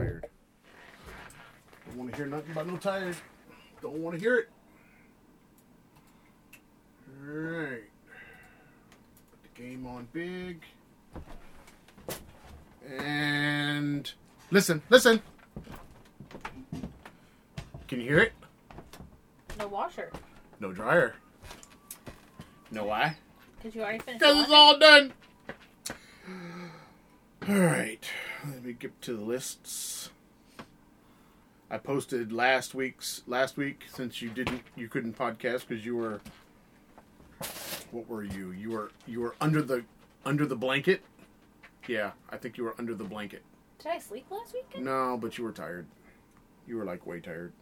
tired. Don't want to hear nothing about no tired. Don't want to hear it. Alright. Put the game on big. And listen, listen. Can you hear it? No washer. No dryer. Know why? Because you already finished. Because it's all done. All right, let me get to the lists. I posted last week's last week since you didn't you couldn't podcast because you were what were you you were you were under the under the blanket. Yeah, I think you were under the blanket. Did I sleep last weekend? No, but you were tired. You were like way tired.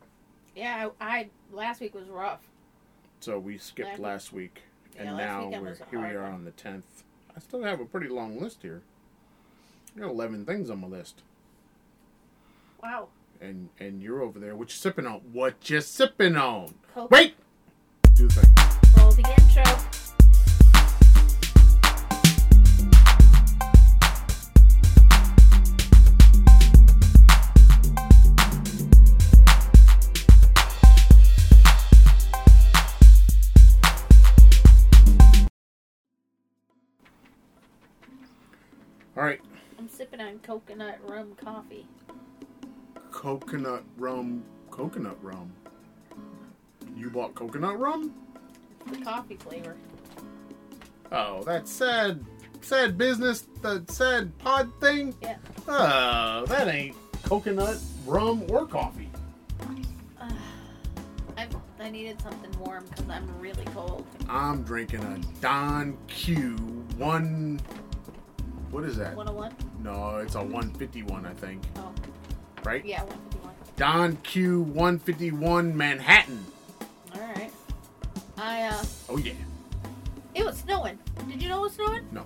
Yeah, I, I last week was rough. So we skipped Last- last week, and Yeah, last now here. We are one. on the tenth. I still have a pretty long list here. I got eleven things on my list, Wow. and and you're over there. What you sipping on? What you sipping on? Coke. Wait. Do the thing. Roll the intro. Coconut rum coffee. Coconut rum. Coconut rum. You bought coconut rum? It's The coffee flavor. Oh, that sad, sad business. The sad pod thing. Yeah. Oh, that ain't coconut rum or coffee. Uh, I I needed something warm because I'm really cold. I'm drinking a Don Q one. What is that? 101? No, it's a 151, I think. Oh, Right? yeah, 151. Don Q 151 Manhattan. All right. I uh, Oh yeah. it was snowing. Did you know it was snowing? No.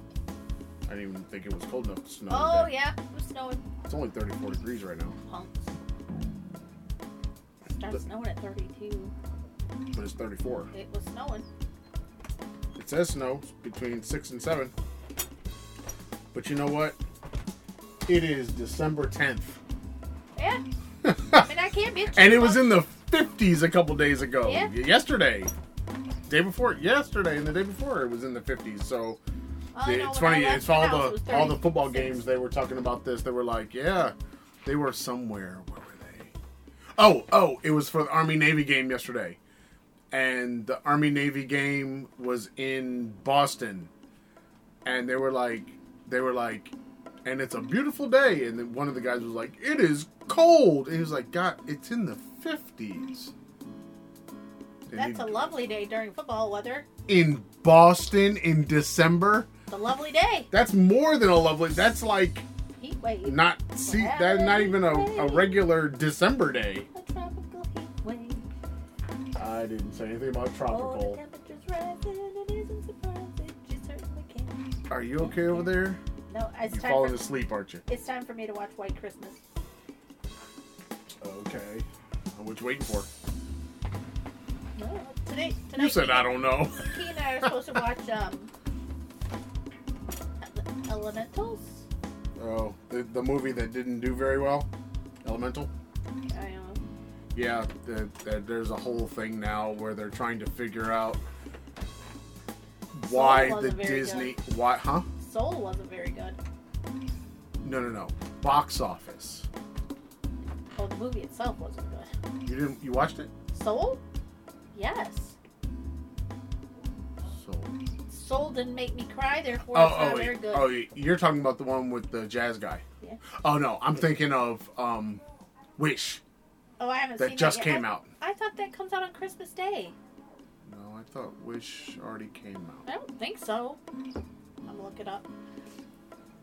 I didn't even think it was cold enough to snow. Oh today. yeah, it was snowing. It's only 34 degrees right now, Punks. Started snowing at 32. but it's 34. It was snowing. It says snow between six and seven. But you know what? It is December 10th. Yeah. I mean, I can't bitch. and it was in the 50s a couple days ago. Yeah. Yesterday. Day before, yesterday and the day before it was in the 50s. So I know, it's funny. It's all the all the football games they were talking about this. They were like, yeah, they were somewhere. Where were they? Oh, oh, it was for the Army Navy game yesterday, and the Army Navy game was in Boston, and they were like, they were like, and it's a beautiful day, and then one of the guys was like, it is cold, and he was like, God, it's in the fifties. That's a lovely day during football weather. in Boston in December. It's a lovely day. That's more than a lovely. That's like Heat wave. not see. That's not even a, a regular December day. A tropical heat wave. I didn't say anything about Oh, tropical. temperature's rising. It isn't surprising. She certainly can. Are you okay over there? No, it's You time, falling for, asleep, aren't you? it's time for me to watch White Christmas. Okay. What you waiting for? No, today, tonight. You said I don't know. Key and I are supposed to watch um, Elementals. Oh, the, the movie that didn't do very well, Elemental. I know. Yeah, the, the, there's a whole thing now where they're trying to figure out why the Disney. Why? Huh? Soul wasn't very good. No, no, no. Box office. Oh, the movie itself wasn't good. You didn't. You watched it? Soul? Yes. So. Soul didn't make me cry, therefore Oh, it's not oh, very good. oh, you're talking about the one with the jazz guy. Yeah. Oh no, I'm thinking of um, Wish Oh, I haven't that seen just that came I, out. I thought that comes out on Christmas Day. No, I thought Wish already came out. I don't think so. Look it up.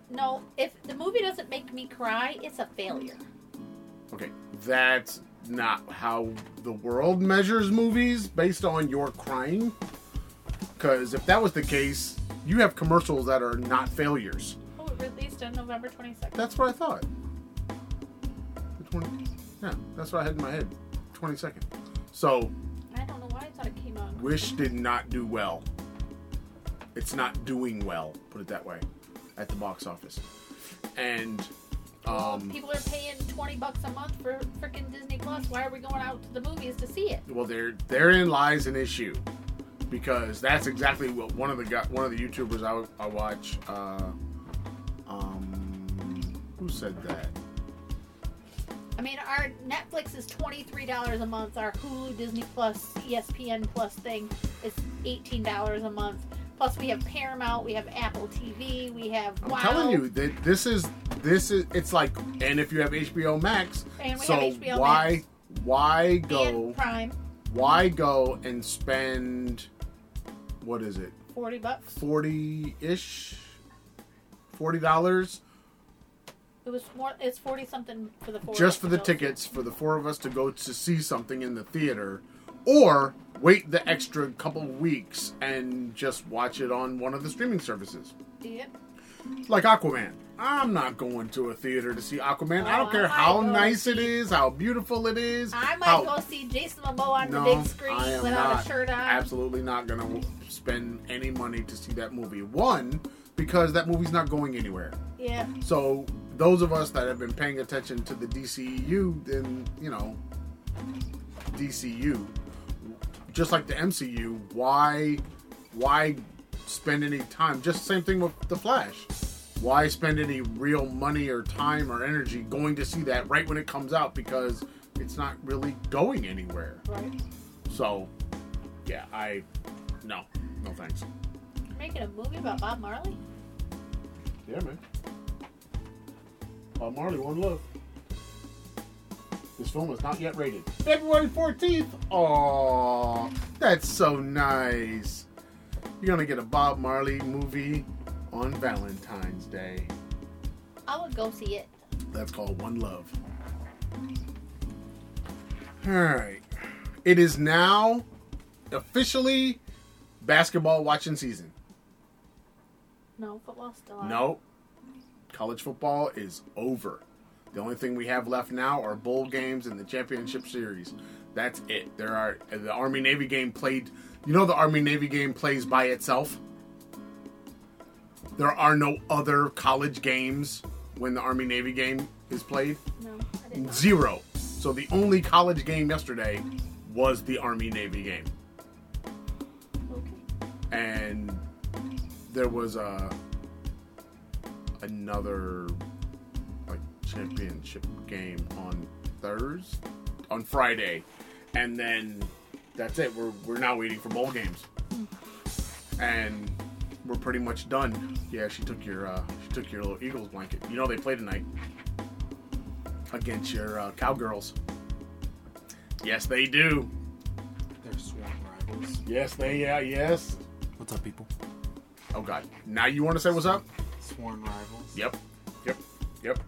No, if the movie doesn't make me cry, it's a failure. Okay, that's not how the world measures movies based on your crying. Because if that was the case, you have commercials that are not failures. Oh, it released on November 22nd. That's what I thought. The 20, yeah, that's what I had in my head. 22nd. So, I don't know why I thought it came out. Wish did not do well. It's not doing well, put it that way, at the box office. And Um, people are paying twenty bucks a month for freaking Disney Plus. Why are we going out to the movies to see it? well, there therein lies an issue because that's exactly what one of the one of the YouTubers I, I watch. Uh, um, who said that? I mean, our Netflix is twenty three dollars a month. Our Hulu, Disney Plus, ESPN Plus thing is eighteen dollars a month. Plus, we have Paramount, we have Apple TV, we have I'm Wow, telling you that this is this is it's like, and if you have HBO Max, and we so have HBO why Max why go and Prime, why go and spend what is it forty bucks. forty ish forty dollars It was more. It's forty something for the four. just for the tickets for the four of us to go to see something in the theater, or wait the extra couple weeks and just watch it on one of the streaming services Yep. like Aquaman. I'm not going to a theater to see Aquaman. I Oh, don't care I how nice see- it is, how beautiful it is. I might how- go see Jason Momoa on No, the big screen I without not. a shirt on. absolutely not going to spend any money to see that movie. One, because that movie's not going anywhere. Yeah. So those of us that have been paying attention to the DCU, then you know, DCU, just like the MCU, why, why spend any time? Just same thing with the Flash. Why spend any real money or time or energy going to see that right when it comes out because it's not really going anywhere. Right. So, yeah, I no, no thanks. Making a movie about Bob Marley. Yeah, man. Bob Marley, one love. This film is not yet rated. February 14th. Aww, that's so nice. You're gonna get a Bob Marley movie on Valentine's Day. I would go see it. That's called One Love. Alright. It is now officially basketball watching season. No, football's still on. No. College football is over. The only thing we have left now are bowl games and the championship series. That's it. There are the Army Navy game played. You know the Army Navy game plays by itself. There are no other college games when the Army Navy game is played. No, I didn't. Zero. So the only college game yesterday was the Army Navy game. Okay. and there was a another like championship game on Thursday, on Friday, and then that's it. We're we're now waiting for bowl games, and we're pretty much done. Yeah, she took your uh, she took your little Eagles blanket. You know they play tonight against your uh, cowgirls. Yes, they do. They're sworn rivals. Yes, they yeah yes. What's up, people? Oh God! Now you want to say what's up? Sworn rivals. Yep. Yep. Yep.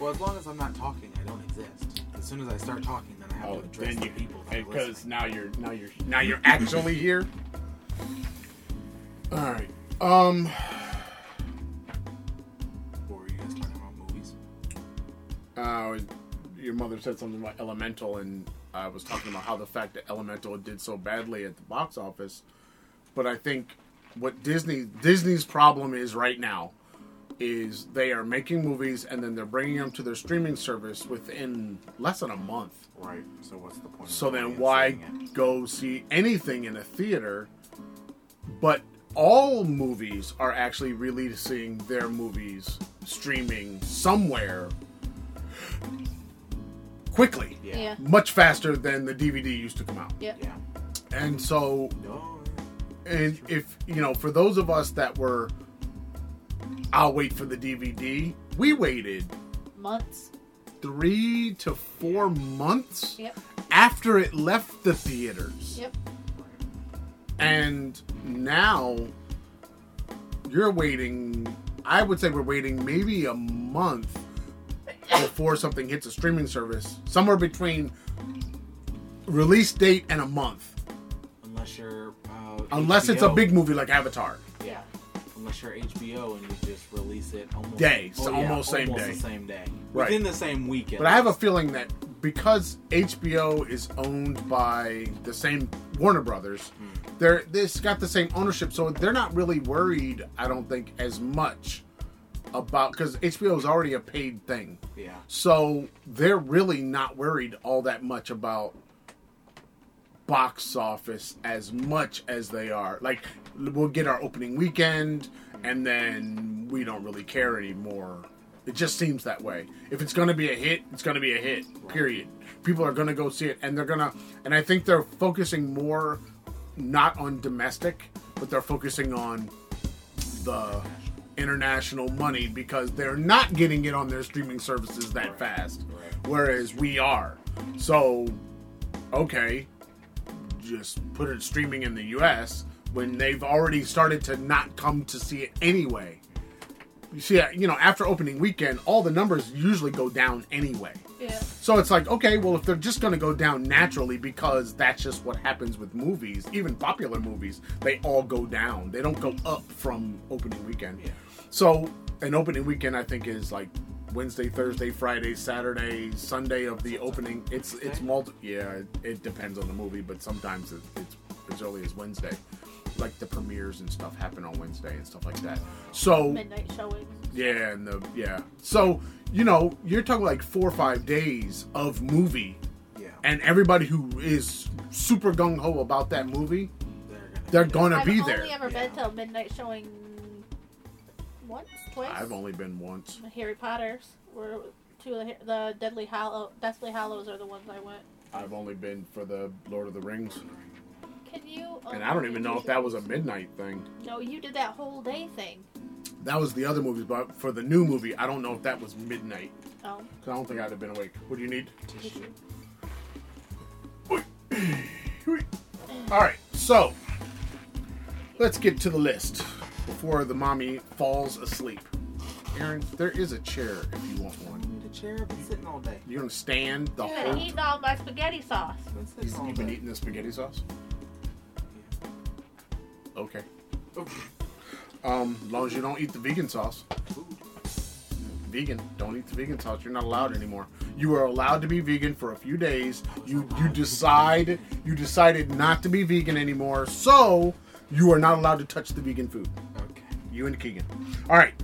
Well, as long as I'm not talking, I don't exist. As soon as I start talking, then I have Oh, to address then the you people because now you're now you're now you're actually here. All right. Um. What were you guys talking about? Movies? Uh, your mother said something about Elemental, and I was talking about how the fact that Elemental did so badly at the box office. But I think what Disney Disney's problem is right now is they are making movies and then they're bringing them to their streaming service within less than a month. Right. So what's the point? So going then why go see anything in a theater? But all movies are actually releasing their movies streaming somewhere quickly, Yeah. Yeah. much faster than the DVD used to come out. Yep. Yeah. And so, and if you know, for those of us that were, I'll wait for the DVD. We waited Months. three to four months Yep. after it left the theaters. Yep. And now you're waiting, I would say we're waiting maybe a month before something hits a streaming service. Somewhere between release date and a month. unless you're. Uh, Unless it's a big movie like Avatar. Unless you're HBO and you just release it almost Day, Oh, so yeah, almost same day. the same day, Right. within the same weekend. But I have a feeling that because HBO is owned by the same Warner Brothers, hmm. they're this got the same ownership, so they're not really worried. I don't think as much about because HBO is already a paid thing. Yeah. So they're really not worried all that much about box office as much as they are. Like we'll get our opening weekend and then we don't really care anymore. It just seems that way. If it's going to be a hit, it's going to be a hit. Period. People are going to go see it and they're going to and I think they're focusing more not on domestic, but they're focusing on the international money because they're not getting it on their streaming services that fast, whereas we are. So, okay, just put it streaming in the U.S. when they've already started to not come to see it anyway. You see, you know, after opening weekend, all the numbers usually go down anyway. Yeah. So it's like, okay, well, if they're just going to go down naturally because that's just what happens with movies, even popular movies, they all go down. They don't go up from opening weekend. Yeah. So an opening weekend, I think, is like Wednesday, Thursday, Friday, Saturday, Sunday of the opening. It's it's Okay. multi. Yeah, it, it depends on the movie, but sometimes it, it's as early as Wednesday. Like the premieres and stuff happen on Wednesday and stuff like that. So Midnight showings. yeah, and the yeah. So you know, you're talking like four or five days of movie, Yeah. and everybody who is super gung ho about that movie, they're they're gonna be I've be only there. ever been Yeah. to a midnight showing once, twice. I've only been once. Harry Potter's were two of the, the Deadly Hollow, Deathly Hallows are the ones I went. I've only been for the Lord of the Rings, Can you? Uh, and I don't even know if that was a midnight thing. No, you did that whole day thing. That was the other movies, but for the new movie, I don't know if that was midnight. Oh, 'cause I don't think I'd have been awake. What do you need? Tissue. All right, so let's get to the list before the mommy falls asleep. Aaron, there is a chair if you want one. I need a chair. I've been sitting all day. You're gonna stand the you've whole been eating all my spaghetti sauce. I've been You've, been eating the spaghetti sauce? Okay. Oh, Um, as long as you don't eat the vegan sauce. Vegan. Don't eat the vegan sauce. You're not allowed anymore. You are allowed to be vegan for a few days. You you decide you decided not to be vegan anymore, so you are not allowed to touch the vegan food. Okay. You and Keegan. All right.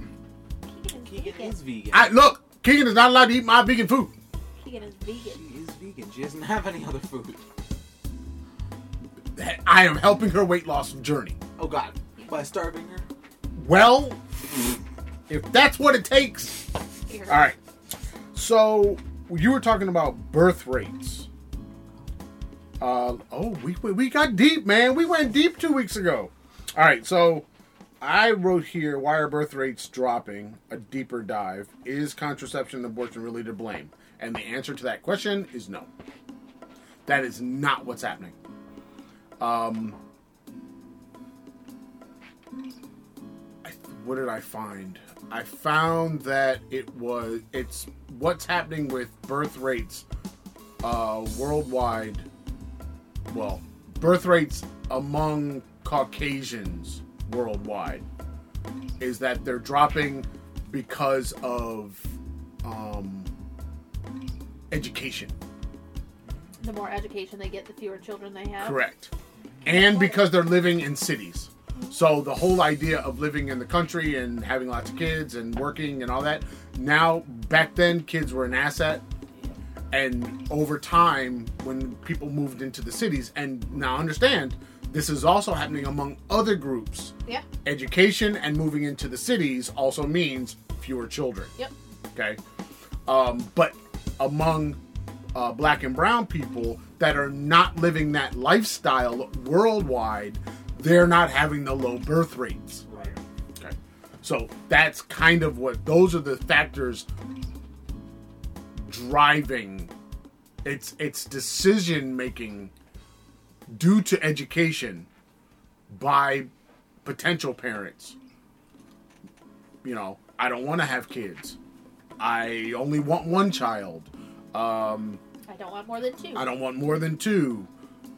Keegan is Keegan vegan. is vegan. I look. Keegan is not allowed to eat my vegan food. Keegan is vegan. She is vegan. She doesn't have any other food. I am helping her weight loss journey. Oh God. By starving her. Well, if that's what it takes. You All right. So you were talking about birth rates. Uh, oh, we, we we got deep, man. We went deep two weeks ago. All right, so I wrote here: Why are birth rates dropping? A deeper dive: Is contraception and abortion really to blame? And the answer to that question is no. That is not what's happening. Um, I, what did I find? I found that it was it's what's happening with birth rates uh, worldwide. Well, birth rates among Caucasians worldwide is that they're dropping because of um, education. The more education they get, the fewer children they have. Correct. And because they're living in cities. So the whole idea of living in the country and having lots of kids and working and all that, now back then kids were an asset. And over time, when people moved into the cities, and now understand, this is also happening among other groups. Yeah. Education and moving into the cities also means fewer children. Yep. Okay. Um, but among uh, black and brown people that are not living that lifestyle worldwide, they're not having the low birth rates. Right. Okay. So that's kind of what those are the factors driving its its decision making due to education by potential parents. You know, I don't want to have kids. I only want one child. Um, I don't want more than two. I don't want more than two.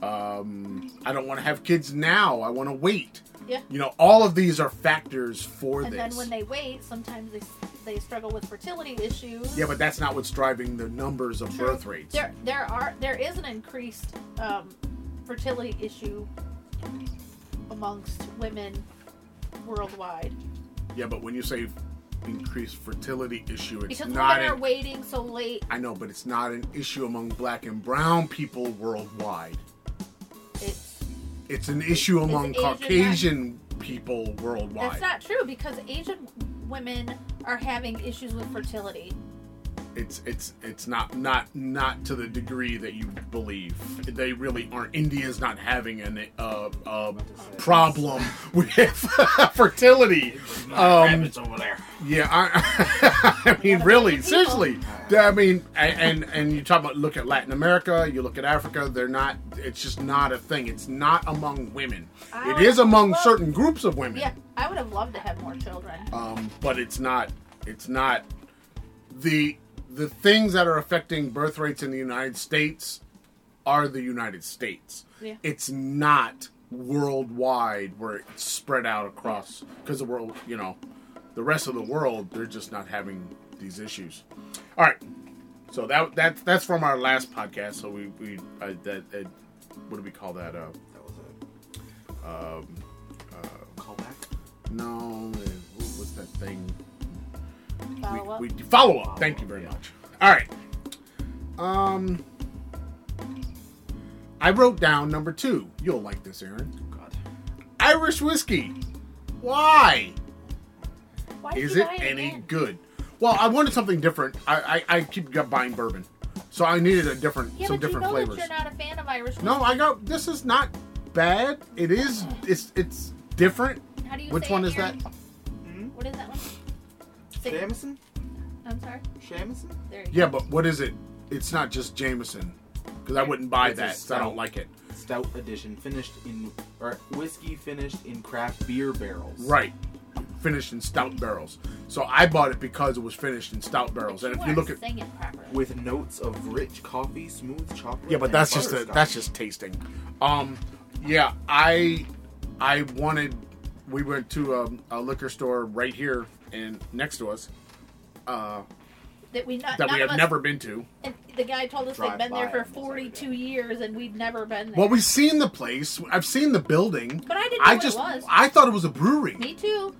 Um, I don't want to have kids now. I want to wait. Yeah. You know, all of these are factors for and this. And then when they wait, sometimes they they struggle with fertility issues. yeah, but that's not what's driving the numbers of True. birth rates. There there are there is an increased um, fertility issue amongst women worldwide. Yeah, but when you say increased fertility issue. It's Because not. women are waiting so late. I know, but it's not an issue among black and brown people worldwide. It's It's an issue among Asian Caucasian people worldwide. that's not true because Asian women are having issues with fertility. It's it's it's not not not to the degree that you believe. They really aren't. India's not having an uh, uh, problem with fertility. Um, rabbits over there. yeah, I, I mean, really, seriously. I mean, and, and and you talk about look at Latin America, you look at Africa. They're not. It's just not a thing. It's not among women. I It among love- certain groups of women. Yeah, I would have loved to have more children. um, but it's not it's not the the things that are affecting birth rates in the United States are the United States. Yeah. It's not worldwide where it's spread out across because the world, you know, the rest of the world they're just not having these issues. All right. So that that that's from our last podcast. So we we uh, that uh, what do we call that? Uh, That was um, a callback. no, uh, what that thing? Follow up. we, we follow up. Thank you very much. All right. Um, I wrote down number two. You'll like this, Aaron. God. Irish whiskey. Why Why is it any again? good? Well, I wanted something different. I I, I keep buying bourbon, so I needed a different Yeah, some but you different know flavors. that you're not a fan of Irish whiskey. No, I got this is not bad. It is. It's it's different. How do you Which say one it, is that? Aaron? Hmm? What is that one? Say- Jameson? I'm sorry. Jameson? There you Yeah, but what is it? It's not just Jameson because I wouldn't buy It's a that. 'cause I don't stout. like it. Stout edition, finished in or whiskey finished in craft beer barrels. Right. Finished in stout barrels. So I bought it because it was finished in stout barrels. And if you you look at sing properly. With notes of rich coffee, smooth chocolate. Yeah, but and that's just a, butterscotch. that's just tasting. Um yeah, I I wanted we went to a, a liquor store right here and next to us uh that we not, that we have us- never been to. And the guy told us Drive they'd been there for 42 years and we'd never been there. Well, we've seen the place. I've seen the building. but I didn't know I what just it was. I thought it was a brewery. Me too.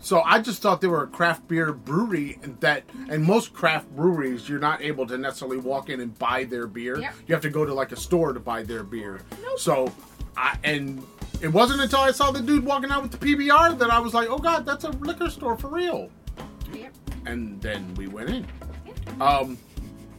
So I just thought they were a craft beer brewery and that and most craft breweries you're not able to necessarily walk in and buy their beer. Yep. You have to go to like a store to buy their beer. Nope. So I and it wasn't until I saw the dude walking out with the PBR that I was like, "Oh god, that's a liquor store for real." Yep. And then we went in. Um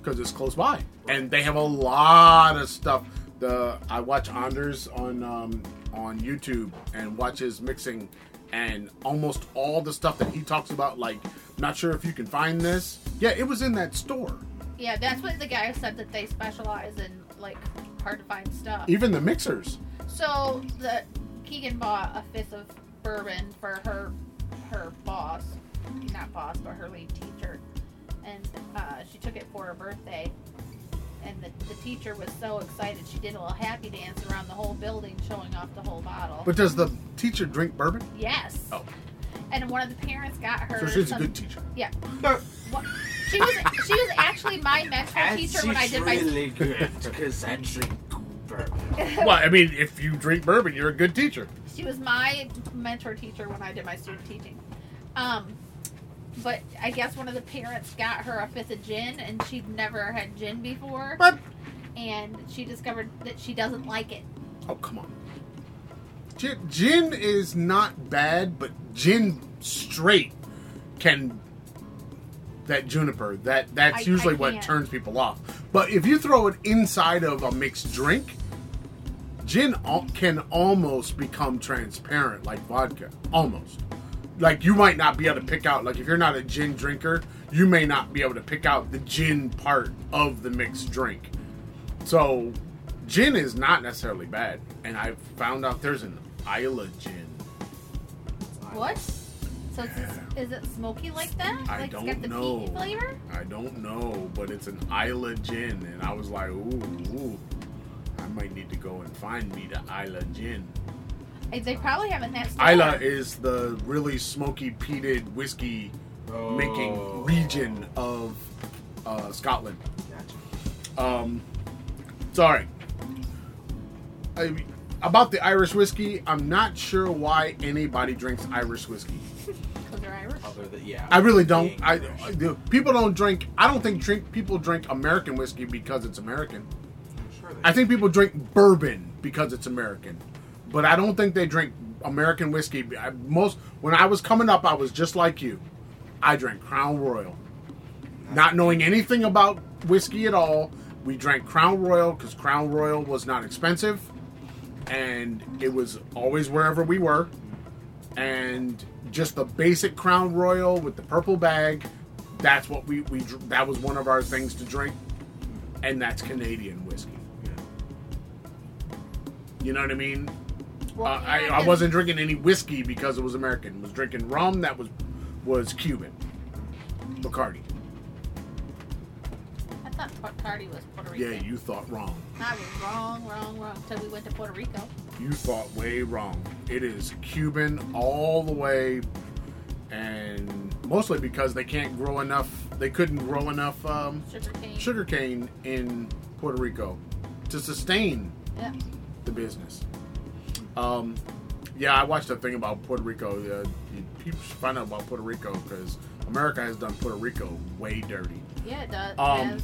cuz it's close by. And they have a lot of stuff. The I watch Anders on um on YouTube and watch his mixing and almost all the stuff that he talks about like not sure if you can find this. Yeah, it was in that store. Yeah, that's what the guy said that they specialize in like hard to find stuff. Even the mixers. So the Keegan bought a fifth of bourbon for her her boss, not boss, but her lead teacher, and uh, she took it for her birthday. And the, the teacher was so excited she did a little happy dance around the whole building, showing off the whole bottle. But does the teacher drink bourbon? yes. Oh. And one of the parents got her. So she's a good teacher. Yeah. What- She was she was actually my mentor teacher when I did my. really good because I drink bourbon. Well, I mean, if you drink bourbon, you're a good teacher. She was my mentor teacher when I did my student teaching. Um, but I guess one of the parents got her a fifth of gin, and she'd never had gin before. But And she discovered that she doesn't like it. oh, come on. Gin, gin is not bad, but gin straight can that juniper that that's I- usually I what turns people off. But if you throw it inside of a mixed drink, gin al- can almost become transparent like vodka, almost. Like you might not be able to pick out like if you're not a gin drinker, you may not be able to pick out the gin part of the mixed drink. So, gin is not necessarily bad, and I found out there's an Islay gin. What? So it's, is it smoky like that? I like don't it's got the know. peaty flavor? I don't know, but it's an Islay gin, and I was like, ooh, ooh, might need to go and find me the Islay gin. They probably have it in that store. Islay is the really smoky peated whiskey making Oh. region of uh, Scotland. Gotcha. Um, sorry. I, about the Irish whiskey, I'm not sure why anybody drinks Irish whiskey. Because they're Irish. Irish. Other than yeah, I really don't. I, I do. people don't drink. I don't think drink people drink American whiskey because it's American. I think people drink bourbon because it's American, but I don't think they drink American whiskey. I, most when I was coming up, I was just like you. I drank Crown Royal, not knowing anything about whiskey at all. We drank Crown Royal because Crown Royal was not expensive, and it was always wherever we were. And just the basic Crown Royal with the purple bag. That's what we we that was one of our things to drink, and that's Canadian whiskey. You know what I mean? Well, uh, I, I wasn't drinking any whiskey because it was American. I was drinking rum that was was Cuban. Bacardi. I thought Bacardi was Puerto Rican. Yeah, you thought wrong. I was wrong, wrong, wrong. Until we went to Puerto Rico. You thought way wrong. It is Cuban all the way, and mostly because they can't grow enough. They couldn't grow enough um, Sugar cane. sugarcane in Puerto Rico to sustain Yeah. The business. Um, yeah, I watched a thing about Puerto Rico. Uh, you, people should find out about Puerto Rico because America has done Puerto Rico way dirty. Yeah, it does. Um.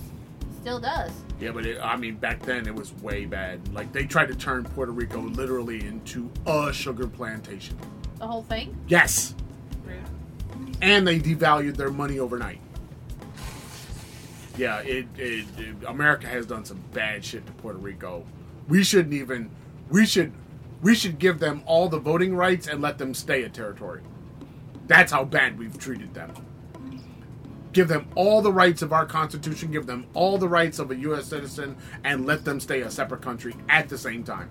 Still does. Yeah, but it, I mean, back then it was way bad. Like they tried to turn Puerto Rico literally into a sugar plantation. The whole thing. Yes, Rude. and they devalued their money overnight. Yeah, it, it America has done some bad shit to Puerto Rico. We shouldn't even we should we should give them all the voting rights and let them stay a territory. That's how bad we've treated them. Give them all the rights of our constitution, give them all the rights of a US citizen and let them stay a separate country at the same time.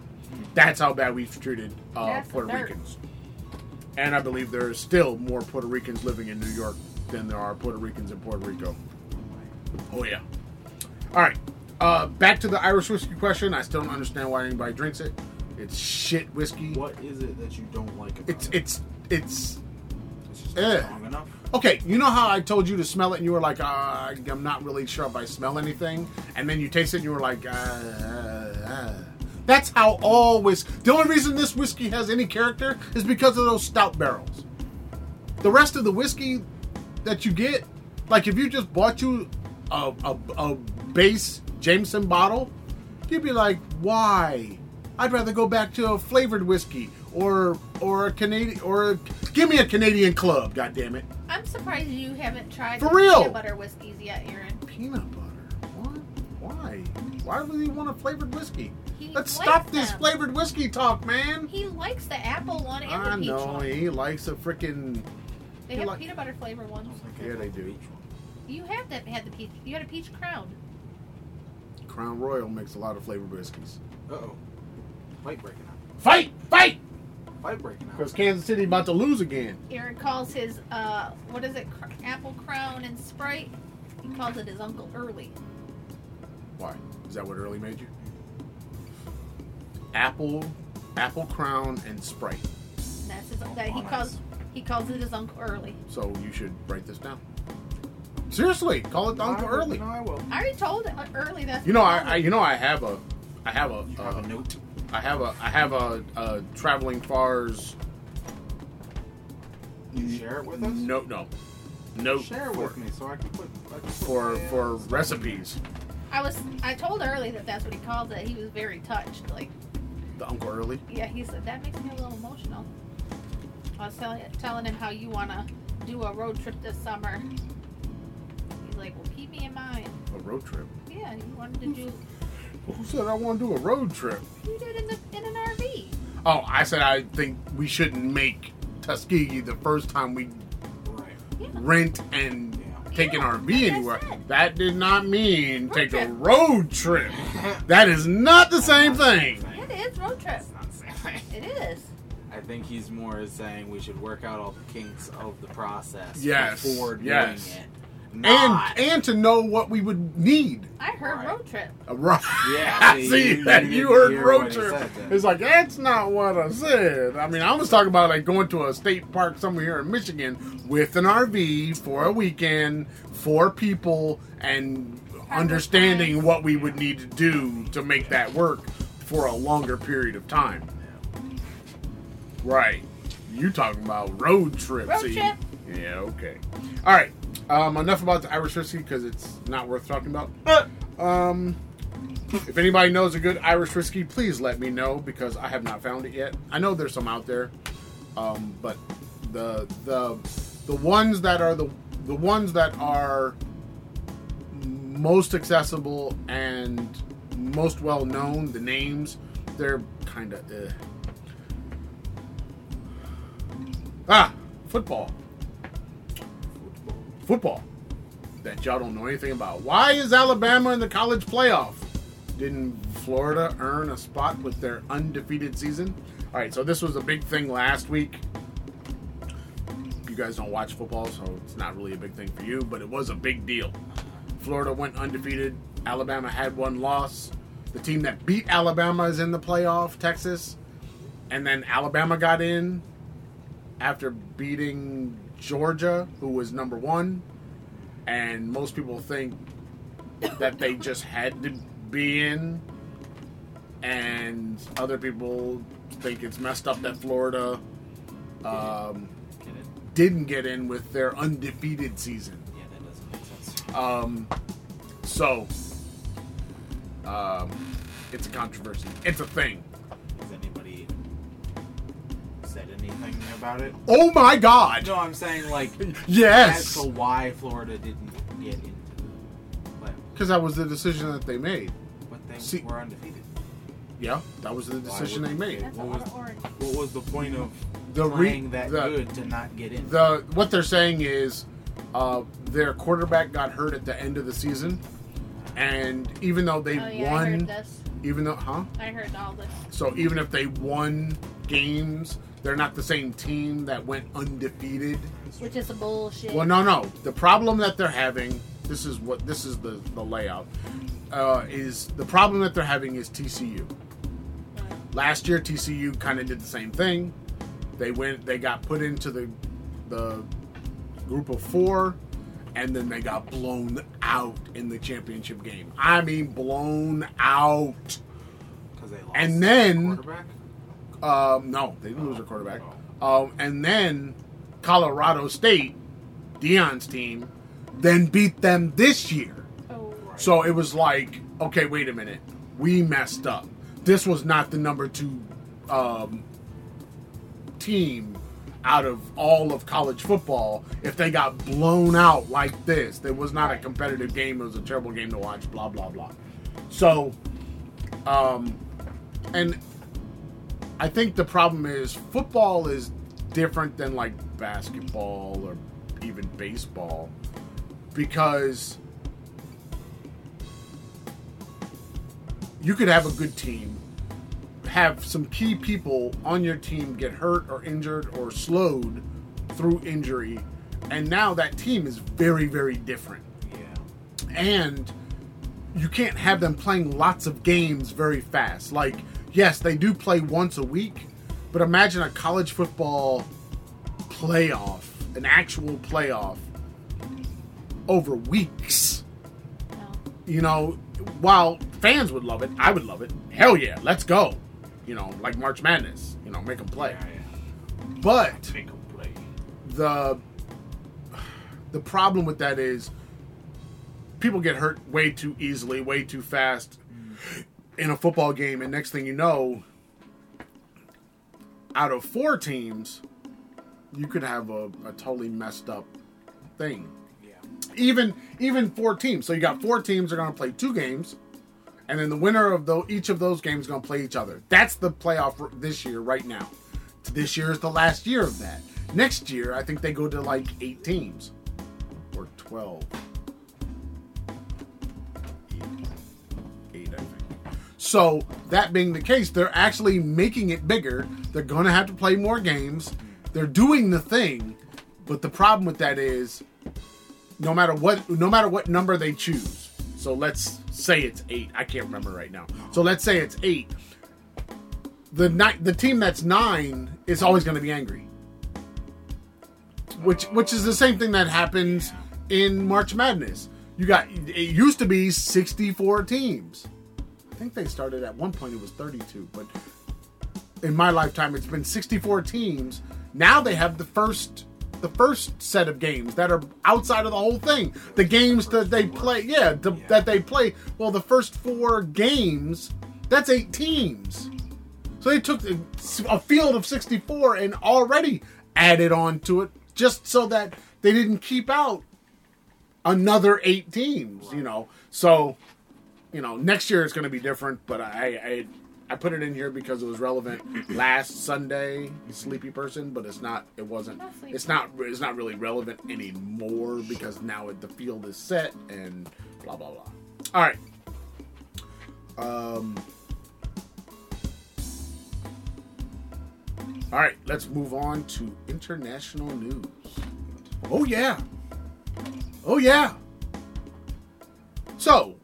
That's how bad we've treated uh, Puerto. Ricans. And I believe there are still more Puerto Ricans living in New York than there are Puerto Ricans in Puerto Rico. Oh yeah. All right. Uh, back to the Irish whiskey question. I still don't understand why anybody drinks it. It's shit whiskey. What is it that you don't like about It's it? it's it's It's just eh. strong enough. okay. You know how I told you to smell it, and you were like, uh, "I'm not really sure if I smell anything," and then you taste it, and you were like, uh, uh, uh. "That's how all whiskey." The only reason this whiskey has any character is because of those stout barrels. The rest of the whiskey that you get, like if you just bought you a, a, a base Jameson bottle, you'd be like, "Why? I'd rather go back to a flavored whiskey or or a Canadian or a, give me a Canadian Club, God damn it." I'm surprised you haven't tried For the real? peanut butter whiskeys yet, Aaron. Peanut butter. What? Why? Why would you want a flavored whiskey? He Let's likes stop this them. flavored whiskey talk, man. He likes the apple one and I the peach know one. he likes a freaking. They have like- peanut butter flavor ones. Yeah, they do. You have that had the peach. You had a peach crown. Crown Royal makes a lot of flavored whiskeys. Uh oh. Fight breaking out. Fight! Fight! Fight breaking out. Because Kansas City about to lose again. Aaron calls his uh, what is it? Cr- apple crown and Sprite. He calls it his Uncle Early. Why? Is that what early made you? Apple, Apple Crown, and Sprite. That's his, that he calls he calls it his Uncle Early. So you should write this down. Seriously, call it No, Uncle will- Early. No, I will. I already told uh, Early that. You know, I, I you know I have a, I have a, You have uh, a note. I have a, I have a, a traveling fars. You share it with us. No, no, no. Share it for, with me so I can put. I can put for uh, for recipes. I was I told Early that that's what he called it. He was very touched. Like The Uncle Early. yeah, he said that makes me a little emotional. I was telling telling him how you want to do a road trip this summer. He's like, well, keep me in mind. A road trip. Yeah, you wanted to do. Who said I want to do a road trip? You did in the in an RV. Oh, I said I think we shouldn't make Tuskegee the first time we Yeah. rent and Yeah. take an RV like anywhere. That did not mean Road take a road trip. That is not the same thing. It is road trip. That's not saying. It is. I think he's more saying we should work out all the kinks of the process Yes, before doing yes. it. And Not, and to know what we would need. I heard Right. road trip. A ro- Yeah, see, see, you- that you you heard hear road trip. said. It's like that's not what I said. I mean, I was talking about like going to a state park somewhere here in Michigan with an RV for a weekend, four people, and understanding what we would need to do to make that work for a longer period of time. Right. You talking about road trips? Road see? trip. Yeah, okay. All right. Um, enough about the Irish whiskey because it's not worth talking about. Um, if anybody knows a good Irish whiskey, please let me know because I have not found it yet. I know there's some out there, um, but the the the ones that are the the ones that are most accessible and most well known, the names, they're kind of. Uh. Ah, football. Football. That y'all don't know anything about. Why is Alabama in the college playoff? Didn't Florida earn a spot with their undefeated season? All right, so this was a big thing last week. You guys don't watch football, so it's not really a big thing for you, but it was a big deal. Florida went undefeated. Alabama had one loss. The team that beat Alabama is in the playoff, Texas. And then Alabama got in after beating Georgia, who was number one. And most people think that they just had to be in. And other people think it's messed up that Florida um, didn't get in with their undefeated season. Yeah, that doesn't make sense. Um, so, um, it's a controversy. It's a thing. Anything about it? Oh my God! No, I'm saying like Yes, as to why Florida didn't get into the playoffs. because that was the decision that they made. But they See- were undefeated. Yeah, that was the decision they made. What was- What was the point of The re- playing that the- good to not get in? The what they're saying is, uh, their quarterback got hurt at the end of the season, and even though they Oh yeah, I heard won, this. even though, huh? I heard all this. So even if they won games, they're not the same team that went undefeated. Which is a bullshit. Well, no, no. The problem that they're having, this is what this is the the layout. Uh, is the problem that they're having is TCU. Last year, TCU kind of did the same thing. They went, they got put into the the group of four, and then they got blown out in the championship game. I mean, blown out. Because they lost and then- quarterback. Um, no, they didn't lose their quarterback. Um, and then Colorado State, Deion's team, then beat them this year. Oh, So it was like, okay, wait a minute, we messed up. This was not the number two um, team out of all of college football. If they got blown out like this, it was not a competitive game. It was a terrible game to watch. Blah blah blah. So, um, and I think the problem is football is different than like basketball or even baseball because you could have a good team, have some key people on your team get hurt or injured or slowed through injury, and now that team is very, very different. Yeah. And you can't have them playing lots of games very fast. Like, yes, they do play once a week, but imagine a college football playoff, an actual playoff over weeks no. you know, while fans would love it, I would love it. Hell yeah, let's go. You know, like March Madness. You know, make them play. Yeah, yeah. But Make 'em play. the the problem with that is people get hurt way too easily, way too fast mm. In a football game, and next thing you know, out of four teams, you could have a, a totally messed up thing. Yeah. even even four teams. So you got four teams are going to play two games, and then the winner of the, each of those games is going to play each other. That's the playoff this year, right now. This year is the last year of that. Next year, I think they go to like eight teams or twelve. So that being the case, they're actually making it bigger. They're going to have to play more games. They're doing the thing, but the problem with that is no matter what no matter what number they choose so let's say it's eight i can't remember right now. So let's say it's eight. The ni- the team that's nine is always going to be angry. Which which is the same thing that happens in march madness. You got it used to be 64 teams think they started at one point it was 32 but in my lifetime it's been 64 teams now they have the first the first set of games that are outside of the whole thing. The games that they play, yeah, the, Yeah. that they play. Well, the first four games, that's eight teams. So they took a a field of 64 and already added on to it just so that they didn't keep out another eight teams, you know. So, you know, next year it's going to be different, but I, I I put it in here because it was relevant last Sunday, sleepy person, but it's not it wasn't it's not it's not really relevant anymore because now it, the field is set and blah blah blah. All right. Um All right, let's move on to international news. Oh yeah. Oh yeah. So,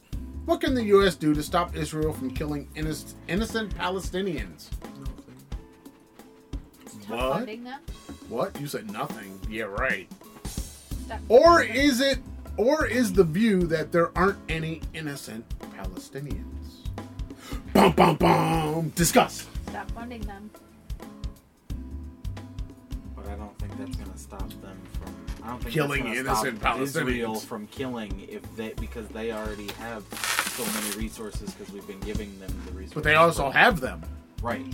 what can the U.S. do to stop Israel from killing innocent, innocent Palestinians? What? them. What? You said nothing. Yeah, right. Stop Or is it, or is the view that there aren't any innocent Palestinians? Bum bum bum. Discuss. Stop funding them. But I don't think that's gonna stop them from. I don't think Killing innocent stop Palestinians. Israel from killing if they because they already have so many resources because we've been giving them the resources. But they also have them. right.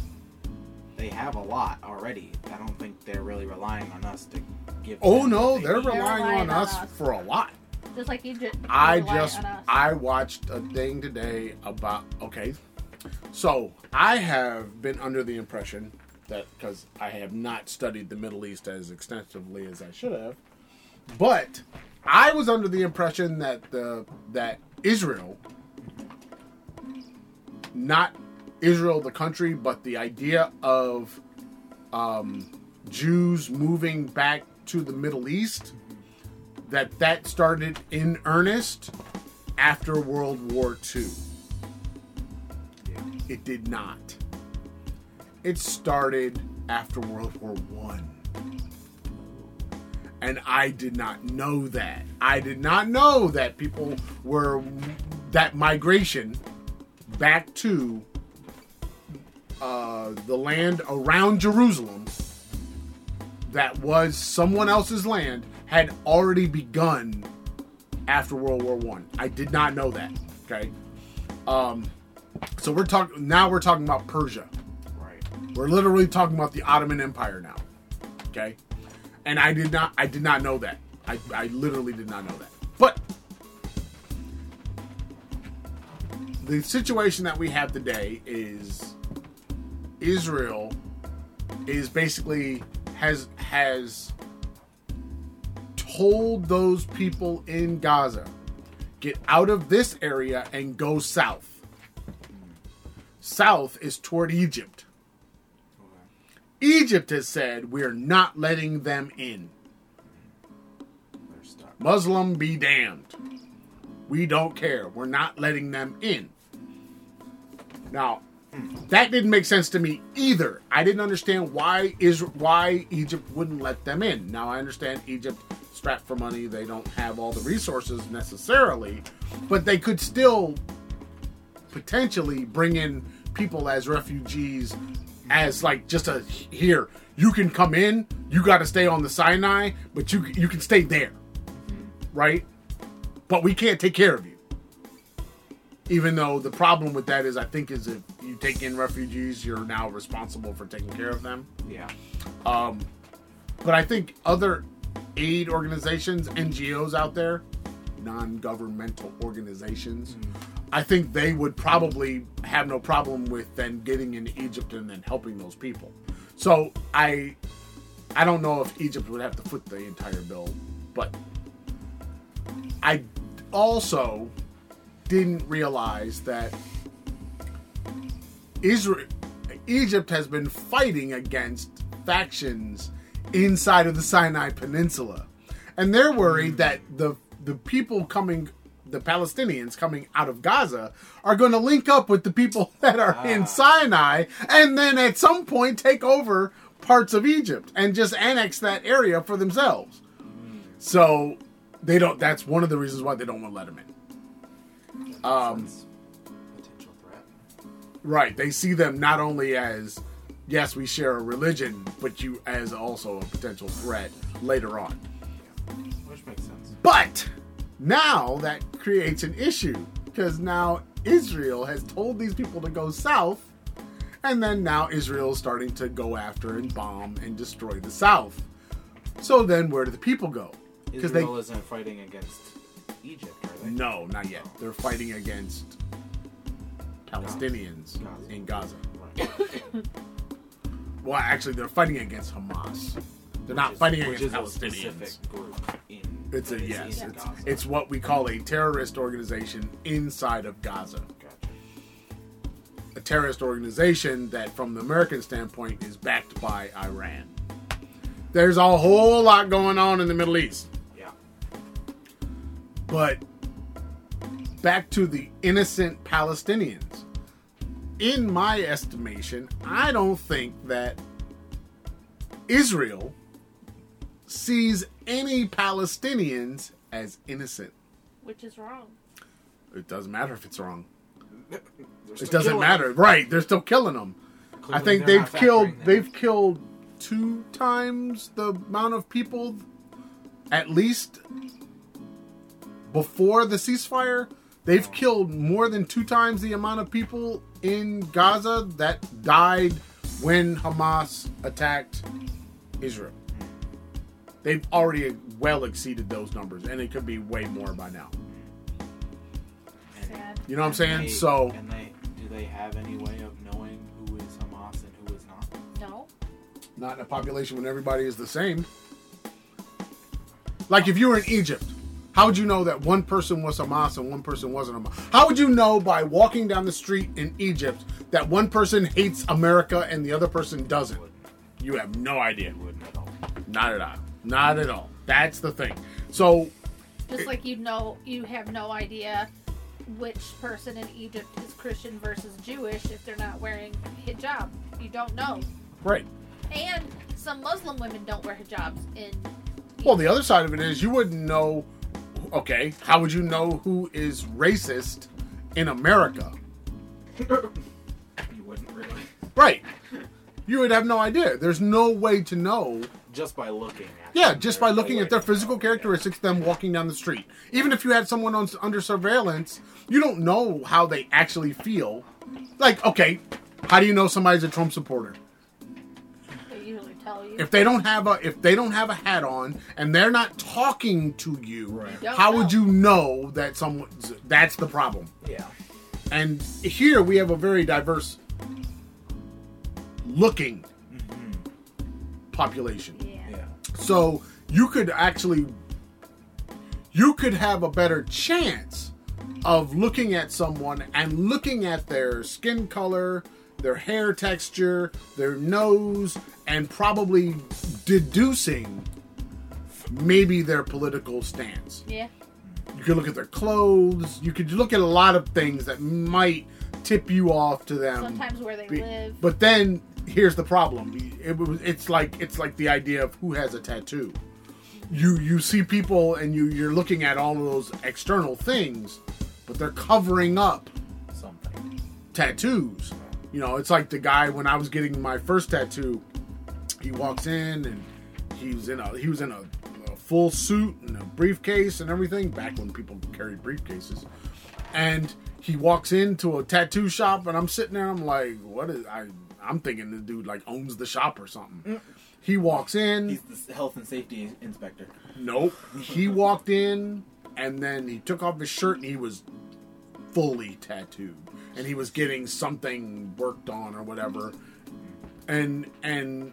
They have a lot already. I don't think they're really relying on us to give. Oh them no, what they they're need. relying relying on on us us. for a lot. Just like Egypt. I just on us. I watched a thing today about okay. So I have been under the impression that because I have not studied the Middle East as extensively as I should have, but I was under the impression that the that Israel, not Israel the country, but the idea of um, Jews moving back to the Middle East that that started in earnest after World War II. It did not. It started after World War One. And I did not know that. I did not know that people were that migration back to uh, the land around Jerusalem that was someone else's land had already begun after World War One. I. did not know that. Okay, um, so we're talking now. We're talking about Persia. Right. We're literally talking about the Ottoman Empire now. Okay, and I did not. I did not know that. I, I literally did not know that. But the situation that we have today is Israel is basically has has told those people in Gaza get out of this area and go south. South is toward Egypt. Egypt has said we're not letting them in. Muslim be damned. We don't care. We're not letting them in. Now, that didn't make sense to me either. I didn't understand why is why Egypt wouldn't let them in. Now I understand Egypt strapped for money. They don't have all the resources necessarily, but they could still potentially bring in people as refugees as like just a here you can come in you got to stay on the sinai but you you can stay there. Right? But we can't take care of you. Even though the problem with that is i think is if you take in refugees you're now responsible for taking care of them. Yeah. um, but I think other aid organizations, NGOs out there, non-governmental organizations, I think they would probably have no problem with then getting into Egypt and then helping those people. So I, I don't know if Egypt would have to foot the entire bill, but I also didn't realize that Israel, Egypt has been fighting against factions inside of the Sinai Peninsula, and they're worried hmm. that the the people coming, the Palestinians coming out of Gaza, are going to link up with the people that are in Ah. Sinai, and then at some point take over parts of Egypt and just annex that area for themselves. So they don't. That's one of the reasons why they don't want to let them in. Um, potential threat. Right. They see them not only as yes, we share a religion, but you as also a potential threat later on. Which makes sense. But now that creates an issue because now Israel has told these people to go south, and then now Israel is starting to go after and bomb and destroy the south. So then, where do the people go? Because they Israel isn't fighting against Egypt, are they? no, not yet. Oh. They're fighting against Palestinians Gaza. in Gaza. Right. Well, actually, they're fighting against Hamas. They're not is- fighting which against Palestinians. Specific group in. It's a yes. It's, it's what we call a terrorist organization inside of Gaza. Gotcha. A terrorist organization that, from the American standpoint, is backed by Iran. There's a whole lot going on in the Middle East. Yeah. But back to the innocent Palestinians. In my estimation, I don't think that Israel sees any Palestinians as innocent. Which is wrong. It doesn't matter if it's wrong. It doesn't killing matter. Right, they're still killing them. them. I think they're they've killed factoring that they've killed two times the amount of people at least before the ceasefire. They've killed more than two times the amount of people in Gaza that died when Hamas attacked Israel. They've already well exceeded those numbers, and it could be way more by now. Sad. You know what I'm and saying? they- So and they do they have any way of knowing who is Hamas and who is not? No. not in a population when everybody is the same. Like if you were in Egypt, how would you know that one person was Hamas and one person wasn't Hamas? How would you know by walking down the street in Egypt that one person hates America and the other person doesn't? You have no idea. Wouldn't at all. Not at all. Not at all. That's the thing. So Just like you know, you have no idea which person in Egypt is Christian versus Jewish if they're not wearing hijab. You don't know. right. And some Muslim women don't wear hijabs in. Well, the other side of it is you wouldn't know. Okay, how would you know who is racist in America? You wouldn't really. Right. You would have no idea. There's no way to know. Just by looking at Yeah, just by looking at their physical characteristics, them walking down the street. Even if you had someone on, under surveillance, you don't know how they actually feel. Like, okay, how do you know somebody's a Trump supporter? They usually tell you. If they don't have a if they don't have a hat on and they're not talking to you, Right. You don't how would know. you know that someone that's the problem? Yeah. And here we have a very diverse looking mm-hmm. population. yeah. So you could actually you could have a better chance of looking at someone and looking at their skin color, their hair texture, their nose, and probably deducing maybe their political stance. Yeah. You could look at their clothes. You could look at a lot of things that might tip you off to them. Sometimes where they live. But then here's the problem. It was it's like it's like the idea of who has a tattoo. You you see people and you you're looking at all of those external things, but they're covering up Something. tattoos. You know, it's like the guy when I was getting my first tattoo. He walks in and he was in a he was in a, a full suit and a briefcase and everything back when people carried briefcases. And he walks into a tattoo shop and I'm sitting there. I'm like, what is I? I'm thinking the dude like owns the shop or something. He walks in. He's the health and safety inspector. Nope. He walked in and then he took off his shirt and he was fully tattooed. And he was getting something worked on or whatever. And and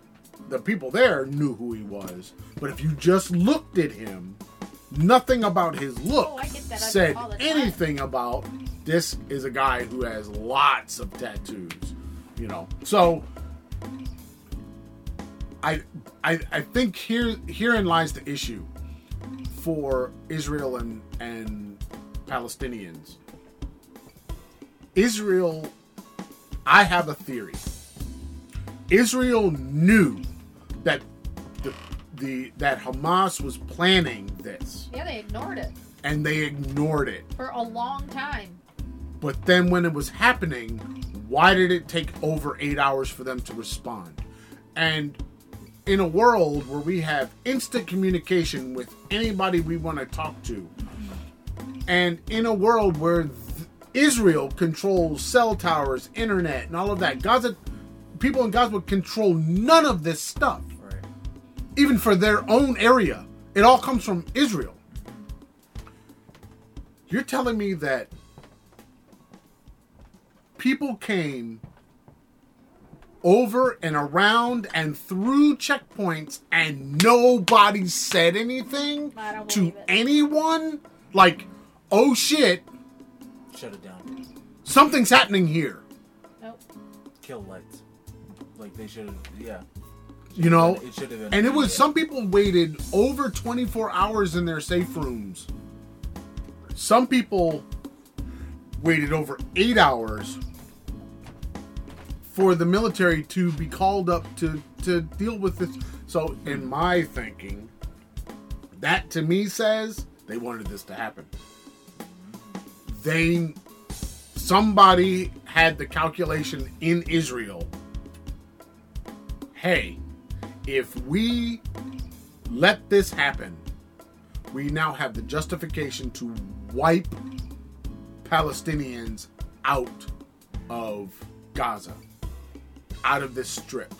the people there knew who he was. But if you just looked at him, nothing about his look Oh, I get that said all the time. anything about this is a guy who has lots of tattoos. You know. So I, I I think here herein lies the issue for Israel and and Palestinians. Israel, I have a theory. Israel knew that the, the that Hamas was planning this, Yeah, they ignored it and they ignored it. for a long time. But then when it was happening, Why did it take over eight hours for them to respond? And in a world where we have instant communication with anybody we want to talk to, and in a world where th- Israel controls cell towers, internet, and all of that, Gaza people in Gaza would control none of this stuff, Right. even for their own area. It all comes from Israel. You're telling me that people came over and around and through checkpoints and nobody said anything to anyone? Like, oh shit, Shut it down. something's happening here. Nope. Kill lights. Like they should have. Yeah. You know? It should have been. And it was some people waited over 24 hours in their safe rooms. Some people waited over eight hours for the military to be called up to, to deal with this. So, in my thinking, that to me says they wanted this to happen. They, somebody had the calculation in Israel hey, if we let this happen, we now have the justification to wipe Palestinians out of Gaza, out of this strip.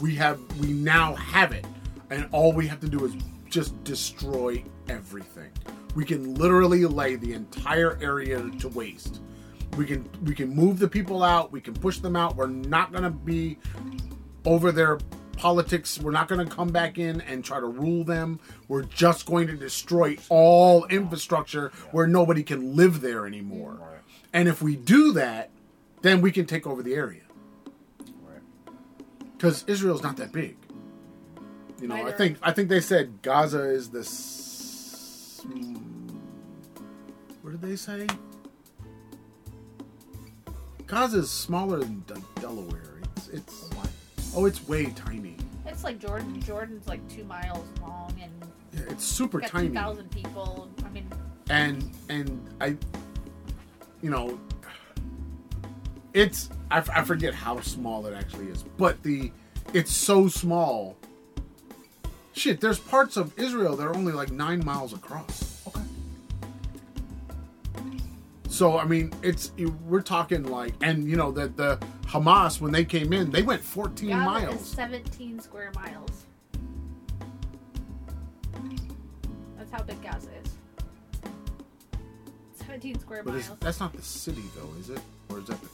We have, we now have it, and all we have to do is just destroy everything. We can literally lay the entire area to waste. We can we can move the people out. We can push them out. We're not gonna be over their politics. We're not going to come back in and try to rule them. We're just going to destroy all infrastructure where nobody can live there anymore. And if we do that, then we can take over the area. Because Israel's not that big. You know, I think I think they said Gaza is the. s- What did they say? Gaza is smaller than De- Delaware. It's it's oh, it's way tiny. It's like Jordan. Jordan's like two miles long and Yeah, it's super tiny. Thousand people. I mean, and and I, you know, it's I, f- I forget how small it actually is, but the it's so small. Shit, there's parts of Israel that are only like nine miles across. Okay. So I mean, it's we're talking like, and you know that the Hamas when they came in, they went 14 Gaza is miles. seventeen square miles. That's how big Gaza is. Seventeen square But miles. that's not the city though, is it? Or is that the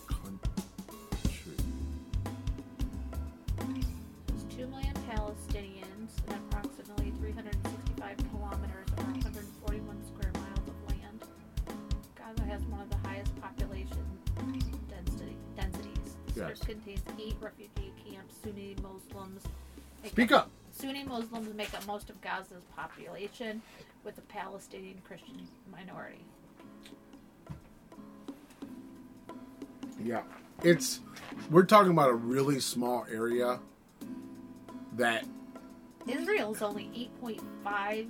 Palestinians and approximately 365 kilometers or 141 square miles of land. Gaza has one of the highest population density, densities. The Yes. strip contains eight refugee camps. Sunni Muslims. Speak up. Sunni Muslims make up most of Gaza's population, with a Palestinian Christian minority. Yeah, it's we're talking about a really small area that Israel is only 8.5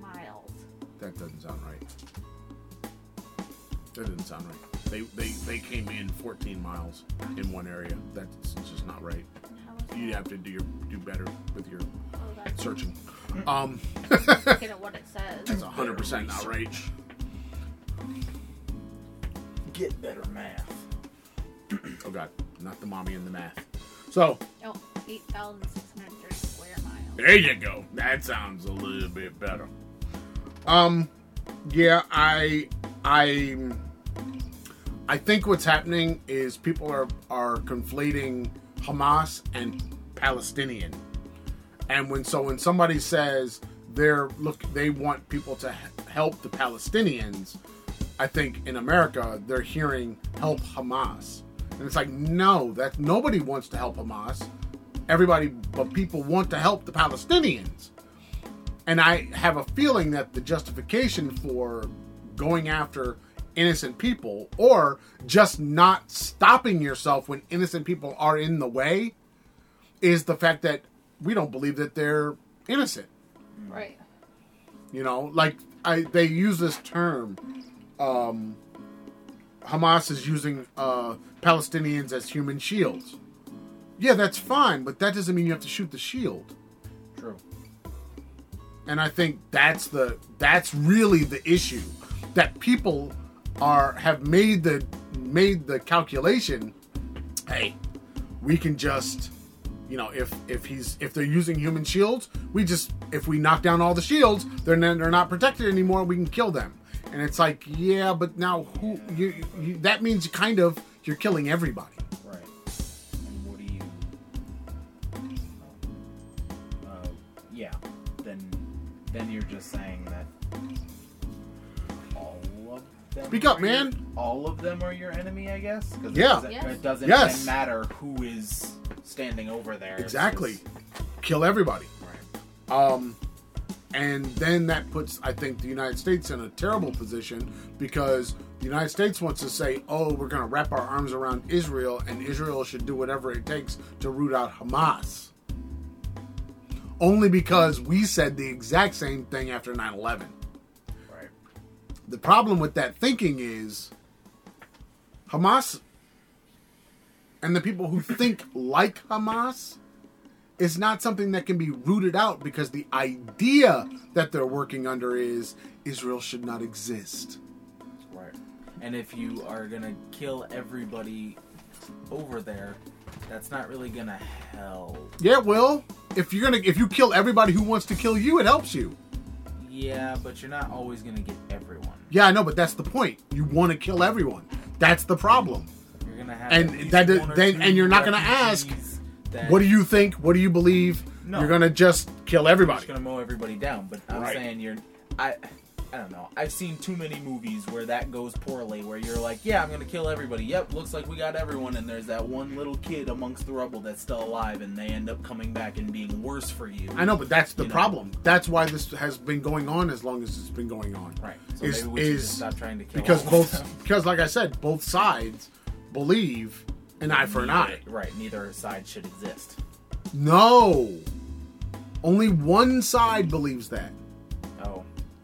miles. that doesn't sound right. That doesn't sound right. They they they came in 14 miles in one area. That's just not right. How is You that? have to do your do better with your Oh, that's searching. Um, looking at what it says. that's 100 percent not right. Get better math. Oh god, not the mommy and the math. So 8,630 square miles. There you go. That sounds a little bit better. Um, yeah, I, I, I think what's happening is people are are conflating Hamas and Palestinian, and when so when somebody says they're look they want people to help the Palestinians, I think in America they're hearing help Hamas, and it's like no, that nobody wants to help Hamas everybody but people want to help the Palestinians. And I have a feeling that the justification for going after innocent people or just not stopping yourself when innocent people are in the way is the fact that we don't believe that they're innocent. Right. You know, like I they use this term um Hamas is using uh, Palestinians as human shields. Yeah, that's fine, but that doesn't mean you have to shoot the shield. True. And I think that's the that's really the issue that people are have made the made the calculation. Hey, we can just you know if if he's if they're using human shields, we just if we knock down all the shields, they're not, they're not protected anymore. We can kill them. And it's like, yeah, but now who you, you that means kind of you're killing everybody. Then you're just saying that all of them. Speak up, are your- man. all of them are your enemy, I guess. 'Cause it Yeah. doesn't, Yes. It doesn't Yes. then matter who is standing over there. Exactly. just- Kill everybody. right. Um, and then that puts, I think, the United States in a terrible position because the United States wants to say, oh, we're going to wrap our arms around Israel and Israel should do whatever it takes to root out Hamas. Only because we said the exact same thing after 9 11. Right. The problem with that thinking is Hamas and the people who think like Hamas is not something that can be rooted out because the idea that they're working under is Israel should not exist. Right. And if you are gonna kill everybody over there, that's not really gonna help. Yeah, well, if you're gonna if you kill everybody who wants to kill you, it helps you. Yeah, but you're not always gonna get everyone. Yeah, I know, but that's the point. You want to kill everyone. That's the problem. You're gonna have And that is- one or then- and you're not gonna ask, that What do you think? What do you believe? No. You're gonna just kill everybody. you're just gonna mow everybody down. But I'm Right. saying you're, I, I don't know. I've seen too many movies where that goes poorly. Where you're like, yeah, I'm gonna kill everybody. Yep, looks like we got everyone. And there's that one little kid amongst the rubble that's still alive, and they end up coming back and being worse for you. I know, but that's the You know. problem. That's why this has been going on as long as it's been going on. Right. So Is- is- just stop trying to kill Because both, because like I said, both sides believe an eye for an eye. Right. Neither side should exist. No, only one side believes that.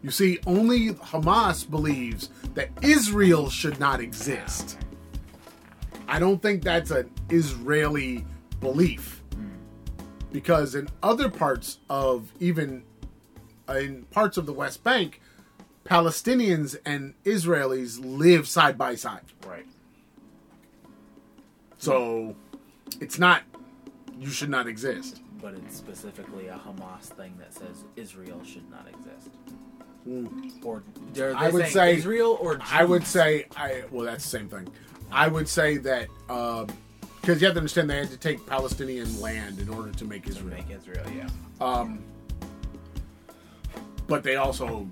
You see, only Hamas believes that Israel should not exist. I don't think that's an Israeli belief. Because in other parts of even in parts of the West Bank, Palestinians and Israelis live side by side. Right. So it's not you should not exist. But it's specifically a Hamas thing that says Israel should not exist. Mm. Or are they I would say- Israel or I would say I well that's the same thing. I would say that um, because you have to understand they had to take Palestinian land in order to make To Israel. make Israel, yeah. Um, but they also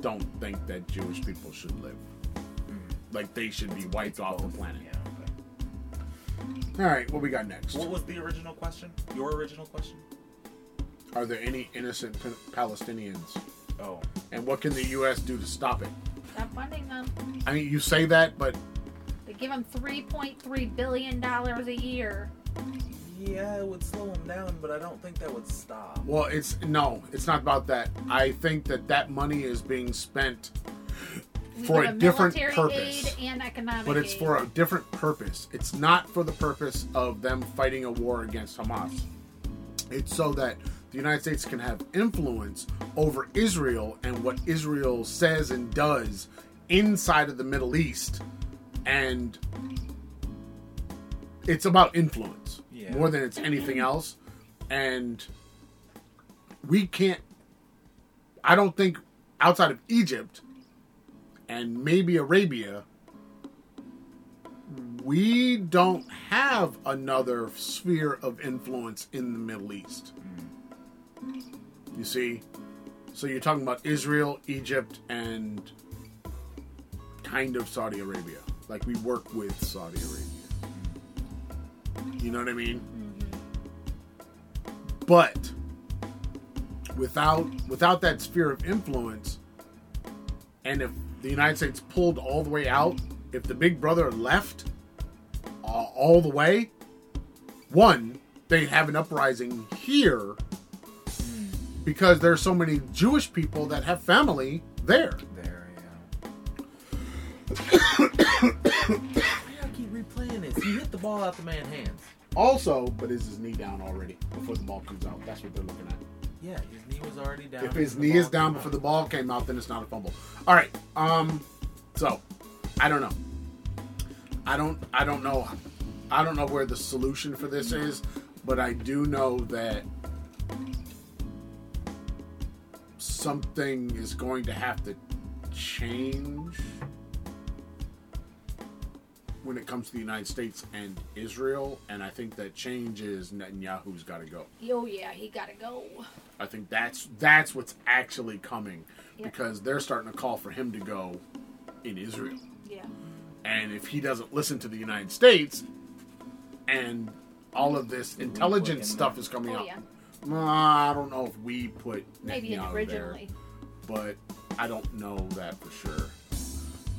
don't think that Jewish people should live. Mm. Like they should be wiped off the planet. Yeah. All right, what we got next? What was the original question? Your original question? Are there any innocent Palestinians? Oh. And what can the U.S. do to stop it? Stop funding them. I mean, you say that, but They give them three point three billion dollars a year. Yeah, it would slow them down, but I don't think that would stop. well, it's no, it's not about that. I think that that money is being spent We for a different purpose. aid and economic but it's aid. for a different purpose. It's not for the purpose of them fighting a war against Hamas. It's so that the United States can have influence over Israel and what Israel says and does inside of the Middle East. And it's about influence Yeah. more than it's anything else. And we can't, I don't think outside of Egypt and maybe Arabia, we don't have another sphere of influence in the Middle East. You see? So you're talking about Israel, Egypt, and kind of Saudi Arabia. Like we work with Saudi Arabia. You know what I mean? But without without that sphere of influence, and if the United States pulled all the way out, if the Big Brother left uh, all the way, one they'd have an uprising here because there's so many Jewish people that have family there. There, yeah. I keep replaying this. He hit the ball out the man's hands. Also, but is his knee down already before the ball comes out? That's what they're looking at. Yeah, his knee was already down. If his knee is down before out. the ball came out, then it's not a fumble. All right. Um. So, I don't know. I don't. I don't know. I don't know where the solution for this is, but I do know that something is going to have to change when it comes to the United States and Israel, and I think that change is Netanyahu's got to go. Oh yeah, he gotta go. I think that's that's what's actually coming Yeah. because they're starting to call for him to go in Israel. Yeah. And if he doesn't listen to the United States and all of this intelligence stuff is coming up. Oh out, yeah. I don't know if we put Maybe Netanyahu originally. there, but I don't know that for sure.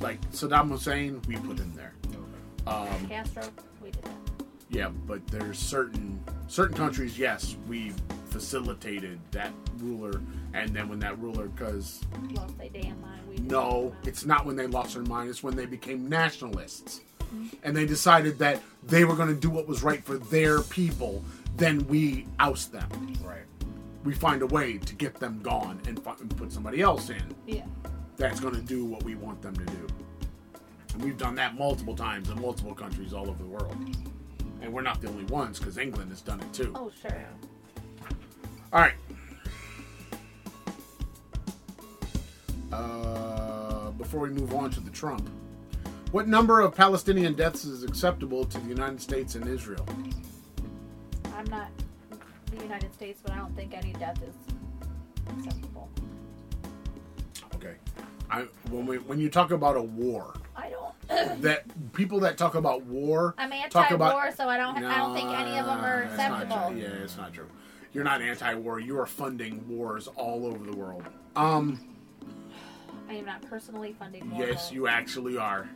Like Saddam Hussein, we put him there. Um, Castro, we did that. Yeah, but there's certain certain countries. Yes, we facilitated that ruler, and then when that ruler, because Lost they damn mind. We no, it's not when they lost their mind. It's when they became nationalists, and they decided that they were going to do what was right for their people. Then we oust them. Right. We find a way to get them gone and, fi- and put somebody else in Yeah. that's going to do what we want them to do. And we've done that multiple times in multiple countries all over the world. And we're not the only ones because England has done it too. Oh sure. All right. Uh, before we move on to the Trump, what number of Palestinian deaths is acceptable to the United States and Israel? I'm not the United States, but I don't think any death is acceptable. Okay. I when we when you talk about a war, I don't. that people that talk about war I'm anti-war, about so I don't. I don't think any of them are No, not acceptable. Yeah, it's not true. You're not anti-war. You are funding wars all over the world. Um, I am not personally funding war. yes, you actually are.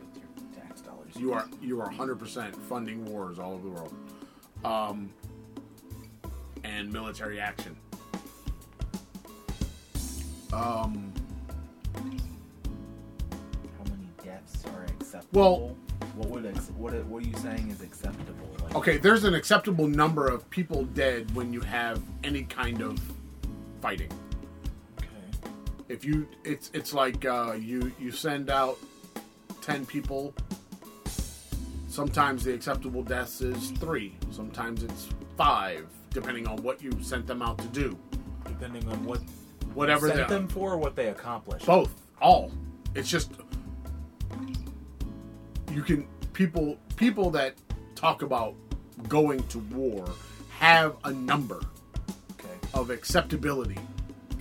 Tax dollars. You are you are 100% funding wars all over the world. Um, and military action. Um, How many deaths are acceptable? Well- what would ex- what are- what are you saying is acceptable? Like, okay, there's an acceptable number of people dead when you have any kind of fighting. Okay. if you it's it's like uh, you you send out 10 people sometimes the acceptable deaths is three sometimes it's five depending on what you sent them out to do Depending on what whatever sent the, them for, or what they accomplished. both all it's just you can people people that talk about going to war have a number Okay. of acceptability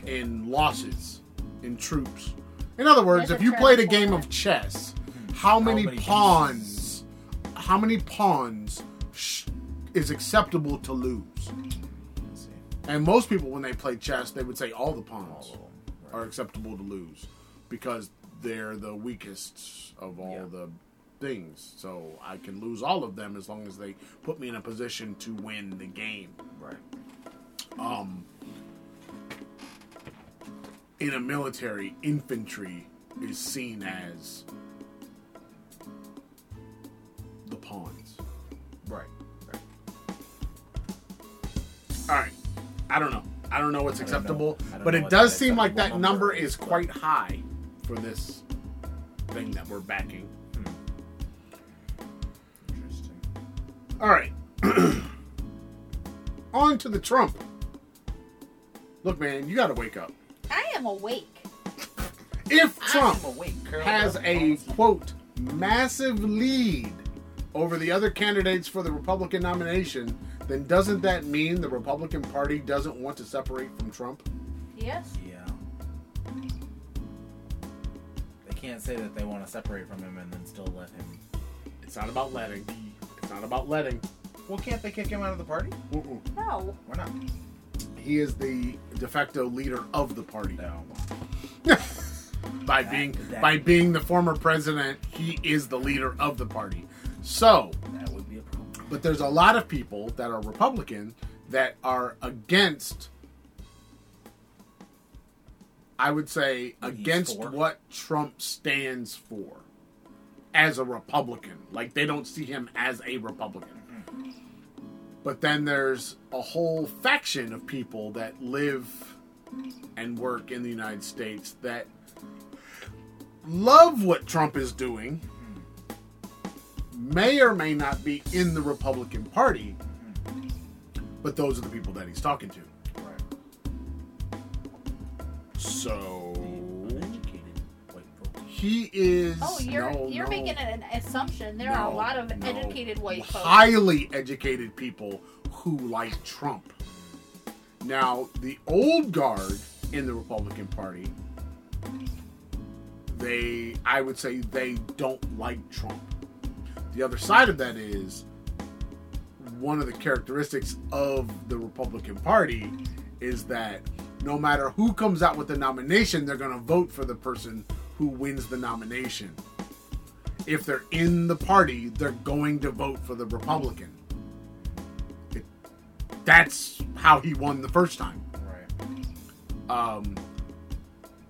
in losses in troops. In other words, There's if you played a game for of it. chess, hmm. how many, many pawns, how many pawns sh- is acceptable to lose? Let's. And most people, when they play chess, they would say all the pawns All them. Right. are acceptable to lose because they're the weakest of all Yeah. the things. So I can lose all of them as long as they put me in a position to win the game. Right. um, in a military, infantry is seen as the pawns. All right, I don't know. I don't know what's I don't acceptable, know. I don't but know it what does seem like that acceptable number number is is, but- quite high for this thing that we're backing. Interesting. All right, on to the Trump. Look, man, you got to wake up. I am awake. If Trump I'm awake, curled has up, a awesome. quote massive lead over the other candidates for the Republican nomination, then doesn't that mean the Republican Party doesn't want to separate from Trump? Yes. Yeah. They can't say that they want to separate from him and then still let him. It's not about letting. It's not about letting. Well, can't they kick him out of the party? Mm-mm. No. Why not? He is the de facto leader of the party. No. by That- being that- by being the former president, he is the leader of the party. So, But there's a lot of people that are Republican that are against, I would say what against for. what Trump stands for as a Republican. Like they don't see him as a Republican. But then there's a whole faction of people that live and work in the United States that love what Trump is doing, may or may not be in the Republican Party, but those are the people that he's talking to. Right. So Uneducated white folks. he is. Oh, you're no, you're no, making an assumption. There are a lot of no. educated white folks. highly educated people who like Trump. Now, the old guard in the Republican Party, they, I would say, they don't like Trump. The other side of that is one of the characteristics of the Republican Party is that no matter who comes out with the nomination, they're going to vote for the person who wins the nomination. If they're in the party, they're going to vote for the Republican. It, that's how he won the first time Right. um,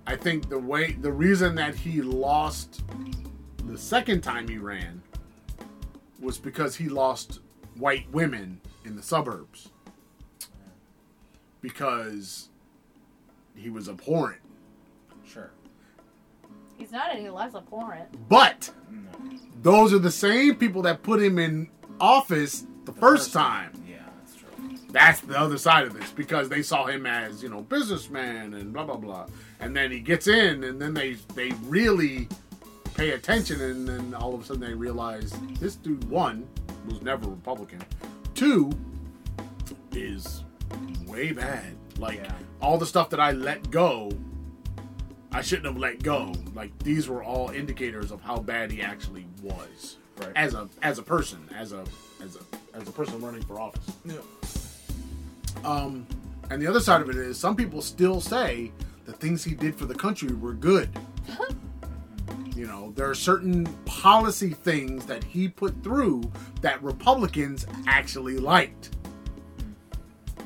I think the way the reason that he lost the second time he ran was because he lost white women in the suburbs because he was abhorrent. Sure. He's not any less abhorrent. But No. those are the same people that put him in office the, first time. Yeah, that's true. That's the other side of this because they saw him as you know businessman and blah blah blah, and then he gets in, and then they they really pay attention, and then all of a sudden they realize this dude one was never Republican, two is way bad. Like Yeah. all the stuff that I let go, I shouldn't have let go. Like these were all indicators of how bad he actually was Right. as a as a person, as a as a as a person running for office. Yeah. Um, and the other side of it is some people still say the things he did for the country were good. You know, there are certain policy things that he put through that Republicans actually liked.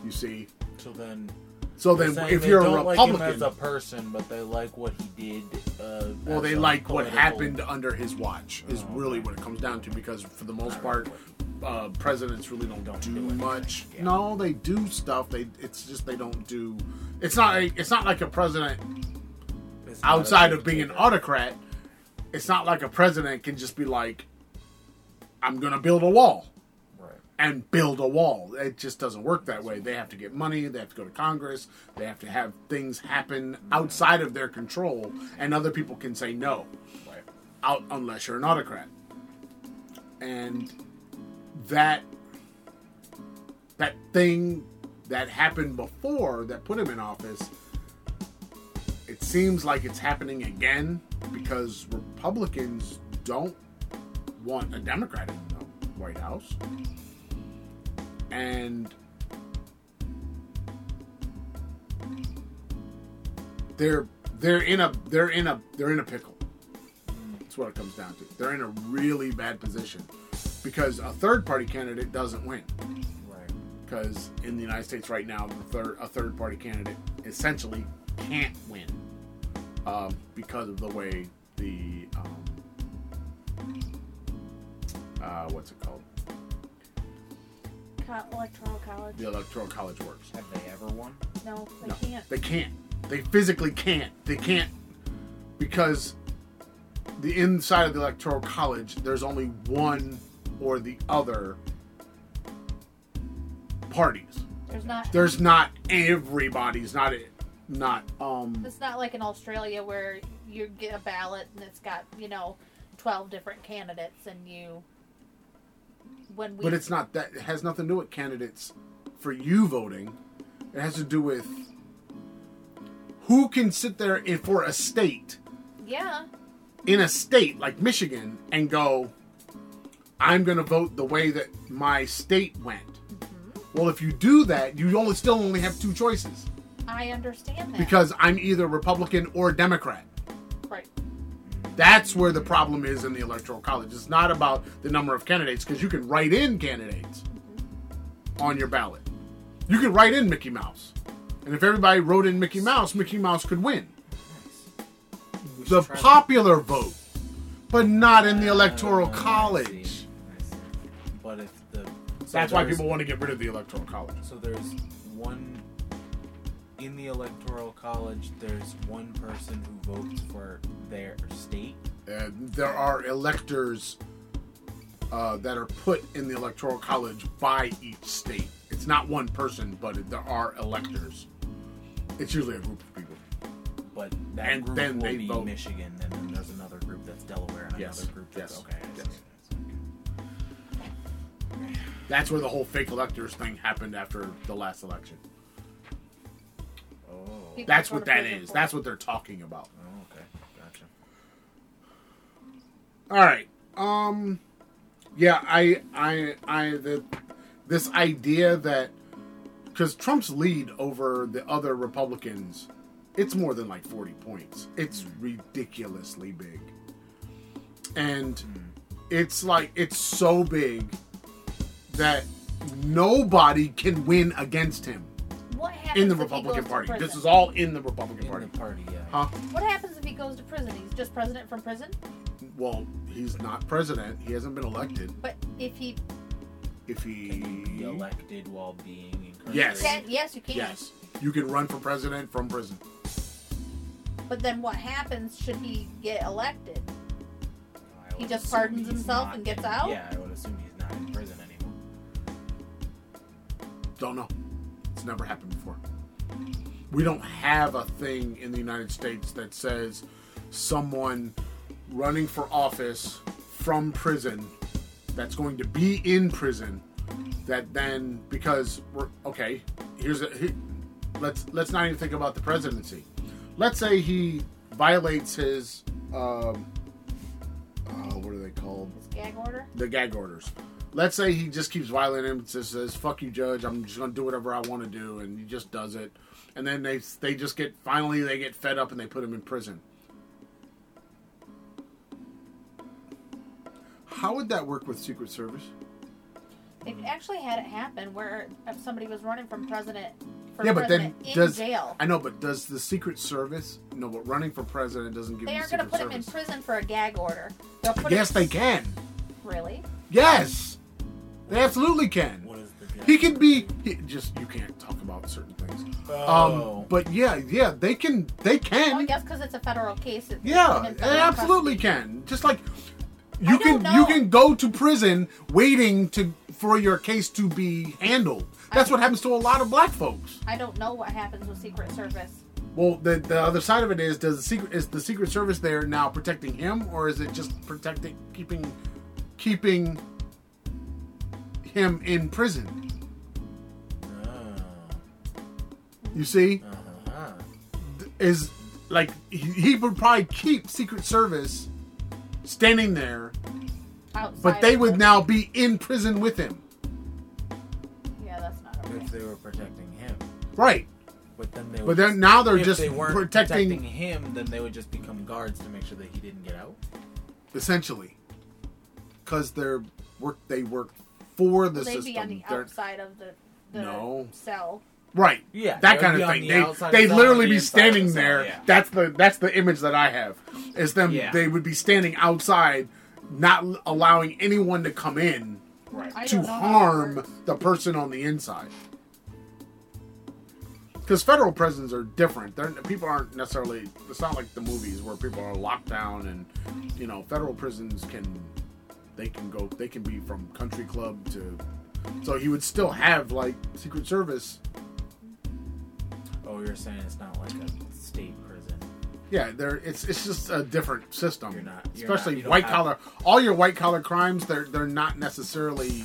You see, So then, so then if you're a don't like him Republican, as a person, but they like what he did. Uh, well, they like what happened under his watch. Is Oh, really okay. what it comes down to because for the most part. Uh, presidents really don't, Don't do, do much. yeah. No, they do stuff. They it's just they don't do. It's not. A, it's not like a president It's not a outside of being an autocrat, it's not like a president can just be like, I'm going to build a wall Right. and build a wall. It just doesn't work that way. They have to get money, they have to go to Congress, they have to have things happen outside of their control, and other people can say no, Right. out unless you're an autocrat. And that that thing that happened before that put him in office it seems like it's happening again because Republicans don't want a Democrat in the White House. And they're they're in a they're in a they're in a pickle. That's what it comes down to. They're in a really bad position because a third party candidate doesn't win Right. because in the United States right now, the third a third party candidate essentially can't win um, because of the way the um, uh, what's it called Co- electoral college. the electoral college works. Have they ever won? No, they No, can't. they can't. They physically can't. They can't because the inside of the electoral college, there's only one or the other parties. There's not. There's not everybody's not it. Not um. It's not like in Australia where you get a ballot and it's got you know twelve different candidates and you. When we. But it's not that. It has nothing to do with candidates for you voting. It has to do with who can sit there in, for a state Yeah. in a state like Michigan and go, I'm going to vote the way that my state went. Well, if you do that, you only still only have two choices I understand that. because I'm either Republican or Democrat. right. That's where the problem is in the electoral college. It's not about the number of candidates because you can write in candidates on your ballot. You can write in Mickey Mouse. And if everybody wrote in Mickey Mouse, Mickey Mouse could win. We The should try popular vote, but not in the electoral Uh, I see. college. I see. But if the That's why people want to get rid of the electoral college. So there's one in the electoral college. There's one person who votes for their state. Uh, there are electors uh, that are put in the electoral college by each state. It's not one person, but there are electors. It's usually a group of people. But that And group then will they be vote. Michigan, and then there's another group that's Delaware, and Yes. another group that's Yes. okay. Yes. That's where the whole fake electors thing happened after the last election. People That's what to that prison is. for That's what they're talking about. Oh, okay. Gotcha. All right. Um. Yeah, I, I, I, the, this idea that because Trump's lead over the other Republicans, it's more than like forty points. It's ridiculously big, and it's like it's so big that nobody can win against him What happens in the Republican Party. This is all in the Republican In Party, the party, yeah. huh? What happens if he goes to prison? He's just president from prison. Well, he's not president. He hasn't been elected. But if he If Can you be he elected while being incarcerated? Yes. can, yes, you can. Yes. You can run for president from prison. But then what happens should he get elected? I He just pardons himself and gets in- out? Yeah, I would assume he's not in prison anymore. Don't know. Never happened before. We don't have a thing in the United States that says someone running for office from prison that's going to be in prison that then because we're okay here's a let's let's not even think about the presidency let's say he violates his um uh, what are they called His gag order. the gag orders. Let's say he just keeps violating them. Just says "fuck you, judge." I'm just gonna do whatever I want to do, and he just does it. And then they they just get finally they get fed up and they put him in prison. How would that work with Secret Service? They've mm-hmm. actually had it happen where if somebody was running from president for yeah, but then president in does jail. I know, but does the Secret Service? No, but running for president doesn't give They aren't going to put him in prison for a gag order. Put yes, him, they can. Really? Yes, they absolutely can. What is the He can be he, just. You can't talk about certain things. Oh. Um, but yeah, yeah, they can. They Well, I can. guess because it's a federal case. It's yeah, in they absolutely can. Just like you don't can, you can go to prison waiting to for your case to be handled. That's I- what happens to a lot of black folks. I don't know what happens with Secret Service. Well, the the other side of it is, does the secret is the Secret Service there now protecting him, or is it just protecting keeping keeping him in prison? You see, Uh-huh. is like he, he would probably keep Secret Service standing there, Outside but they would the- now be in prison with him. Yeah, that's not okay. If they were protecting him, Right. but then they. But Would then just, now they're if just they weren't protecting, protecting him, then they would just become guards to make sure that he didn't get out. essentially because they're work they work for the They'd system. be on the They're- outside of the, the No. cell. Right. Yeah, That kind of thing. the They outside they'd of the cell literally be the the standing there. yeah. That's the that's the image that I have. Is them Yeah. they would be standing outside, not allowing anyone to come in Right. To don't know how that harm the person on the inside. Because federal prisons are different. They're, people aren't necessarily. It's not like the movies where people are locked down and, you know, federal prisons can, they can go. They can be from country club to. So he would still have like Secret Service. Oh, you're saying it's not like a state prison. Yeah, there. It's it's just a different system. You're not- you're especially not- you white have- collar. All your white collar crimes, they're they're not necessarily.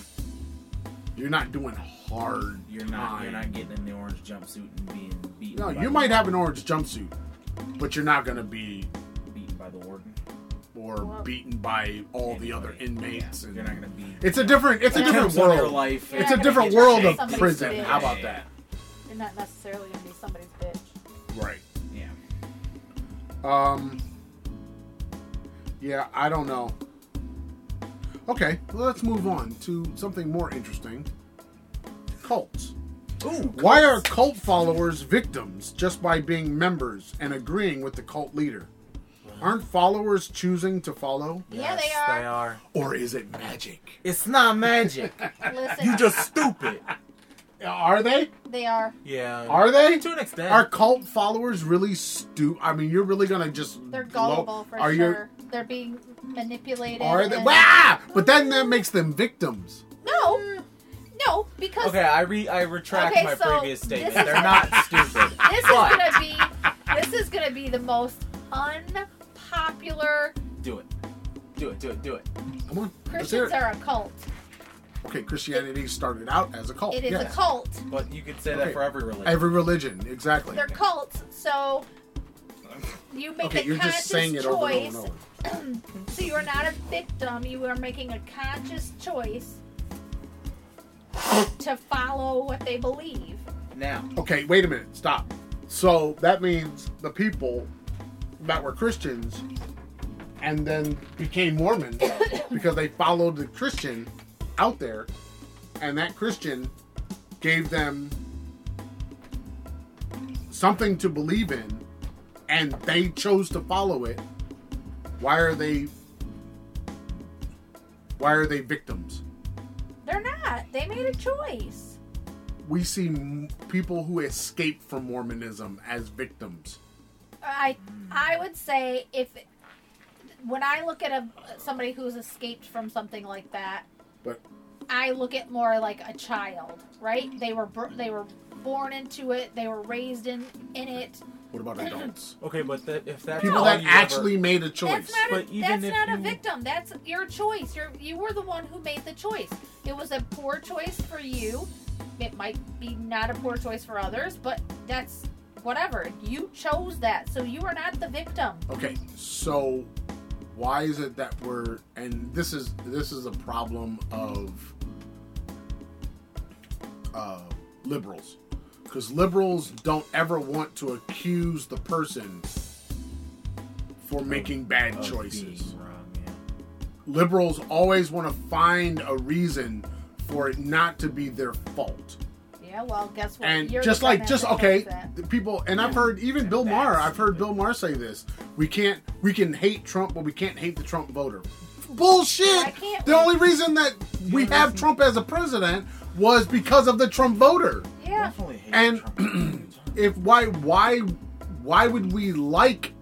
You're not doing hard. You're not. You're not getting in the orange jumpsuit and being beaten. No, you might have an orange jumpsuit, but you're not going to be or Well- beaten by all the other inmates. Yeah, and you're not going to be. it's a different. It's a different Attempts on your world. life. You're It's a different world of prison. bitch. How about that? You're not necessarily going to be somebody's bitch. Right. Yeah. Um. Yeah, I don't know. Okay, well, let's move on to something more interesting. Cults. Ooh. Why are cult followers victims just by being members and agreeing with the cult leader? Aren't followers choosing to follow? Yeah, they Yes, are. They are. Or is it magic? It's not magic. Listen, you just stupid. Are they? they are. Yeah. Are they? to an extent. Are cult followers really stu? I mean, you're really gonna just They're blow- gullible for are sure. They're being manipulated. You, are they? and- Wah! But then that makes them victims. No, no, because Okay, I re I retract Okay, my so previous statement. this is- They're not stupid. this is but gonna be this is gonna be the most unpopular. do it. Do it. Do it. Do it. Come on, let's hear Christians it. are a cult. Okay, Christianity started out as a cult. It is yes. a cult. But you could say Okay. that for every religion. Every religion, exactly. They're cults, so you make Okay, a you're conscious just saying it over choice. and over and over. so you are not a victim. You are making a conscious choice to follow what they believe. now. Okay, wait a minute. Stop. So that means the people that were Christians and then became Mormon because they followed the Christian out there, and that Christian gave them something to believe in, and they chose to follow it. Why are they? Why are they victims? They're not. They made a choice. We see m- people who escape from Mormonism as victims. I I would say if when I look at a somebody who's escaped from something like that, But I look at more like a child, right? They were they were born into it, they were raised in in it. what about adults? Okay, but the, if that's People all that you ever- actually made a choice. That's not But a, even that's if not a victim. That's your choice. You're you were the one who made the choice. It was a poor choice for you. It might be not a poor choice for others, but that's whatever. You chose that, so you are not the victim. Okay, so why is it that we're and this is this is a problem of uh, liberals because liberals don't ever want to accuse the person for making bad of choices. being wrong, yeah. Liberals always want to find a reason for it not to be their fault. Yeah, well, guess what? and You're just like just okay that. people and i've heard even bill maher i've heard bill maher say this we can't we can hate trump but we can't hate the trump voter. Bullshit! Why can't the only reason that we have listen- trump as a president was because of the trump voter. Yeah, Definitely hate And- Trump. if why why why would we like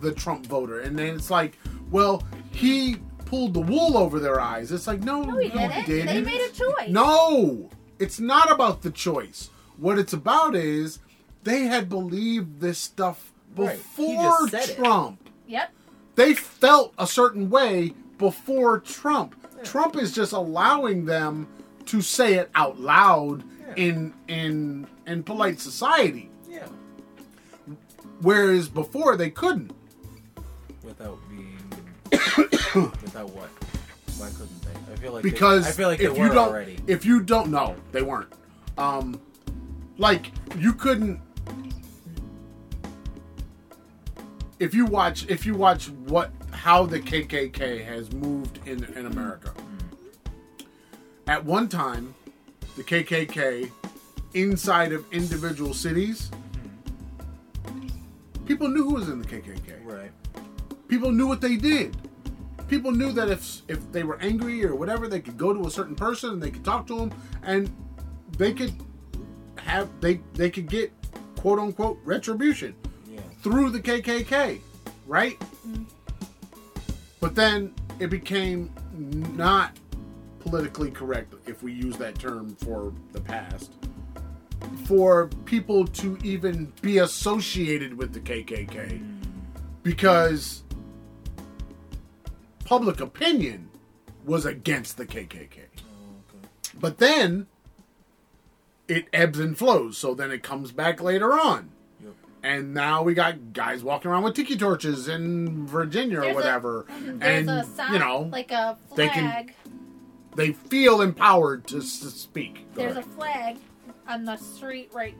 the trump voter? And then it's like well he pulled the wool over their eyes. It's like no, no, he no, didn't. he didn't. They made a choice. no, it's not about the choice. What it's about is they had believed this stuff Right. Before just said it. Trump. Yep. They felt a certain way before Trump. Trump is just allowing them to say it out loud Yeah. in in in polite society, yeah. whereas before they couldn't. Without being. without what? Why couldn't they? I feel like because they, I feel like they if were you don't already. if you don't know they weren't um like you couldn't if you watch if you watch what how the KKK has moved in in America at one time the KKK inside of individual cities people knew who was in the KKK Right. people knew what they did. People knew that if if they were angry or whatever, they could go to a certain person and they could talk to them, and they could have they they could get quote unquote retribution Yeah. through the KKK, right? Mm-hmm. But then it became not politically correct, if we use that term for the past, for people to even be associated with the KKK mm. because public opinion was against the KKK. Oh, okay. But then it ebbs and flows, so then it comes back later on. Yep. And now we got guys walking around with tiki torches in Virginia or There's a- whatever. There's and a sign, you know, like a they can flag. they feel empowered to, to speak. Go There's a flag on the street right.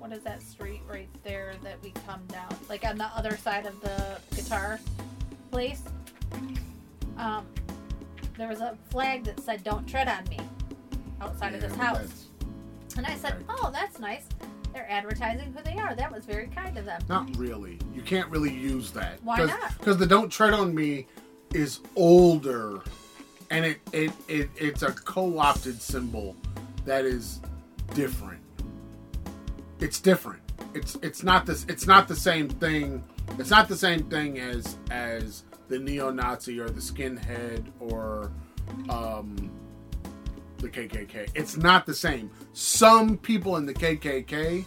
What is that street right there that we come down? Like on the other side of the guitar place. Um, there was a flag that said "Don't tread on me" outside of this house, that's- and I said, okay. "Oh, that's nice." They're advertising who they are. That was very kind of them. Not really. You can't really use that. Why not? Because the "Don't Tread on Me" is older, and it, it, it it's a co-opted symbol that is different. It's different. It's it's not this. It's not the same thing. It's not the same thing as as the neo-Nazi or the skinhead or um, the KKK. It's not the same. Some people in the KKK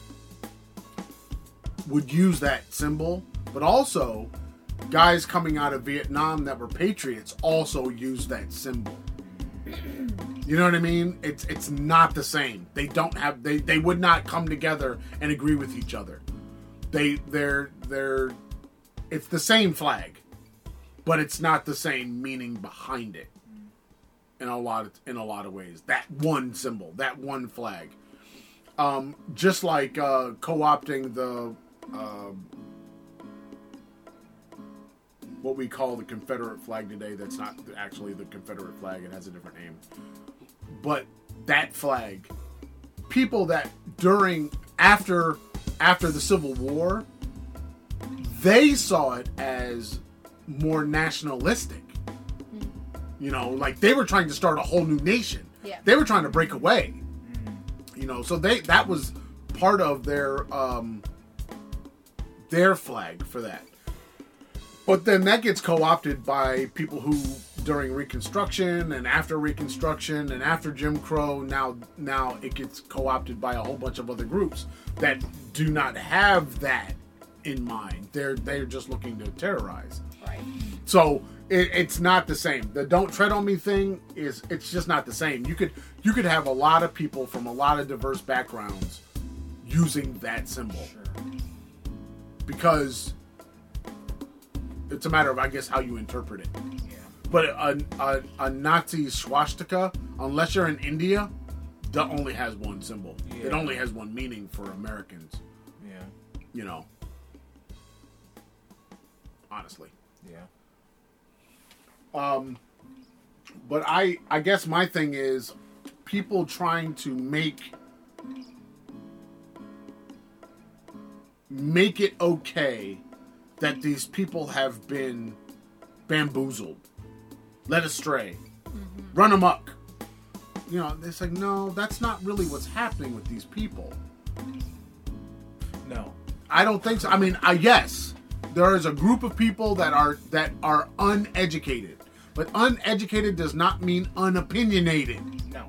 would use that symbol, but also guys coming out of Vietnam that were patriots also used that symbol. You know what I mean? It's it's not the same. They don't have they they would not come together and agree with each other. They they're they're it's the same flag, but it's not the same meaning behind it. In a lot of in a lot of ways, that one symbol, that one flag, um, just like uh, co-opting the uh, what we call the Confederate flag today. That's not actually the Confederate flag; it has a different name. But that flag, people that during after after the Civil War, they saw it as more nationalistic. You know, like they were trying to start a whole new nation. Yeah. They were trying to break away. You know, so they that was part of their um their flag for that. But then that gets co-opted by people who during Reconstruction and after Reconstruction and after Jim Crow now now it gets co-opted by a whole bunch of other groups that do not have that in mind. They're they're just looking to terrorize. Right. So it, it's not the same. The "Don't Tread on Me" thing is it's just not the same. You could you could have a lot of people from a lot of diverse backgrounds using that symbol because it's a matter of I guess how you interpret it. Yeah. But a, a, a Nazi swastika, unless you're in India, that only has one symbol. It only has one meaning for Americans. Yeah. You know, honestly. Yeah. Um, but I I guess my thing is people trying to make make it okay that these people have been bamboozled, led astray, run amok. You know, it's like no, that's not really what's happening with these people. No. I don't think so. I mean, I yes, there is a group of people that are that are uneducated, but uneducated does not mean unopinionated. No.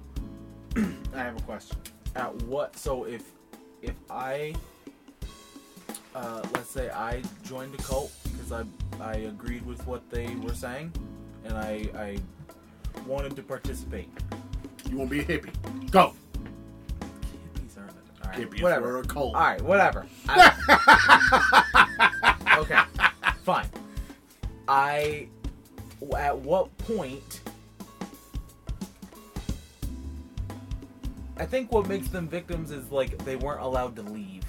I have a question. At what? So if if I uh, let's say I joined a cult because I I agreed with what they were saying, and I I wanted to participate. You won't be a hippie. Go. Hippies aren't. All right, Hippies whatever. a cult. All right, whatever. I- okay, fine. I. At what point? I think what makes them victims is like they weren't allowed to leave.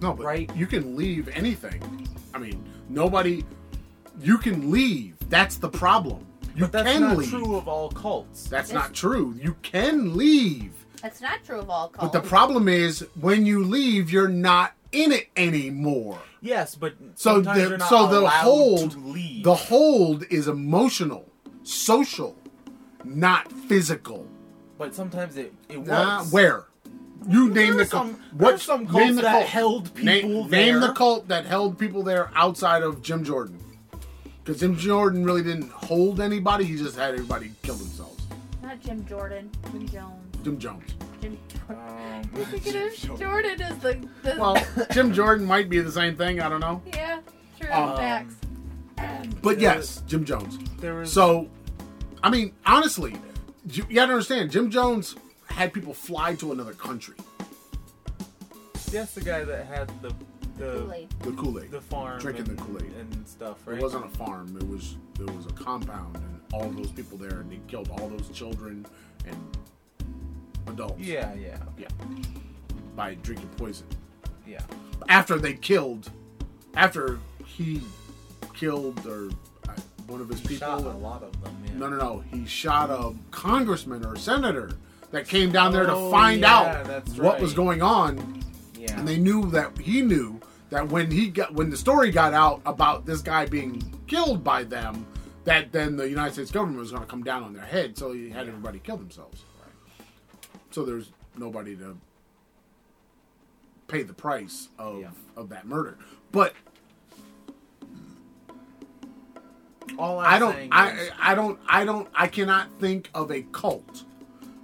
No, but Right. you can leave anything. I mean, nobody. You can leave. That's the problem. You But that's can not leave. true of all cults. That's It's- not true. You can leave. That's not true of all cults. But the problem is when you leave, you're not in it anymore. yes, but So sometimes the you're not so the allowed hold to leave. the hold is emotional, social, not physical. but sometimes it it was. Nah, where? You name the are cult. some- there are some cults name the that cult. held Na- people Name the cult that held people there outside of Jim Jordan. Because Jim Jordan really didn't hold anybody. He just had everybody kill themselves. Not Jim Jordan. Jim Jones. Jim Jones. Jim. You're Jordan is the. the Well, Jim Jordan might be the same thing. I don't know. yeah. True Um, facts. But There yes, Jim Jones. there was So, I mean, honestly, you, you gotta understand. Jim Jones had people fly to another country. That's the guy that had the the Kool-Aid. The Kool Aid. the farm Drinking and, the Kool-Aid. and stuff, right? It wasn't a farm. It was it was a compound, and all those people there, and they killed all those children and adults. Yeah, yeah, yeah, by drinking poison. yeah. After they killed, after he killed or uh, one of his He people. shot a lot of them. Yeah. No, no, no. He shot a congressman or senator that came down there to Oh, find yeah, out what was going on Yeah. and they knew that he knew that when he got when the story got out about this guy being killed by them, that then the United States government was going to come down on their head, so he had everybody kill themselves. So there's nobody to pay the price of Yeah. of that murder. But All I'm I don't saying I I don't I don't I cannot think of a cult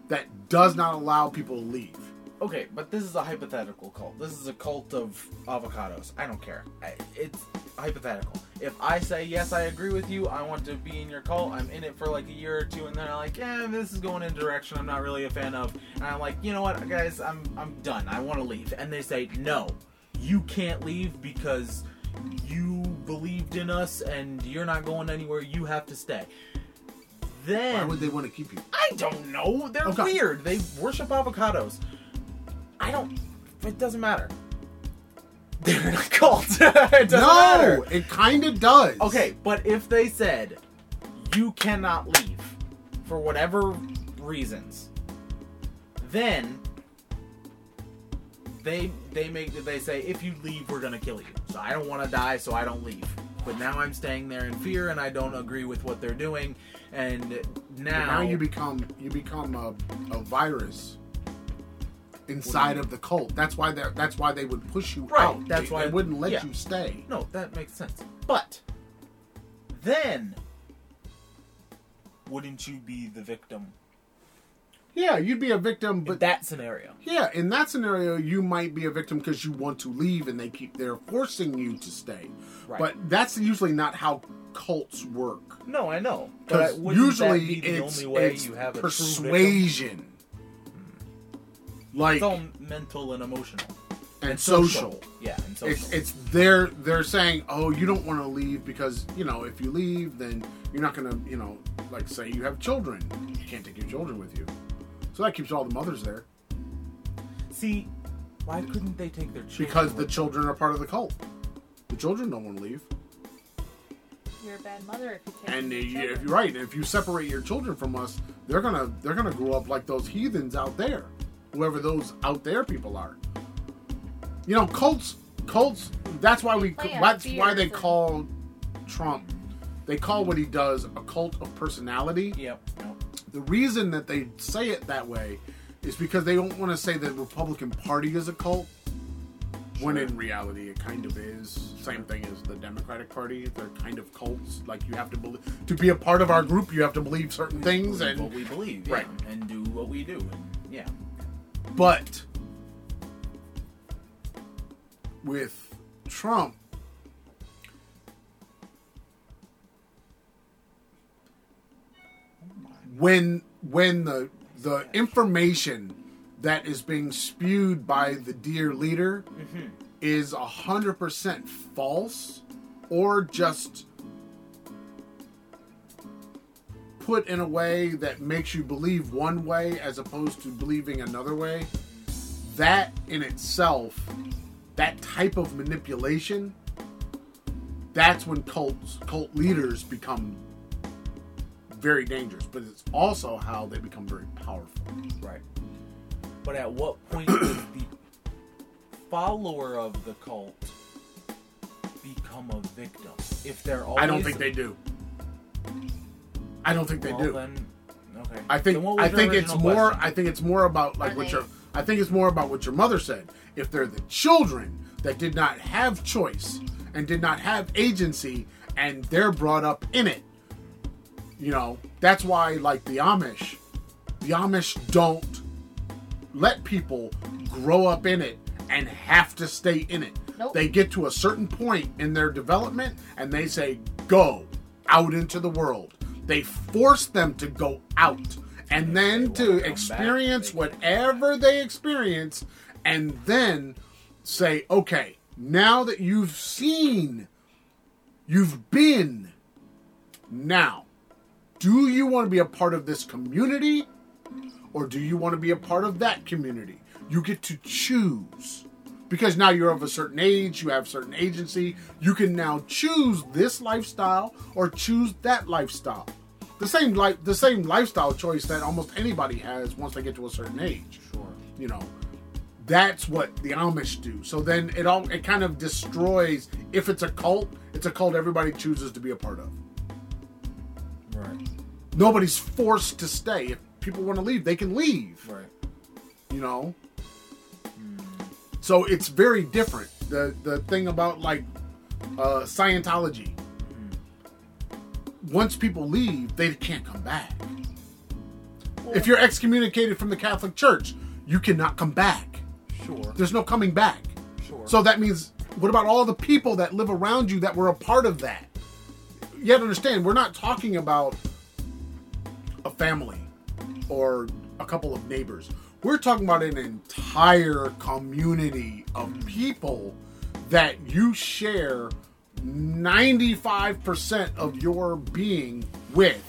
that does not allow people to leave. Okay, but this is a hypothetical cult. This is a cult of avocados. I don't care. I- It's hypothetical. If I say yes, I agree with you. I want to be in your cult. I'm in it for like a year or two, and then I'm like, yeah, this is going in a direction I'm not really a fan of. And I'm like, you know what, guys, I'm I'm done. I want to leave. And they say, no, you can't leave because you believed in us, and you're not going anywhere. You have to stay. Then Why would they want to keep you? I don't know. They're Okay. weird. They worship avocados. I don't. It doesn't matter. They're in a cult. it doesn't no, matter. it kind of does. Okay, but if they said you cannot leave for whatever reasons, then they they make they say if you leave we're gonna kill you. So I don't want to die, so I don't leave. But now I'm staying there in fear, and I don't agree with what they're doing. And But now, now you become you become a, a virus inside of the cult. That's why they that's why they would push you Right, out. that's they, why- they wouldn't let yeah. you stay. No, that makes sense. But then wouldn't you be the victim Yeah, you'd be a victim, in but that scenario? yeah, in that scenario, you might be a victim because you want to leave and they keep they're forcing you to stay. Right. But that's usually not how cults work. No, I know. But Because usually that be the it's, only way it's you have a true victim? persuasion, like It's all mental and emotional and social. Yeah, and social. It's it's they're they're saying, oh, you don't want to leave because you know if you leave, then you're not gonna you know like say you have children, you can't take your children with you, so that keeps all the mothers there See, why couldn't they take their children? because the with children are part of the cult. The children don't want to leave, You're a bad mother if you take and your you- if you're right, if you separate your children from us, they're gonna they're gonna grow up like those heathens out there, whoever those out there people are. You know, cults cults. That's why we. That's why they call Trump. They call what he does a cult of personality. Yep. yep. The reason that they say it that way is because they don't want to say the Republican Party is a cult. When in reality, it kind of is. Same thing as the Democratic Party. They're kind of cults. Like you have to believe to be a part of our group, you have to believe certain things, Believe what and we believe, yeah, Right. and do what we do, and yeah. But with Trump, when when the the information that is being spewed by the dear leader mm-hmm. is a hundred percent false or just put in a way that makes you believe one way as opposed to believing another way that in itself that type of manipulation that's when cults cult leaders become very dangerous but it's also how they become very powerful Right. But at what point does the follower of the cult become a victim? If they're always i don't think they do i don't think they well, do Then, okay. I think Then I think it's original more? I think it's more about like Are what they- your I think it's more about what your mother said. If they're the children that did not have choice and did not have agency and they're brought up in it. You know, that's why like the Amish, the Amish don't let people grow up in it and have to stay in it. Nope. They get to a certain point in their development and they say, go out into the world. They force them to go out and then to experience whatever they experience and then say, okay, now that you've seen, you've been, now, do you want to be a part of this community or do you want to be a part of that community? You get to choose. Because now you're of a certain age, you have certain agency, you can now choose this lifestyle or choose that lifestyle. The same life the same lifestyle choice that almost anybody has once they get to a certain age Sure. you know That's what the Amish do. So then it all it kind of destroys. If it's a cult, it's a cult everybody chooses to be a part of. Right. Nobody's forced to stay. If people want to leave, they can leave. Right. You know. So it's very different. The the thing about like uh, Scientology. Once people leave, they can't come back. If you're excommunicated from the Catholic Church, you cannot come back. Sure. There's no coming back. Sure. So that means, what about all the people that live around you that were a part of that? You have to understand, we're not talking about a family or a couple of neighbors. We're talking about an entire community of people that you share 95% of your being with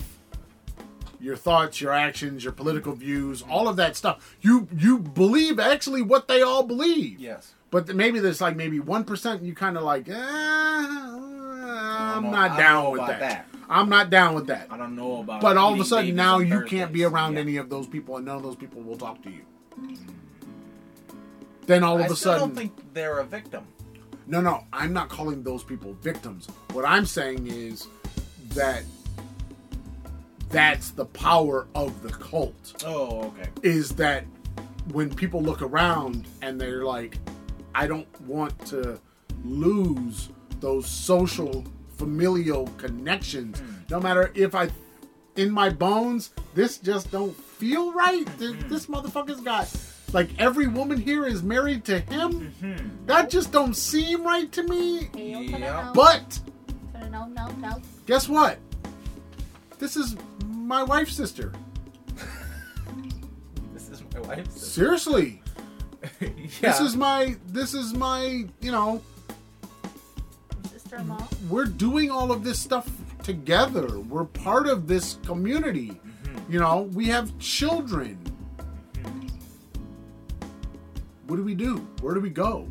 your thoughts, your actions, your political views, all of that stuff. You you believe actually what they all believe. yes. But maybe there's like maybe one percent you kind of like. Eh, I'm not down with that. that. I'm not down with that. I don't know about. But all of a sudden now on you can't be around Yeah. any of those people, and none of those people will talk to you. Then all of I a still sudden, don't think they're a victim. no, no, I'm not calling those people victims. What I'm saying is that that's the power of the cult. Oh, okay. is that when people look around and they're like, I don't want to lose those social familial connections. Hmm. No matter if I in my bones, this just don't feel right. Th- hmm. This motherfucker's got like every woman here is married to him. Mm-hmm. That just don't seem right to me. Hail to the Yeah. But no, no, no. guess what? This is my wife's sister. This is my wife's. Seriously. yeah. This is my this is my, you know, Sister-in-law. We're doing all of this stuff together. We're part of this community. Mm-hmm. You know, we have children. What do we do? Where do we go?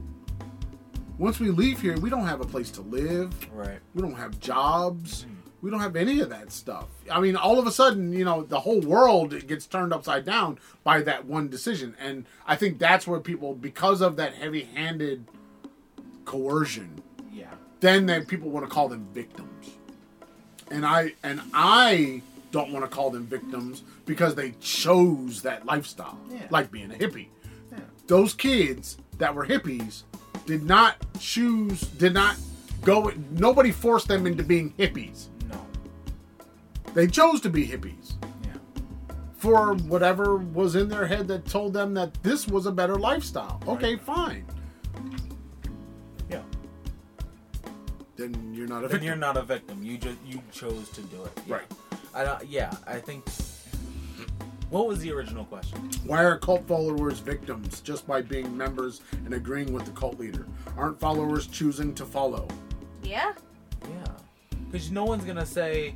Once we leave here, we don't have a place to live. right. We don't have jobs. Mm-hmm. We don't have any of that stuff. I mean, all of a sudden, you know, the whole world gets turned upside down by that one decision. And I think that's where people, because of that heavy handed coercion, Yeah. then people want to call them victims. And I and I don't want to call them victims because they chose that lifestyle, Yeah. like being a hippie. Yeah. Those kids that were hippies did not choose, did not go. Nobody forced them into being hippies. No. They chose to be hippies Yeah. for whatever was in their head that told them that this was a better lifestyle. Okay, fine. Then you're not a Then victim. you're not a victim. You just you chose to do it. Yeah. Right. I don't, yeah. I think. What was the original question? Why are cult followers victims just by being members and agreeing with the cult leader? Aren't followers choosing to follow? Yeah. Yeah. Because no one's gonna say,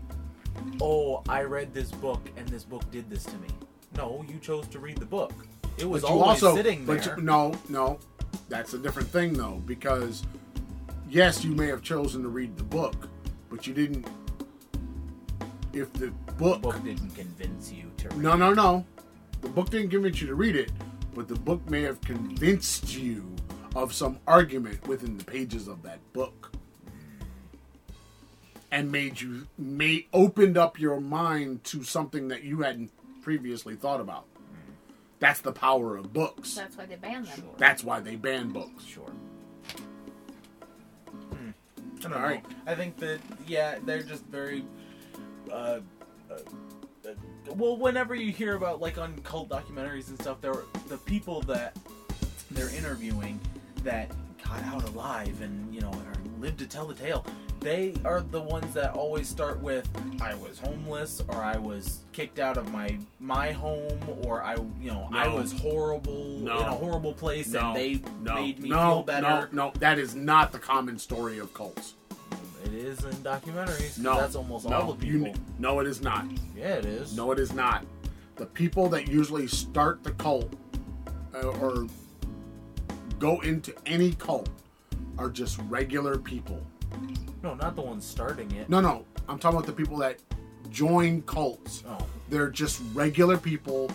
"Oh, I read this book and this book did this to me." No, you chose to read the book. It was But always also, sitting there. but you- no, no, that's a different thing though, because yes, you may have chosen to read the book, but you didn't. If the the book, book didn't convince you to read. It. No, no, no, the book didn't convince you to read it, but the book may have convinced you of some argument within the pages of that book. And made you may opened up your mind to something that you hadn't previously thought about. That's the power of books. That's why they banned them. Sure. That's why they ban books. Sure. I don't know. right. I think that yeah, they're just very. Uh, uh, uh, well, whenever you hear about like on cult documentaries and stuff, there the people that they're interviewing that got out alive and you know lived to tell the tale. They are the ones that always start with "I was homeless" or "I was kicked out of my my home" or "I you know I was horrible No. in a horrible place and they no, made me no, feel better." No, no, that is not the common story of cults. It is in documentaries. No, that's almost no, all the you- no, it is not. yeah, it is. No, it is not. The people that usually start the cult uh, or go into any cult are just regular people. No, not the ones starting it. No, no, I'm talking about the people that join cults. Oh, They're just regular people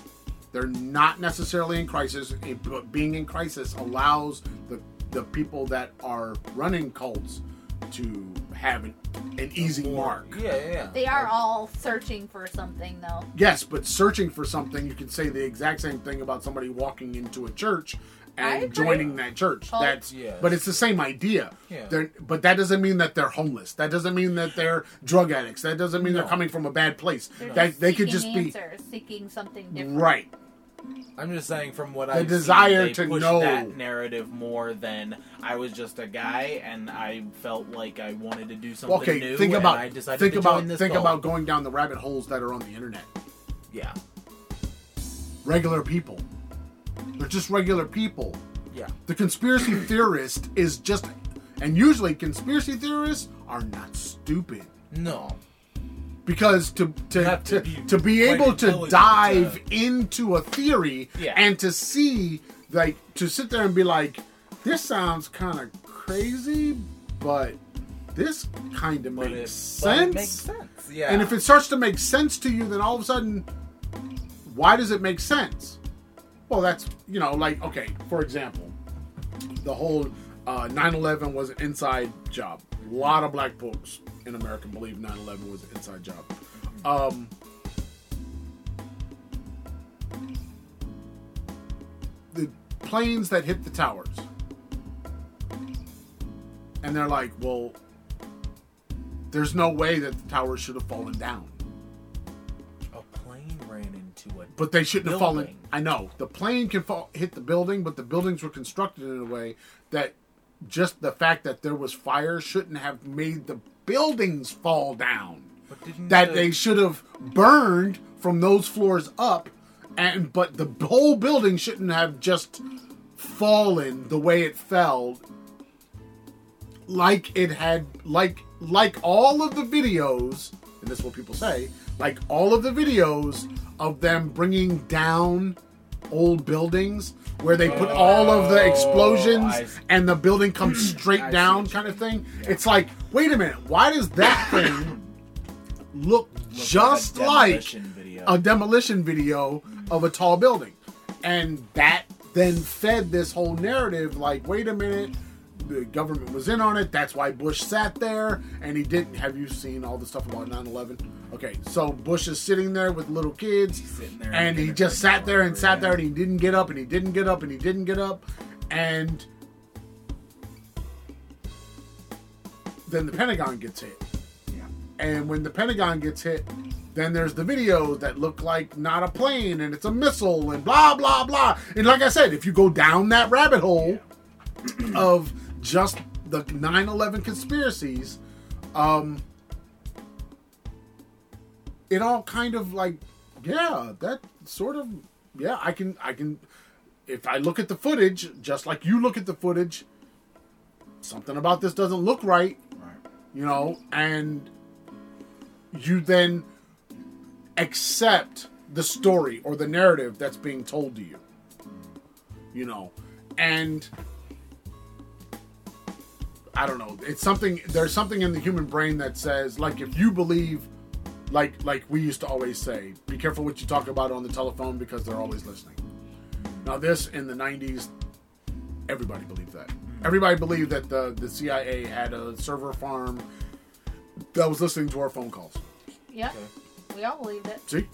They're not necessarily in crisis, but being in crisis allows the the people that are running cults to have an, an easy mark. Yeah, yeah, yeah. They are all searching for something, though. Yes, but searching for something, you can say the exact same thing about somebody walking into a church I and joining that church. Cult. That's Yes. but it's the same idea. Yeah. They're, but that doesn't mean that they're homeless. That doesn't mean that they're drug addicts. That doesn't mean No. they're coming from a bad place. They're That they could seeking just be seeking something different. right. I'm just saying from what The I desire they to pushed know. that narrative more than I was just a guy and I felt like I wanted to do something Okay, new. think and about I decided think to about join this think cult. about going down the rabbit holes that are on the internet. yeah, Regular people. They're just regular people. yeah. The conspiracy theorist is just and usually conspiracy theorists are not stupid. No, because to to have to, to to, be be able to dive to- into a theory Yeah. and to see like to sit there and be like this sounds kind of crazy but this kind of makes it, sense makes sense. Yeah, and if it starts to make sense to you then all of a sudden why does it make sense well that's you know like okay for example the whole uh, 9-11 was an inside job. A lot of black folks in america believe 9-11 was an inside job. Um, the planes that hit the towers. And they're like well there's no way that the towers should have fallen down into it. but they shouldn't have fallen. I know the plane can fall, hit the building, but the buildings were constructed in a way that just the fact that there was fire shouldn't have made the buildings fall down. But didn't That the- they should have burned from those floors up, and but the whole building shouldn't have just fallen the way it fell. Like it had, like like all of the videos, and this is what people say, like all of the videos of them bringing down old buildings where they put all of the Oh, explosions I and the building comes straight I down kind of thing. Yeah. It's like, wait a minute, why does that thing look just like a demolition video. a demolition video of a tall building. And that then fed this whole narrative like, wait a minute, the government was in on it. That's why Bush sat there and he didn't. Have you seen all the stuff about 9 11? Okay, so Bush is sitting there with little kids Sitting there and he just sat there and sat there and he didn't get up and he didn't get up and he didn't get up. And then the Pentagon gets hit. yeah. And when the Pentagon gets hit, then there's the videos that look like not a plane and it's a missile and blah blah blah. And like I said, if you go down that rabbit hole of just the 9/11 conspiracies, um it all kind of like yeah, that sort of yeah, I can I can if I look at the footage just like you look at the footage, something about this doesn't look right Right. you know, and you then accept the story or the narrative that's being told to you. You know, and I don't know. It's something. There's something in the human brain that says, like, if you believe, like, like we used to always say, be careful what you talk about on the telephone because they're always listening. Now, this in the '90s, everybody believed that. Everybody believed that the the CIA had a server farm that was listening to our phone calls. Yep. Okay. We all believed it. See,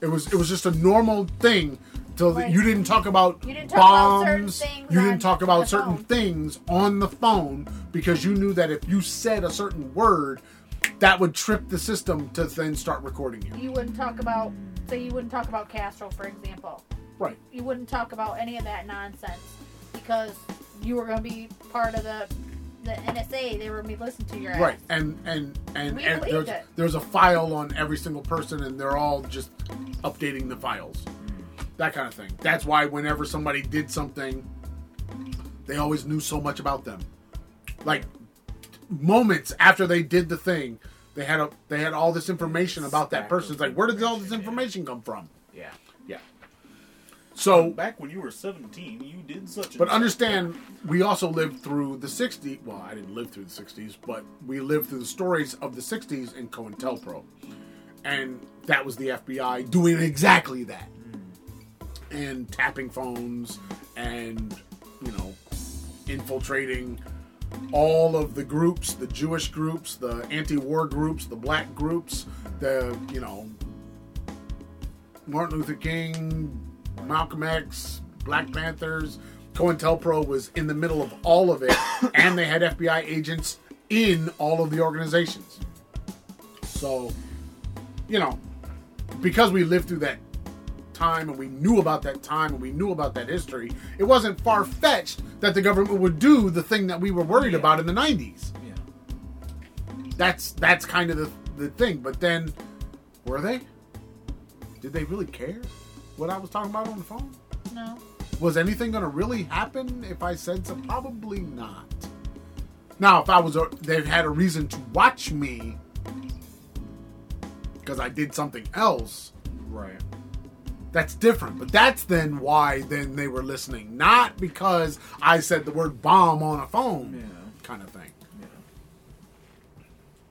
it was it was just a normal thing. Till Like, you didn't talk about you didn't talk about certain bombs. things you didn't talk about certain phone. things on the phone because you knew that if you said a certain word, that would trip the system to then start recording you. You wouldn't talk about, say, you wouldn't talk about Castro, for example. Right. You wouldn't talk about any of that nonsense because you were going to be part of the the NSA. They were going to be listening to your ass. Right, and and and, We and there's, it. there's a file on every single person, and they're all just updating the files, that kind of thing. That's why whenever somebody did something, they always knew so much about them. Like moments after they did the thing, they had a they had all this information about that person. It's like, where did all this information, come from? Yeah. Yeah. So back when you were 17, you did such. But understand, we also lived through the 60s. Well, I didn't live through the 60s, but we lived through the stories of the 60s in COINTELPRO. And that was the FBI doing exactly that. Hmm. and tapping phones and you know infiltrating all of the groups the jewish groups the anti-war groups the black groups the you know martin luther king malcolm x black panthers. Cointelpro was in the middle of all of it and they had fbi agents in all of the organizations. So you know because we lived through that time and we knew about that time and we knew about that history, it wasn't far fetched that the government would do the thing that we were worried Yeah. about in the 90s. Yeah. That's that's kind of the, the thing. But then, were they? Did they really care what I was talking about on the phone? No. Was anything going to really happen if I said so? Probably not. Now, if I was, a, they had a reason to watch me because I did something else, Right. That's different. But that's then why then they were listening, not because I said the word bomb on a phone, Yeah. kind of thing. Yeah.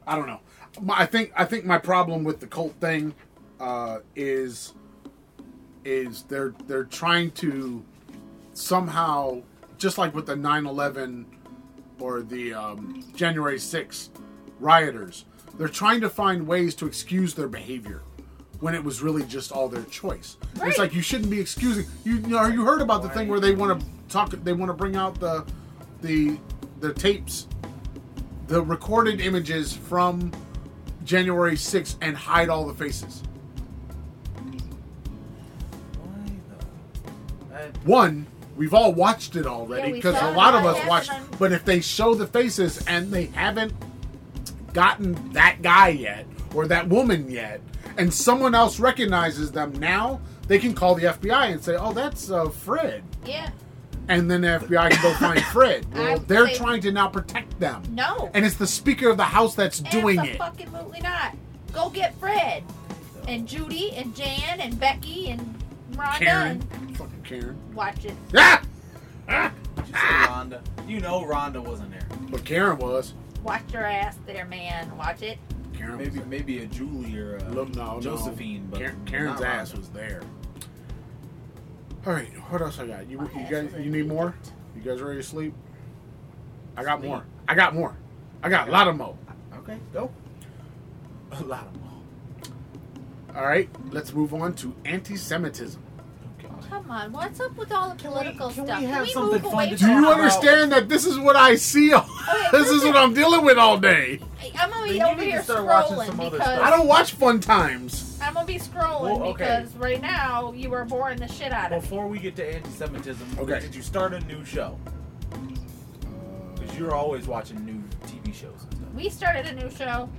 I don't know. I think I think my problem with the cult thing uh, is is they're they're trying to somehow just like with the 9/11 or the um, January 6th rioters, they're trying to find ways to excuse their behavior when it was really just all their choice. It's like you shouldn't be excusing. You, you know, you heard about the thing where they want to talk. They want to bring out the the the tapes the recorded images from January 6th and hide all the faces. Why though? I, One, we've all watched it already because saw a lot of us watched. But if they show the faces and they haven't gotten that guy yet or that woman yet, and someone else recognizes them now, they can call the FBI and say, "Oh, that's uh, Fred," Yeah. and then the FBI can go find Fred. I Well, would they're say- trying to now protect them, No. and it's the Speaker of the House that's doing it. Absolutely not. Go get Fred and Judy and Jan and Becky and Rhonda Karen, and fucking Karen. watch it. Ah! Ah! did you say Rhonda? You know Rhonda wasn't there. But Karen was. Watch your ass there, man. Watch it. Karen Maybe was. maybe a Julie or a uh, Look, no, no. Josephine, but Karen's ass Rhonda. was there. All right, what else I got? You, My you ass guys, you need more? You guys ready to sleep? I got Sleep. more. I got more. I got a lot of more. Okay, go. A lot of them. All right, let's move on to anti-Semitism. Okay. Come on. What's up with all the Can we- political can we stuff? have can we something move fun away to Do you talk about- understand that this is what I see? All, Okay, this is what. I'm dealing with all day. I'm gonna be you over need to here start watching scrolling other because I don't watch Fun Times. I'm gonna be scrolling Well, okay. because right now you are boring the shit out of me. Before we get to anti-Semitism, Okay. did you start a new show? Uh, because you're always watching new TV shows and stuff. We started a new show.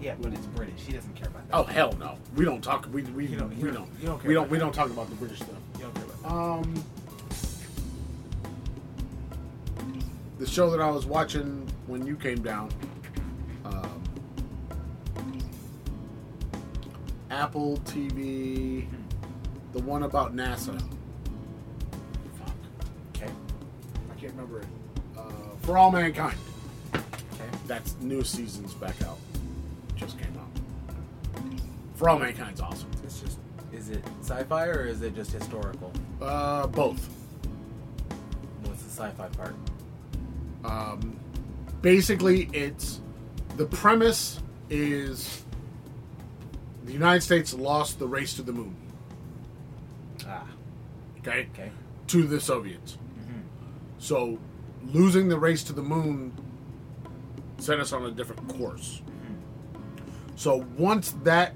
Yeah, but it's British. He doesn't care about that. Oh hell no, we don't talk. We we, You don't- we don't- you don't care we don't. We that. don't talk about the British stuff. You don't care about that. Um, the show that I was watching when you came down, um, Apple TV, the one about NASA. Fuck, Okay. I can't remember it. Uh, For All Mankind. Okay. That's new season's back out. Just came out. For All Mankind's awesome. It's just. Is it sci-fi or is it just historical? Uh, both. What's the sci-fi part? Um, basically, it's the premise is the United States lost the race to the moon. Ah. Okay, Okay. to the Soviets. Mm-hmm. So, losing the race to the moon set us on a different course. So once that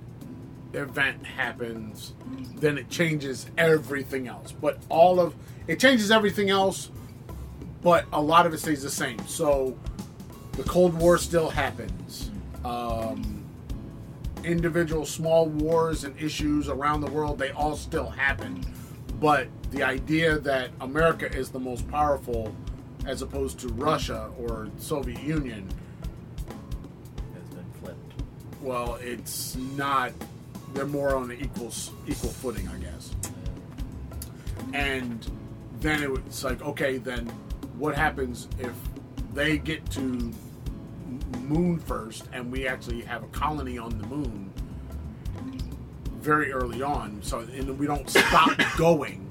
event happens, then it changes everything else. But all of it changes everything else, but a lot of it stays the same. So the Cold War still happens. Um, individual small wars and issues around the world, they all still happen. But the idea that America is the most powerful as opposed to Russia or Soviet Union. Well, it's not. They're more on an equal equal footing, I guess. And then it was like, okay, then what happens if they get to moon first, and we actually have a colony on the moon? very early on. So and we don't stop going,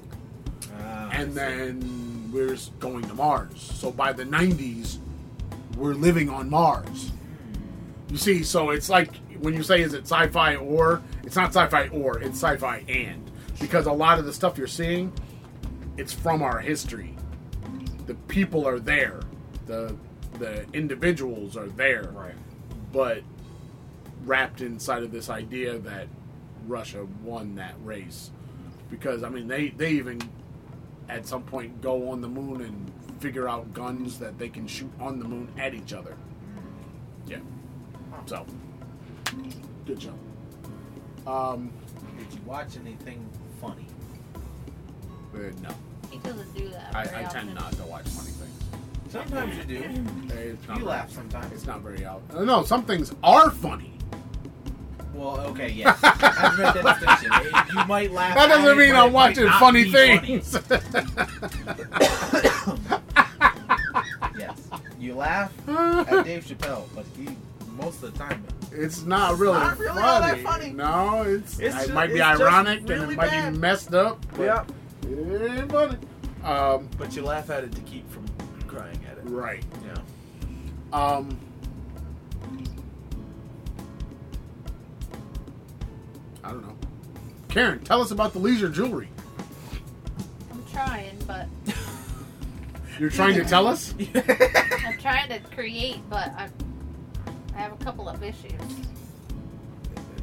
Ah, and then we're just going to Mars. So by the '90s, we're living on Mars. You see, so it's like when you say is it sci-fi or it's not sci-fi or it's sci-fi and because a lot of the stuff you're seeing, it's from our history. The people are there, the the individuals are there, right. but wrapped inside of this idea that Russia won that race. Because I mean, they they even at some point go on the moon and figure out guns that they can shoot on the moon at each other. Hmm. Yeah. So, good job. Um, Did you watch anything funny? uh, no, He doesn't do that. I, very I tend not to watch funny things. Sometimes you do. It's not You very- laugh sometimes. It's not very out. uh, No, some things are funny. Well, okay, yes. I've made that distinction. You might laugh. That at doesn't it, mean but I'm might watching not funny be funny. things. Yes. You laugh at Dave Chappelle, but he most of the time It's not really, not really funny. all that funny. No, it's, It's it ju- might be it's just ironic and it might bad. be messed up. But it ain't funny. Um, But you laugh at it to keep from crying at it. right. Yeah. Um, I don't know. Karen, tell us about the leisure jewelry. I'm trying, but You're trying to tell us? I'm trying to create, but I I have a couple of issues.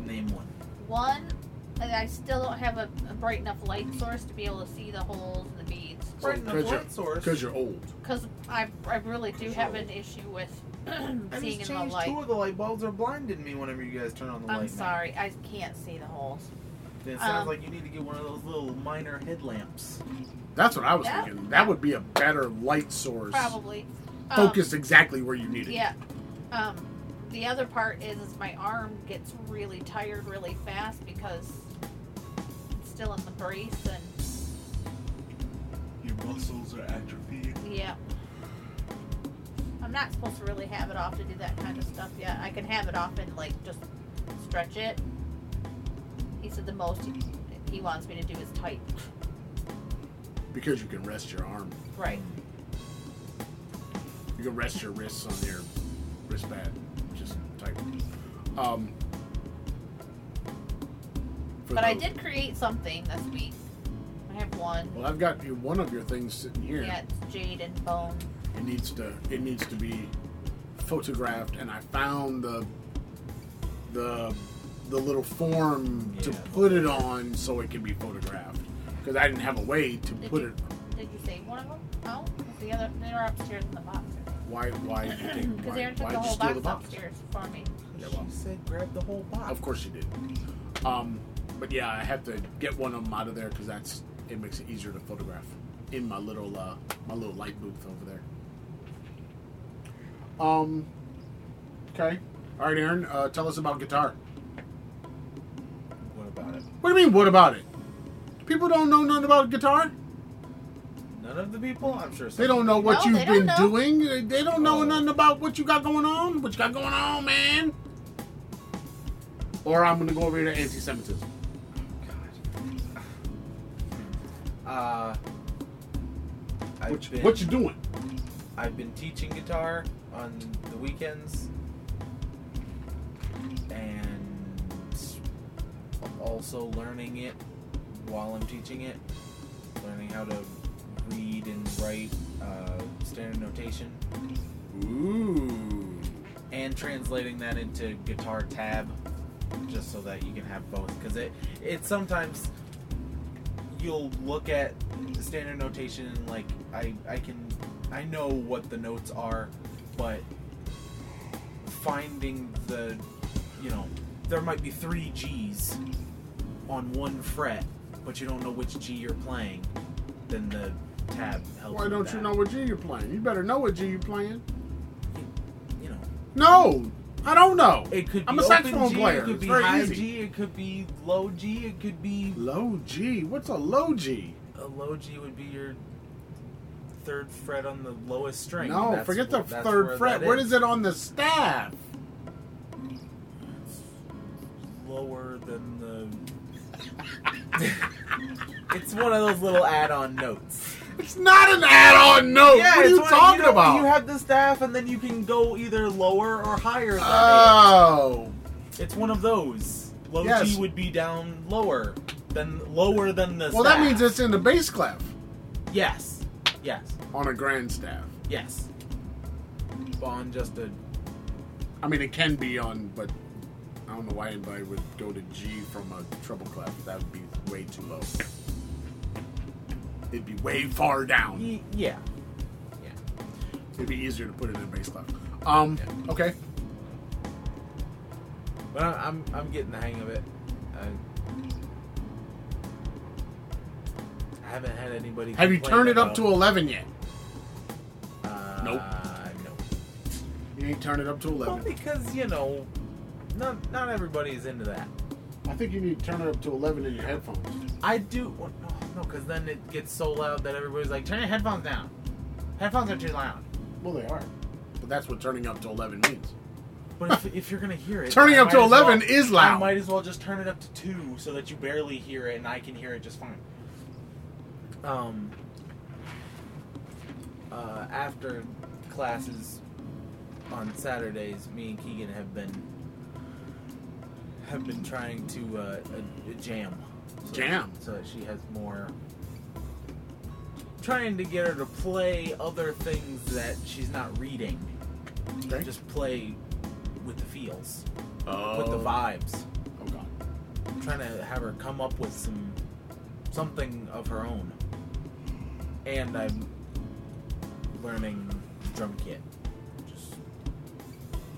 Name one. One, I I still don't have a, a bright enough light source to be able to see the holes in the beads. Right enough Because you're, light source. 'cause you're old. Because I, I really do have an issue with I seeing just in the changed light. two of the light bulbs are blinding me whenever you guys turn on the light. I'm now. sorry, I can't see the holes. It sounds Um, like you need to get one of those little miner headlamps. That's what I was Yeah. thinking. That would be a better light source. Probably. Um, Focused exactly where you need it. Yeah. Um, the other part is, is my arm gets really tired really fast because it's still in the brace and Your muscles are atrophying. yeah. I'm not supposed to really have it off to do that kind of stuff yet. I can have it off and like just stretch it. He said the most he, he wants me to do is tight. Because you can rest your arm. Right. You can rest your wrists on your wristband. Just type. Um, for But I did create something this week. I have one. Well, I've got you- one of your things sitting here. Yeah, it's jade and bone. It needs to. It needs to be photographed, and I found the the the little form to put it on so it can be photographed. Because I didn't have a way to Did put you- it. Did you save one of them? Oh, the other they're upstairs in the box. Why? Why? did you take- Because why, Aaron took why the did you whole steal box, the box? upstairs for me. Yeah, well, She said grab the whole box. Of course you did. Um, but yeah, I have to get one of them out of there because that's it makes it easier to photograph in my little uh, my little light booth over there. Um. Okay. All right, Aaron. Uh, tell us about guitar. What about it? What do you mean? What about it? People don't know nothing about guitar. None of the people? I'm sure some They don't know what No, you've don't been know. doing. They- They don't know Oh. nothing about what you got going on. What you got going on, man. Or I'm gonna go over here to anti-Semitism. Uh, I've What you, been, what you doing? I've been teaching guitar on the weekends, and also learning it while I'm teaching it. Learning how to read and write uh, standard notation, Ooh. and translating that into guitar tab, just so that you can have both. Because it it sometimes you'll look at the standard notation and like I I can I know what the notes are, but finding the you know there might be three G's on one fret, but you don't know which G you're playing. Then the tab helps. Why don't you know what G you're playing? You better know what G you're playing. You know, No, I don't know. it could. Be I'm a saxophone G, player. It could be high easy. G. It could be low G. It could be Low G. What's a low G? a low G would be your third fret on the lowest string. No, That's forget the third where fret. Where is it on the staff? lower than the. it's one of those little add-on notes. It's not an add-on note. what are you talking know, about? You have the staff, and then you can go either lower or higher. Than oh, it. It's one of those. Low Yes. G would be down lower than lower than the. well, that means it's in the bass clef yes, yes, on a grand staff. yes. On just a I mean, it can be on, but I don't know why anybody would go to G from a treble clef. That would be way too low. It'd be way far down. y- yeah. It'd be easier to put it in a bass clef. Um. Yeah. Okay. But I- I'm I'm getting the hang of it. I, I haven't had anybody. Have you turned it up to eleven yet? Uh, Nope. No. You ain't turned it up to 11. Well, because you know, not not everybody is into that. I think you need to turn it up to eleven in your headphones. I do. No, because then it gets so loud that everybody's like, "Turn your headphones down." Headphones are too loud. Well, they are. But that's what turning up to eleven means. But if, if you're gonna hear it, Turning I up to might as well- 11 is loud. I might as well just turn it up to two so that you barely hear it and I can hear it just fine. Um. Uh, after classes on Saturdays, me and Keegan have been have been trying to uh, jam. So Jam? so that she has more. Trying to get her to play other things that she's not reading. Okay. Just play with the feels, Oh. with the oh. vibes. Oh god. I'm trying to have her come up with some something of her own. And I'm learning drum kit. Just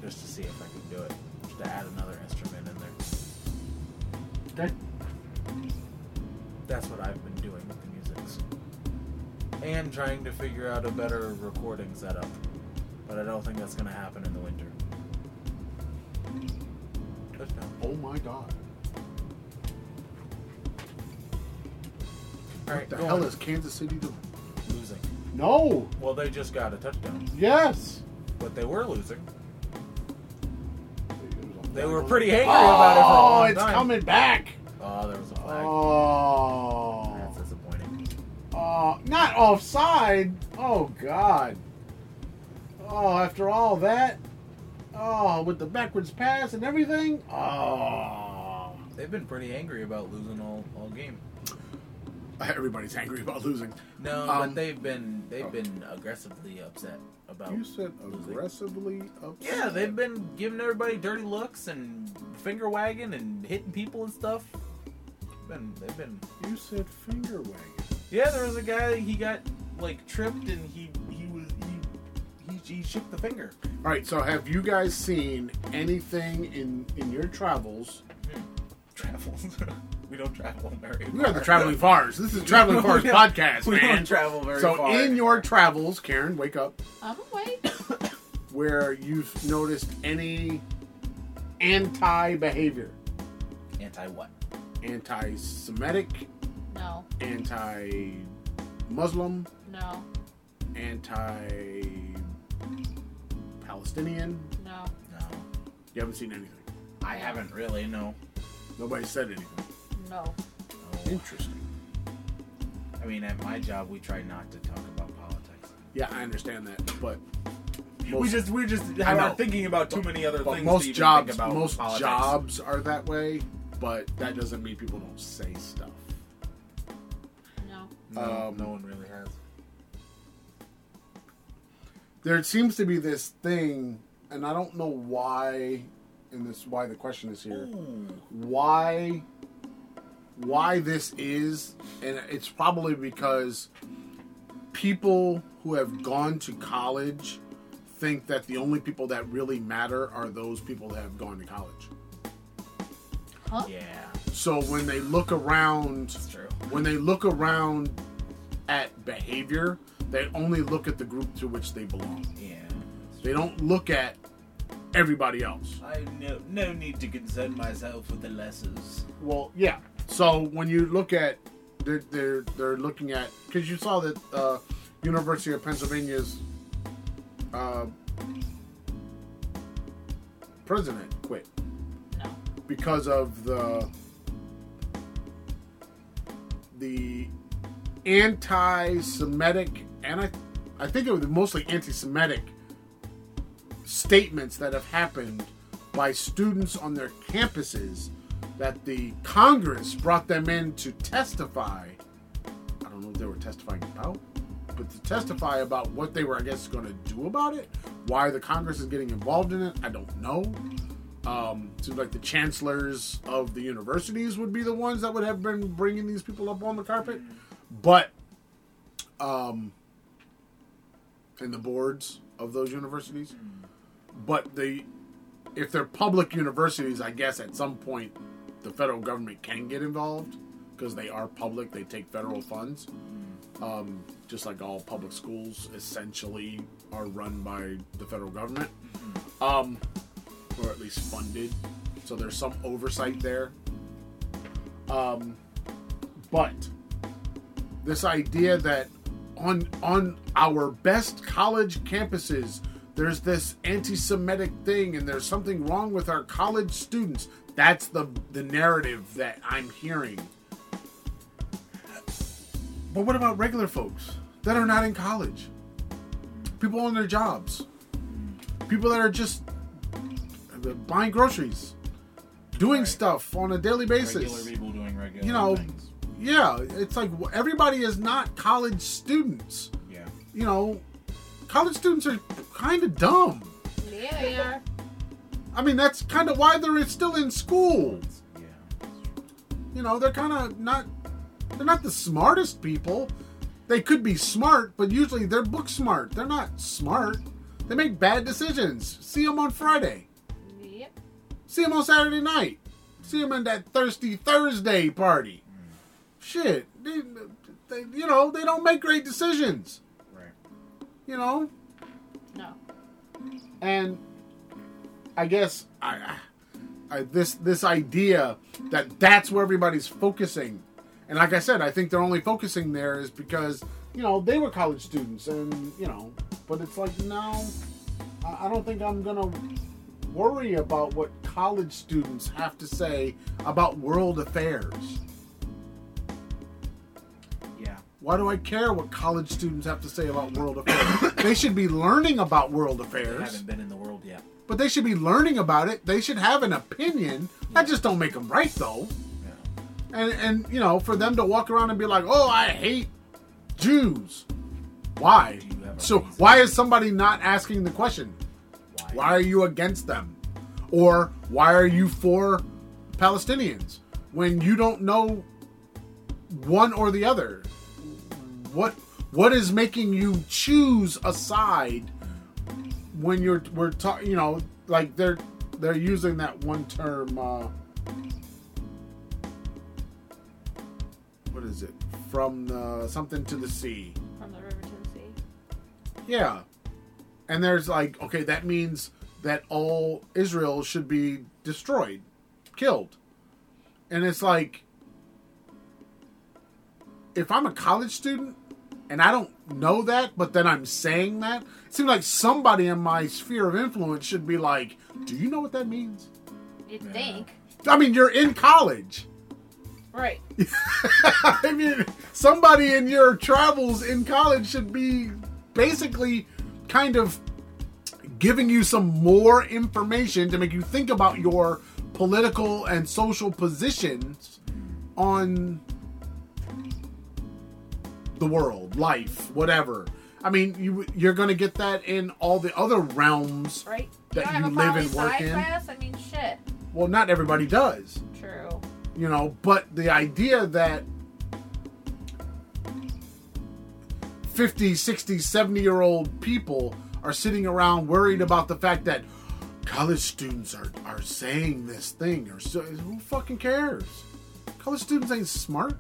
just to see if I can do it. Just to add another instrument in there. Okay. That's what I've been doing with the musics. And trying to figure out a better recording setup. But I don't think that's gonna happen in the winter. Touchdown. Oh my god. All right, what the hell on. is Kansas City doing? losing? No. Well, they just got a touchdown, Yes. but they were losing. They Oh, were pretty angry about it oh, long it's time. coming back. Oh, there was a flag. Oh. That's disappointing. Oh, not offside. Oh God. Oh, after all that. Oh, with the backwards pass and everything. Oh. They've been pretty angry about losing all, all game. Everybody's angry about losing. No, Um, but they've been they've oh. been aggressively upset about. You said losing. aggressively upset. Yeah, they've been giving everybody dirty looks and finger wagging and hitting people and stuff. Been they've been. You said finger wagging. Yeah, there was a guy. He got like tripped and he he was he he, he shook the finger. All right. So, have you guys seen anything in in your travels? Hmm. Travels. we don't travel very. We are the far. traveling fars. This is traveling We fars podcast, We man. don't travel very so, far. So, in your travels, Karen, wake up. I'm awake. Where you've noticed any anti behavior, anti what? anti-Semitic, No, anti-Muslim, no, anti-Palestinian. no. No, You haven't seen anything. I haven't really. No. Nobody said anything. No. No. Interesting. I mean, at my job, we try not to talk about politics. Yeah, I understand that, but we just we're just I know. are thinking about too many other but things. most to even jobs, think about most politics. jobs are that way. But that doesn't mean people don't say stuff. No. No, Um, no one really has. there seems to be this thing, and I don't know why. And this why the question is here. Ooh. Why? Why this is, and it's probably because people who have gone to college think that the only people that really matter are those people that have gone to college. Huh? Yeah, So when they look around that's true. when they look around at behavior, they only look at the group to which they belong. Yeah. They don't look at everybody else. I no no need to concern myself with the lessers. Well, yeah. So when you look at, they're they're, they're looking at because you saw that uh, University of Pennsylvania's uh, president quit. Because of the the anti-Semitic and I, I think it was mostly anti-Semitic statements that have happened by students on their campuses that the Congress brought them in to testify. I don't know what they were testifying about, but to testify about what they were, I guess, going to do about it. Why the Congress is getting involved in it, I don't know. Um, seems like the chancellors of the universities would be the ones that would have been bringing these people up on the carpet, but um, and the boards of those universities. But the if they're public universities, I guess at some point the federal government can get involved because they are public. They take federal funds, um, just like all public schools essentially are run by the federal government, um, or at least funded. So there's some oversight there. Um, but this idea that on on our best college campuses there's this anti-semitic thing and there's something wrong with our college students that's the the narrative that i'm hearing but what about regular folks that are not in college people on their jobs people that are just buying groceries doing Right. stuff on a daily basis Regular people doing regular You know, things. yeah it's like everybody is not college students Yeah. you know college students are kind of dumb Yeah, they are. i mean that's kind of why they're still in school Yeah. you know they're kind of not they're not the smartest people they could be smart but usually they're book smart they're not smart they make bad decisions see them on friday Yep. See them on saturday night. See them in that thirsty thursday party. Shit they, they, you know they don't make great decisions. Right. you know? No. and I guess I, I this this idea that that's where everybody's focusing, and like I said, I think they're only focusing there is because you know they were college students, and you know, but it's like no, I I don't think I'm gonna worry about what college students have to say about world affairs. Yeah. Why do I care what college students have to say about world affairs? they should be learning about world They affairs. haven't been in the world yet. But they should be learning about it. They should have an opinion. That just don't make them right, though. Yeah. And and you know, for them to walk around and be like, "Oh, I hate Jews." Why? Do you have a So reason? why is somebody not asking the question? Why? Are you against them? Or why are you for Palestinians when you don't know one or the other? What what is making you choose a side when you're we're talking, you know, like they're they're using that one term uh what is it? From the something to the sea. From the river to the sea. Yeah. And there's like, okay, that means that all Israel should be destroyed, killed. And it's like, if I'm a college student and I don't know that, but then I'm saying that, it seems like somebody in my sphere of influence should be like, do you know what that means? You'd Yeah. think. I mean, you're in college. Right. I mean, somebody in your travels in college should be basically kind of giving you some more information to make you think about your political and social positions on the world, life, whatever. I mean, you you're to get that in all the other realms. Right. That you, you live and work in. class? I mean, shit. Well, not everybody does. True. you know but the idea that 50 60 70 year old people are sitting around worried about the fact that college students are, are saying this thing or so, who fucking cares college students ain't smart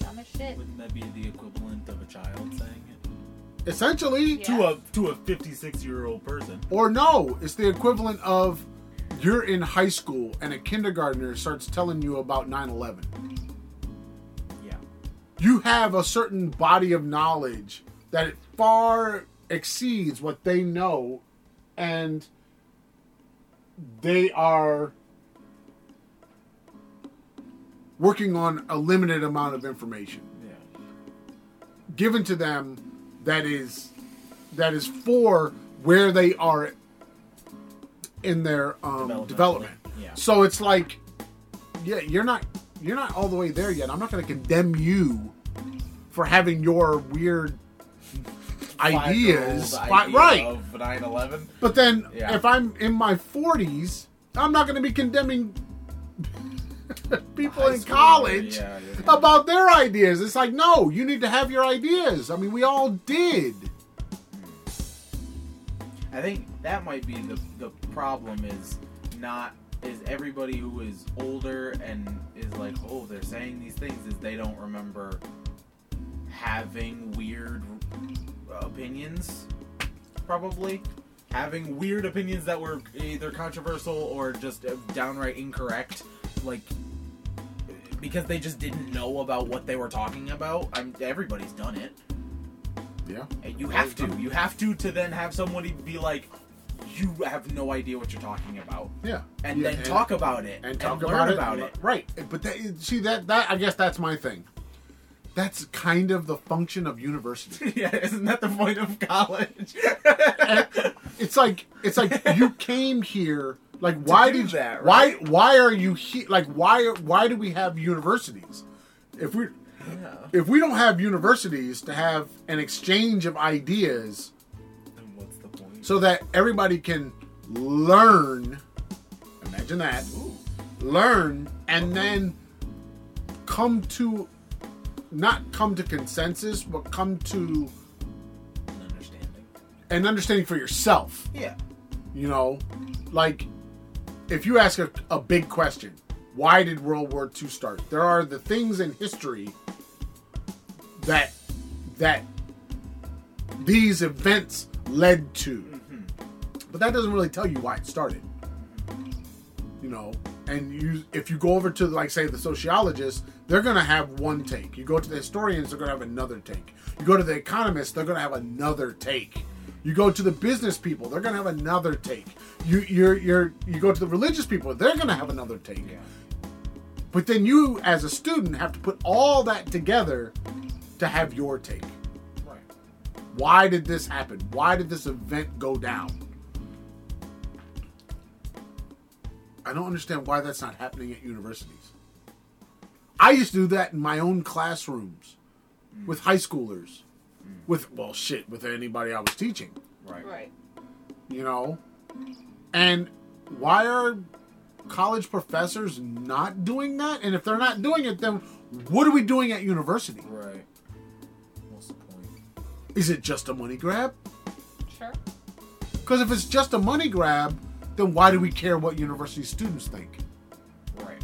Dumb as shit. Wouldn't that be the equivalent of a child saying it? essentially Yeah. To a to a 56 year old person. or no it's the equivalent of you're in high school and a kindergartner starts telling you about 9-11 Yeah. You have a certain body of knowledge that it far exceeds what they know and they are working on a limited amount of information Yeah. given to them that is that is for where they are in their um, Developmentally, development. yeah. So it's like, yeah, you're not you're not all the way there yet. I'm not going to condemn you for having your weird ideas, idea right? Of 9/11. But then, Yeah. if I'm in my 40s, I'm not going to be condemning people in college yeah, yeah. about their ideas. It's like, no, you need to have your ideas. I mean, we all did. I think that might be the the problem is not is everybody who is older and is like, oh, they're saying these things is they don't remember having weird opinions, probably having weird opinions that were either controversial or just downright incorrect, like because they just didn't know about what they were talking about. I'm, everybody's done it. Yeah. And you have to. You have to to then have somebody be like, you have no idea what you're talking about, Yeah. and Yeah, then talk about it and talk learn about, it, about it. Right. But that, see that that I guess that's my thing. That's kind of the function of university. yeah, isn't that the point of college? it's like it's like you came here like why did that, why why are you here like why why do we have universities if we yeah. if we don't have universities to have an exchange of ideas so that everybody can learn imagine that Ooh. learn and then come to not come to consensus but come to An understanding. an understanding for yourself Yeah. you know like if you ask a, a big question why did world war ii start there are the things in history that that these events led to but that doesn't really tell you why it started you know and you if you go over to like say the sociologists they're going to have one take you go to the historians they're going to have another take you go to the economists they're going to have another take you go to the business people they're going to have another take you you're, you're you go to the religious people they're going to have another take Yeah. but then you as a student have to put all that together to have your take Right. why did this happen? Why did this event go down? Don't understand why that's not happening at universities. I used to do that in my own classrooms with high schoolers. With, well, shit, with anybody I was teaching, Right. Right. you know? And why are college professors not doing that? And if they're not doing it, then what are we doing at university? Right. What's the point? Is it just a money grab? Sure. Because if it's just a money grab, then why do we care what university students think? Right.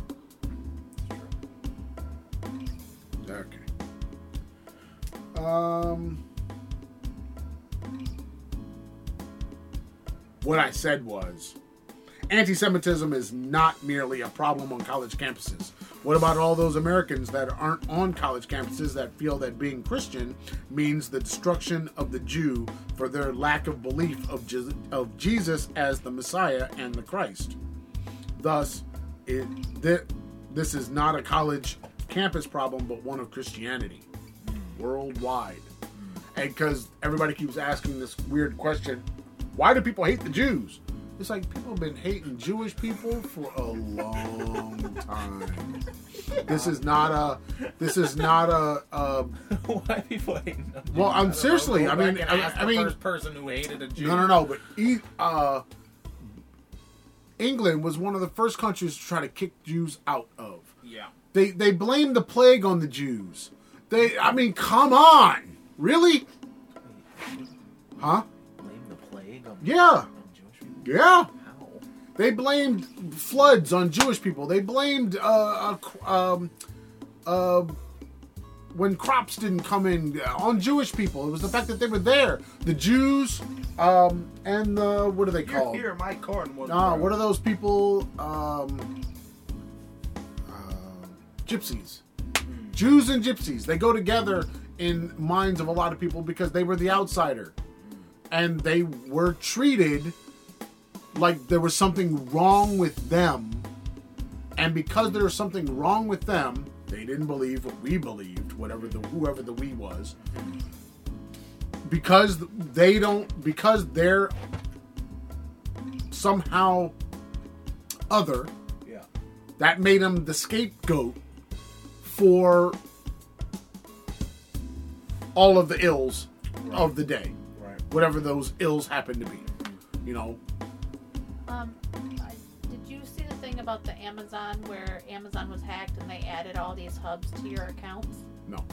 Okay. Um. What I said was anti Semitism is not merely a problem on college campuses. What about all those Americans that aren't on college campuses that feel that being Christian means the destruction of the Jew for their lack of belief of, Je- of Jesus as the Messiah and the Christ? Thus, it, th- this is not a college campus problem, but one of Christianity worldwide. And because everybody keeps asking this weird question, why do people hate the Jews? It's like people have been hating Jewish people for a long time. This is not a. This is not a. a Why people hating on Well, I'm I seriously, I mean- I- ask I mean- first person who hated a Jew. no, no, no. But e, uh, England was one of the first countries to try to kick Jews out of. Yeah. They they blamed the plague on the Jews. They, I mean, come on, really? Huh? Blame the plague on, Yeah, on Jewish people. Yeah. They blamed floods on Jewish people. They blamed uh, uh, um, uh, when crops didn't come in uh, on Jewish people. It was the fact that they were there. The Jews um, and the what are they You're called? here, my corn was. Nah, what are those people? Um, uh, gypsies. Jews and gypsies. They go together in minds of a lot of people because they were the outsider. And they were treated like there was something wrong with them. And because there was something wrong with them, they didn't believe what we believed, whatever the whoever the we was. Because they don't because they're somehow other, Yeah. that made them the scapegoat for all of the ills of the day, Right. whatever those ills happen to be. You know, Um, I, did you see the thing about the Amazon where Amazon was hacked and they added all these hubs to your accounts? no.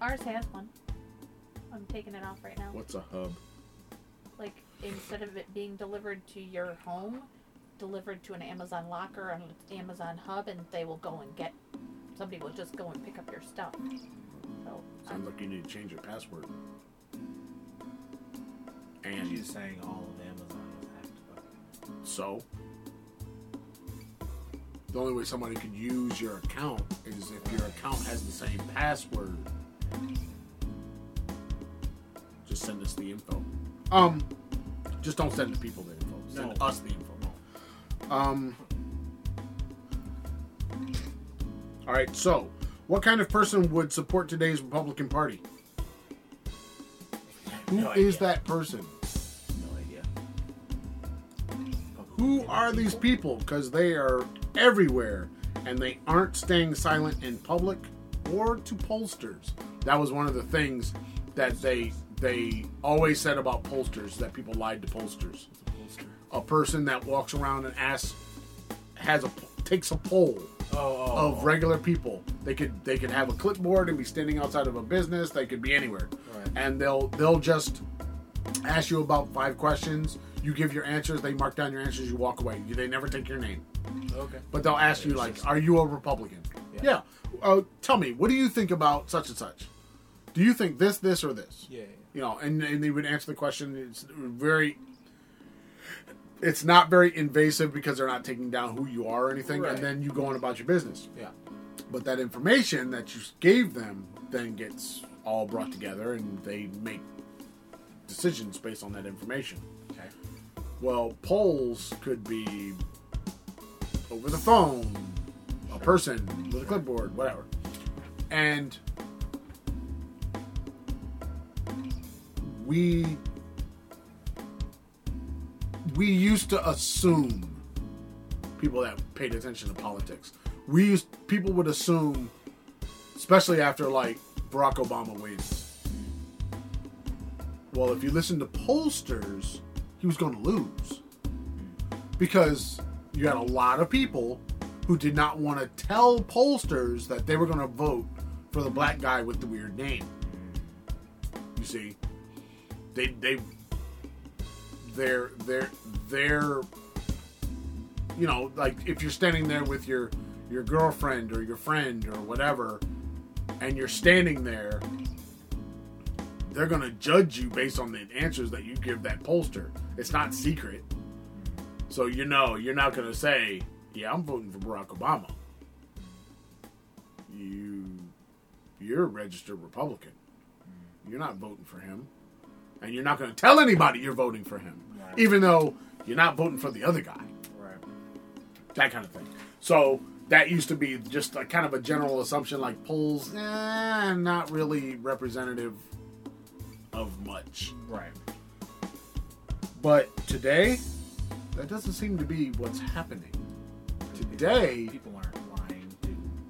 Ours has one. I'm taking it off right now. What's a hub? Like instead of it being delivered to your home, delivered to an Amazon locker on an Amazon hub, and they will go and get. Somebody will just go and pick up your stuff. So Sounds I'm, like you need to change your password. And She's saying all of Amazon was hacked. But so, the only way somebody could use your account is if your account has the same password. Just send us the info. Um, just don't send the people the info. Send No. us the info. Um. All right. So, what kind of person would support today's Republican Party? Who is No that person? Who are these people? Because they are everywhere and they aren't staying silent in public or to pollsters. That was one of the things that they they always said about pollsters that people lied to pollsters. A person that walks around and asks has a takes a poll Oh, oh, of regular people. They could they could have a clipboard and be standing outside of a business. They could be anywhere, Right. and they'll they'll just ask you about five questions. You give your answers. They mark down your answers. You walk away. They never take your name, okay. but they'll ask you like, "Are you a Republican?" Yeah. Yeah. Uh, tell me, what do you think about such and such? Do you think this, this, or this? Yeah. you know, and, and they would answer the question. It's very, it's not very invasive because they're not taking down who you are or anything, Right. and then you go on about your business. Yeah. But that information that you gave them then gets all brought together, and they make decisions based on that information. Well, polls could be over the phone, a person with a clipboard, whatever. And we we used to assume people that paid attention to politics. We used people would assume, especially after like Barack Obama wins. Well, if you listen to pollsters, he was going to lose because you had a lot of people who did not want to tell pollsters that they were going to vote for the black guy with the weird name. You see, they they they're they're they're you know like if you're standing there with your your girlfriend or your friend or whatever and you're standing there they're going to judge you based on the answers that you give that pollster it's not secret so you know you're not going to say yeah i'm voting for barack obama you you're a registered republican you're not voting for him and you're not going to tell anybody you're voting for him Right. even though you're not voting for the other guy Right. that kind of thing. So that used to be just a kind of a general assumption, like polls, eh, not really representative of much. Right. But today, that doesn't seem to be what's happening. Today, People aren't lying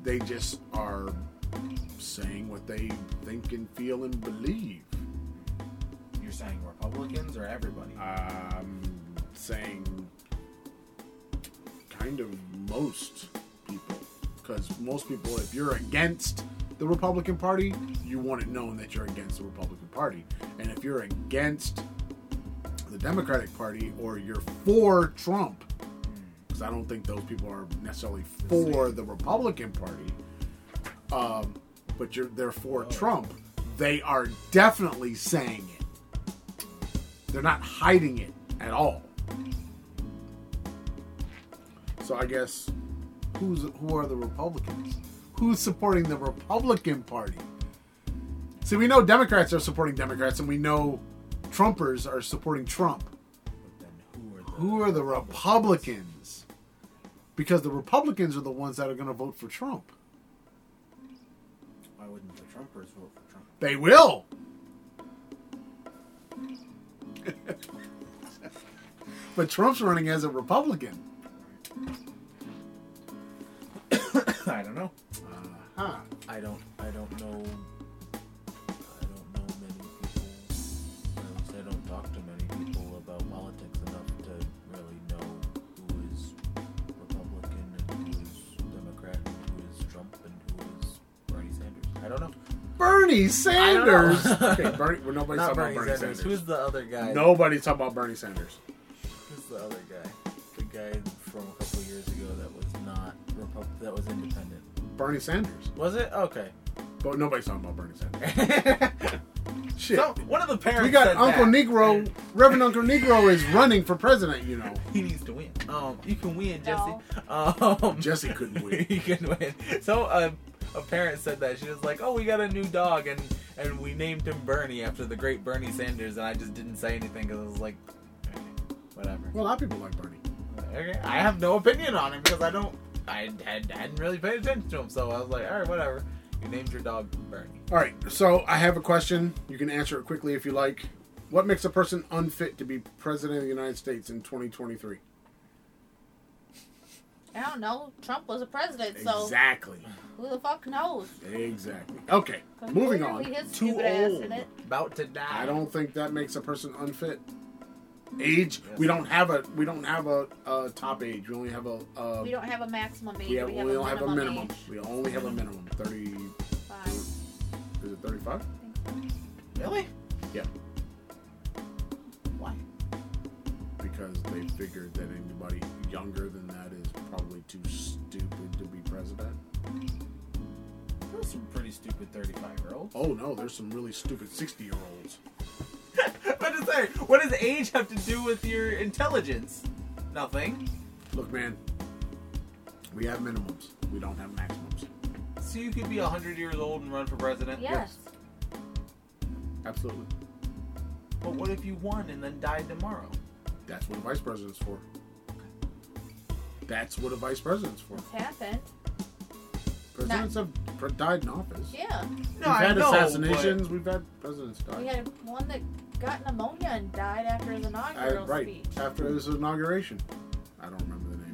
they just are saying what they think and feel and believe. You're saying Republicans or everybody? I'm saying kind of most people. Because most people, if you're against the Republican Party, you want it known that you're against the Republican Party. And if you're against the Democratic Party or you're for Trump, because I don't think those people are necessarily for the Republican Party, um, but you're they're for Trump, they are definitely saying it. They're not hiding it at all. So I guess who's who are the Republicans? Who's supporting the Republican Party? See, we know Democrats are supporting Democrats, and we know Trumpers are supporting Trump. Who are Who are the Republicans? because the Republicans are the ones that are going to vote for Trump. Why wouldn't the Trumpers vote for Trump? They will. but Trump's running as a Republican. I don't know. Huh. I don't. I don't know. I don't know many people. At least I don't talk to many people about politics enough to really know who is Republican and who is Democrat and who is Trump and who is Bernie Sanders. I don't know. Bernie Sanders. I don't know. okay, Bernie, well, nobody's Not talking Bernie, about Bernie Sanders. Sanders. Who's the other guy? Nobody's talking about Bernie Sanders. Who's the other guy? The guy from a couple years ago that was not Repub- that was independent. Bernie Sanders. Was it? Okay. But nobody's talking about Bernie Sanders. Shit. so one of the parents. we got said Uncle that. Negro. Reverend Uncle Negro is running for president, you know. He needs to win. Um, you can win, Jesse. No. Um, Jesse couldn't win. he couldn't win. So uh, a parent said that she was like, "Oh, we got a new dog, and and we named him Bernie after the great Bernie Sanders." And I just didn't say anything because I was like, okay, whatever. Well, a lot of people like Bernie. Okay, I have no opinion on him because I don't. I had, hadn't really paid attention to him, so I was like, all right, whatever. You named your dog Bernie. All right, so I have a question. You can answer it quickly if you like. What makes a person unfit to be president of the United States in 2023? I don't know. Trump was a president, so Exactly. who the fuck knows? Exactly. Okay, moving Clearly on. His Too stupid ass old, in it. about to die. I don't think that makes a person unfit. Age? Yes. We don't have a we don't have a, a top age. We only have a. a We don't have a maximum age. we, have, we we, have, don't a have a minimum minimum. age. We only have a minimum. thirty five. Is it thirty-five? Really? Yeah. Why? Because they figured that anybody younger than that is probably too stupid to be president. There's some pretty stupid 35 year olds. Oh no, there's some really stupid sixty-year-olds. What does that? What does age have to do with your intelligence? Nothing. Look, man, we have minimums. We don't have maximums. So you could be 100 years old and run for president? Yes. Absolutely. But what if you won and then died tomorrow? That's what a vice president's for. That's what a vice president's for. It's happened. Presidents have died in office. Yeah. We've had assassinations. We've had presidents die. We had one that got pneumonia and died after his I- inaugural right speech. after his inauguration. I don't remember the name,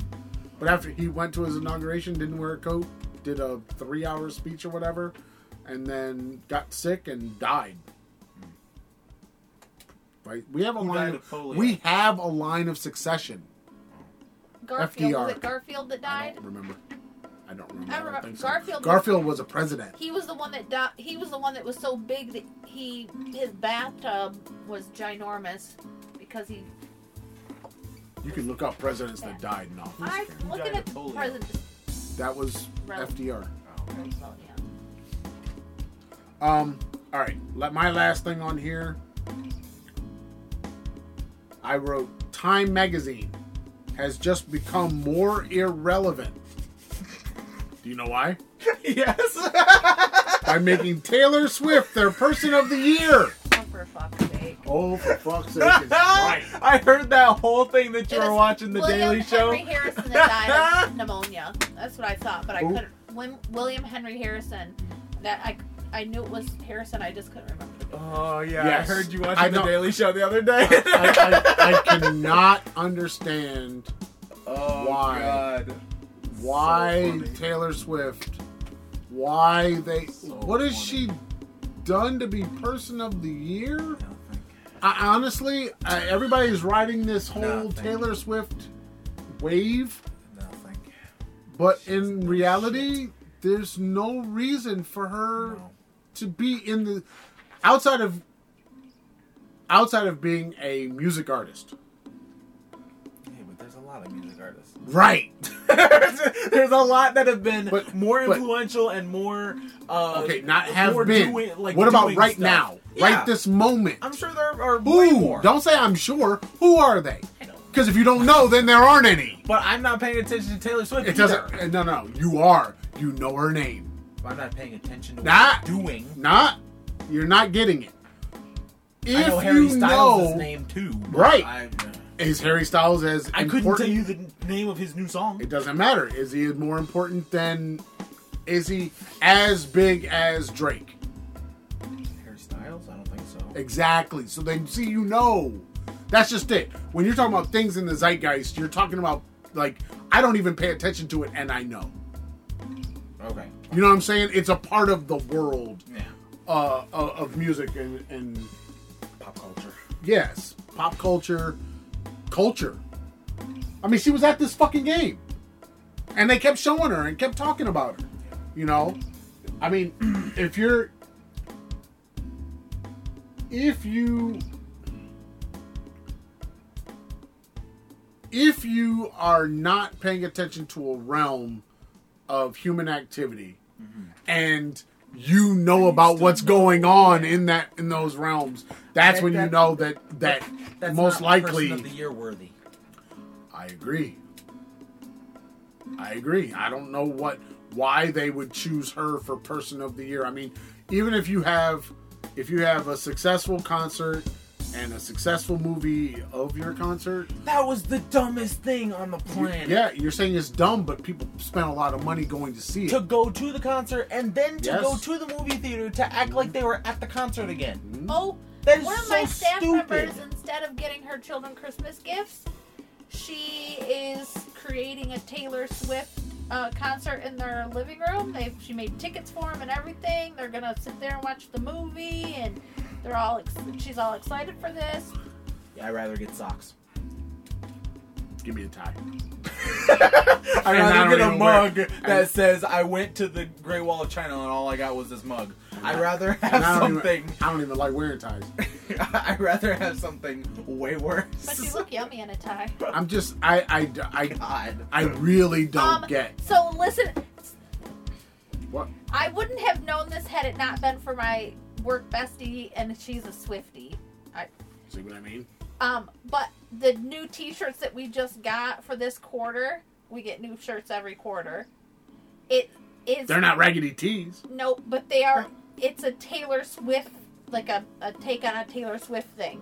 but after he went to his inauguration, didn't wear a coat, did a three-hour speech or whatever, and then got sick and died. Hmm. Right, we have a Who line. Of, of we have a line of succession. Garfield. FDR. Was it Garfield that I died? don't remember. I don't remember. I I don't remember- think so. Garfield- Garfield was a president. He was the one that died. He was the one that was so big that he his bathtub was ginormous because he. You can look up presidents that died in office. I'm looking at of polio? presidents. That was Rel- FDR. Oh, okay. Um. All right. Let my last thing on here. I wrote Time Magazine has just become more irrelevant. Do you know why? yes. By making Taylor Swift their Person of the Year. Oh, for fuck's sake. Oh, for fuck's sake! It's right. I heard that whole thing that you It were watching the William Daily Show. Henry Harrison that died of pneumonia. That's what I thought, but I Who? couldn't. When William Henry Harrison, that I I knew it was Harrison. I just couldn't remember. Oh yeah, Yes. I heard you I watching the know. Daily Show the other day. I, I, I cannot understand oh Why? God. Why So. Taylor Swift, why they, So what has funny. she done to be Person of the Year? I, honestly, I, everybody's riding this whole Nothing. Taylor Swift wave, Nothing. but in reality, there's no reason for her No. to be in the outside of outside of being a music artist. Hey, but there's a lot of music artists. Right. there's a lot that have been But- more but- influential and more. Uh, Okay, not have more been. doing- like, what about right stuff. now? Yeah. Right this moment. I'm sure there are way more. Don't say I'm sure. Who are they? Because if you don't know, then there aren't any. But I'm not paying attention to Taylor Swift. It doesn't. No, no. You are. You know her name. I'm not paying attention to she's doing. Not. You're not getting it. If I know Harry you Styles' know, name too. Right. I, Is Harry Styles as I couldn't important? tell you the name of his new song. It doesn't matter. Is he more important than? Is he as big as Drake? Harry Styles? I don't think so. Exactly. So then, see, you know, that's just it. When you're talking about things in the zeitgeist, you're talking about like I don't even pay attention to it, and I know. Okay. You know what I'm saying? It's a part of the world Yeah. uh, of of music and, and Pop culture. yes, pop culture, culture. I mean, she was at this fucking game, and they kept showing her and kept talking about her. You know, I mean, if you're, if you, if you are not paying attention to a realm of human activity, mm-hmm. and you know about what's going on in that in those realms, that's That- when you know that that That's most likely. the year worthy. I agree. I agree. I don't know what why they would choose her for person of the year. I mean, even if you have if you have a successful concert and a successful movie of your concert, That was the dumbest thing on the planet. yeah, you're saying it's dumb, but people spent a lot of money going to see it. To go to the concert and then to Yes. go to the movie theater to act like they were at the concert again. Oh, That is one of so my staff stupid. members, instead of getting her children Christmas gifts, she is creating a Taylor Swift uh, concert in their living room. They she made tickets for them and everything. They're gonna sit there and watch the movie, and they're all ex- she's all excited for this. Yeah, I'd rather get socks. Give me a tie. I'd I rather get a even wear- mug that says I went to the Great Wall of China and all I got was this mug. I'd rather have I don't something. Even, I don't even like wearing ties. I'd rather have something way worse. But you look yummy in a tie. I'm just I I I, God. I really don't Um, get So listen, what I wouldn't have known this had it not been for my work bestie, and she's a Swifty. I, See what I mean? Um, but the new T-shirts that we just got for this quarter, we get new shirts every quarter. It is They're not raggedy tees. no, but they are. It's a Taylor Swift, like a, a take on a Taylor Swift thing,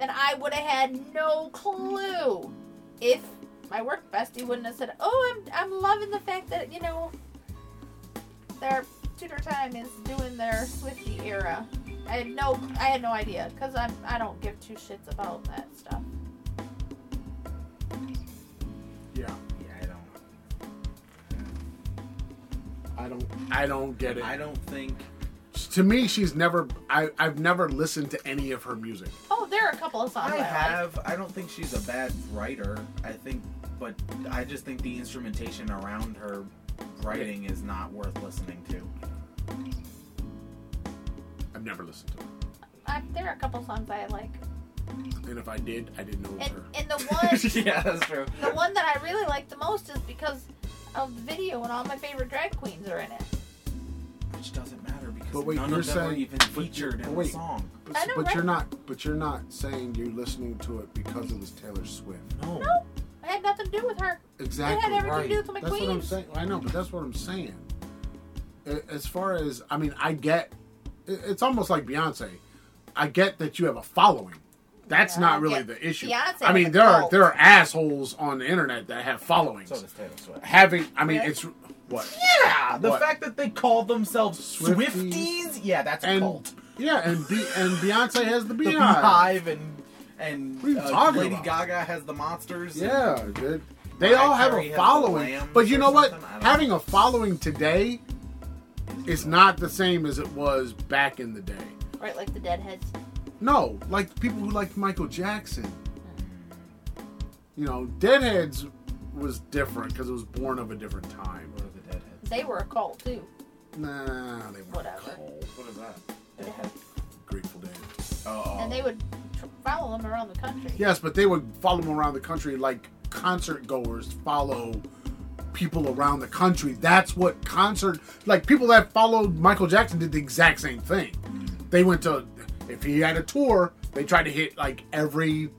and I would have had no clue if my work bestie wouldn't have said, "Oh, I'm I'm loving the fact that you know their tutor time is doing their Swifty era." I had no, I had no idea because I'm I don't give two shits about that stuff. Yeah. Yeah, I don't. I don't I don't get it. I don't think. to me she's never I, I've never listened to any of her music. Oh, there are a couple of songs I I, like. have. I don't think she's a bad writer. I think, but I just think the instrumentation around her writing is not worth listening to. I've never listened to her. I, there are a couple songs I like, And if I did, I didn't know it was and her. and the one yeah, that's true. the one that I really like the most is because of the video and all my favorite drag queens are in it. Which doesn't matter because But wait, none you're of them are even featured but in wait. the song. But, I know, but you're not but you're not saying you're listening to it because it was Taylor Swift. No. No, it had nothing to do with her. Exactly. It had everything right. to do with my That's what I'm saying. I know, but that's what I'm saying. As far as I mean, I get. It's almost like Beyonce. I get that you have a following. That's Yeah, not really yeah. the issue. Beyonce I mean, has a there are there are assholes on the internet that have followings. So does Taylor Swift. Having, I mean, Really? it's what Yeah, the What? fact that they call themselves Swifties? Swifties, yeah, that's a and cult. yeah, and Be- and Beyonce has the The beehive. Beehive and and What are you uh, Lady about? Gaga has the monsters. Yeah, dude. They all have a following, but you know what? something? I don't Having a following today is not the same as it was back in the day. Right, like the Deadheads. No, like people who liked Michael Jackson. You know, Deadheads was different because it was born of a different time. What are the Deadheads? They were a cult too. Nah, they weren't Whatever. cold. What is that? Deadheads. Grateful Dead. Oh, And they would tr- follow them around the country. Yes, but they would follow them around the country like concert goers follow people around the country. That's what concert like people that followed Michael Jackson did the exact same thing. They went to if he had a tour, they tried to hit like every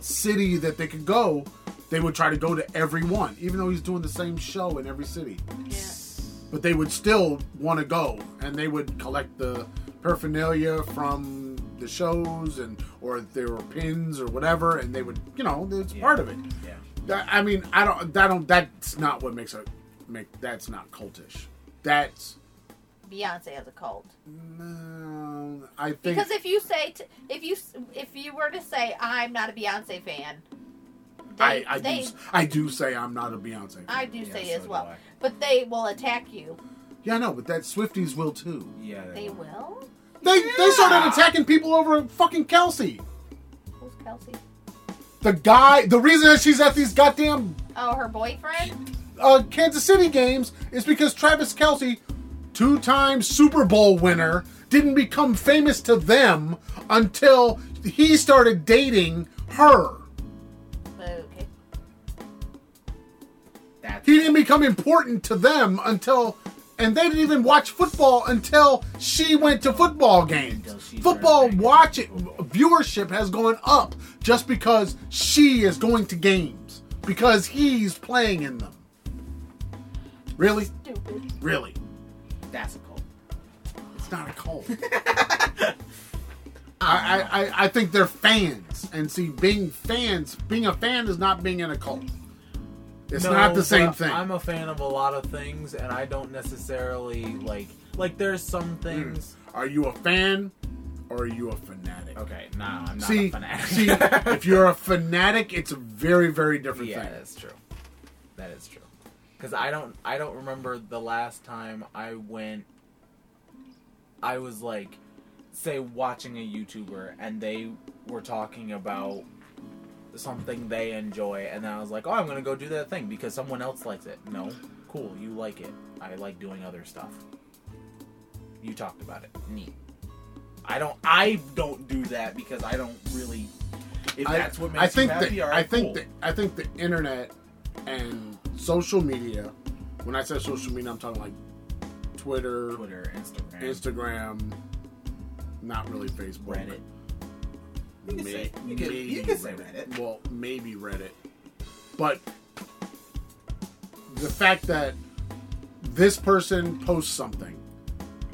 city that they could go. They would try to go to every one, even though he's doing the same show in every city. Yeah. But they would still want to go, and they would collect the paraphernalia from the shows and or there were pins or whatever, and they would, you know, it's Yeah. part of it. Yeah. That- I mean, I don't, I don't. That's not what makes a make. That's not cultish. That's. Beyonce has a cult. No, I think. Because if you say t- if you if you were to say I'm not a Beyonce fan, they, I, I they do. I do say I'm not a Beyonce. Fan. I do Yeah, say so as well, but they will attack you. yeah, no, but that Swifties will too. Yeah. They will. They they started attacking people over fucking Kelce. Who's Kelce? The guy. The reason that she's at these goddamn Oh, her boyfriend. uh, Kansas City games is because Travis Kelce, two-time Super Bowl winner, didn't become famous to them until he started dating her. Okay. He didn't become important to them until, and they didn't even watch football until she went to football games. Football started banging watch it football. viewership has gone up just because she is going to games because he's playing in them. Really, Stupid. really, that's a cult. it's not a cult. I, I, I- I think they're fans, and see, being fans, being a fan is not being in a cult. It's No, not the same thing. I'm a fan of a lot of things, and I don't necessarily like. Like, there's Hmm. some things. Are you a fan or are you a fanatic? Okay, no, I'm not see, a fanatic. see, if you're a fanatic, it's a very, very different yeah, thing. Yeah, that's true. That is true. Because I don't, I don't remember the last time I went. I was like, say, watching a YouTuber, and they were talking about something they enjoy, and then I was like, oh, I'm gonna go do that thing because someone else likes it. No, cool, you like it. I like doing other stuff. You talked about it. Neat. I don't. I don't do that because I don't really. If I- that's what makes I think you happy, all right, I think cool. that I think the internet and social media. When I say social media, I'm talking like Twitter, Twitter, Instagram, Instagram, not really Facebook, Reddit. You can May- say- you can- you can say Reddit. Well, maybe Reddit, but the fact that this person posts something,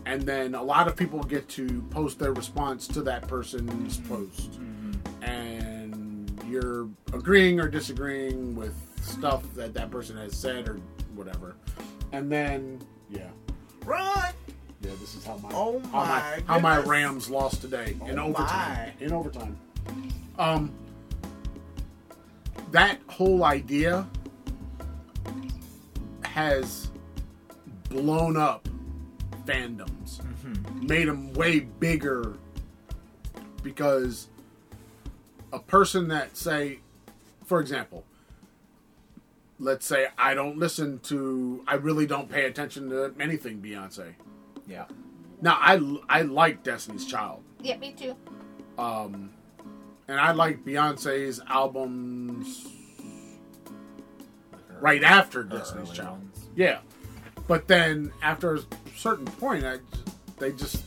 and then a lot of people get to post their response to that person's mm-hmm. post, mm-hmm. and you're agreeing or disagreeing with stuff that that person has said or whatever, and then yeah. Run! This is how my Oh how my, my how my. Rams lost today in Oh overtime. my. In overtime. Um that whole idea has blown up fandoms. Made them way bigger because a person that say for example, let's say I don't listen to I really don't pay attention to anything Beyonce. Yeah. Now I I like Destiny's Child, Yeah, me too. um, and I like Beyonce's albums right after Destiny's Child. ones. Yeah, but then after a certain point, I j- they just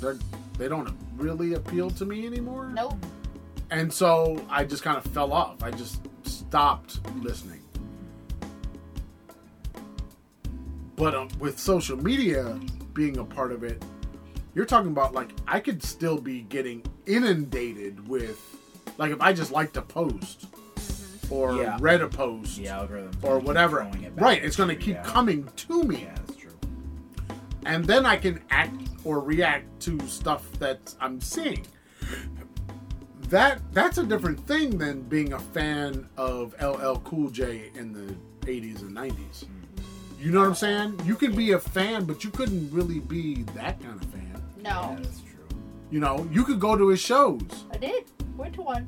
they're, they don't really appeal to me anymore. Nope. and so I just kind of fell off. I just stopped listening. But um, with social media being a part of it, you're talking about like I could still be getting inundated with, like if I just liked a post mm-hmm. or Yeah. read a post The algorithm. or whatever, right? It's going to keep coming to me, Yeah, that's true. and then I can act or react to stuff that I'm seeing. That that's a different thing than being a fan of LL Cool J in the 80s and 90s. You know what I'm saying? You could be a fan, but you couldn't really be that kind of fan. No. Yeah, that's true. You know, you could go to his shows. I did. Went to one.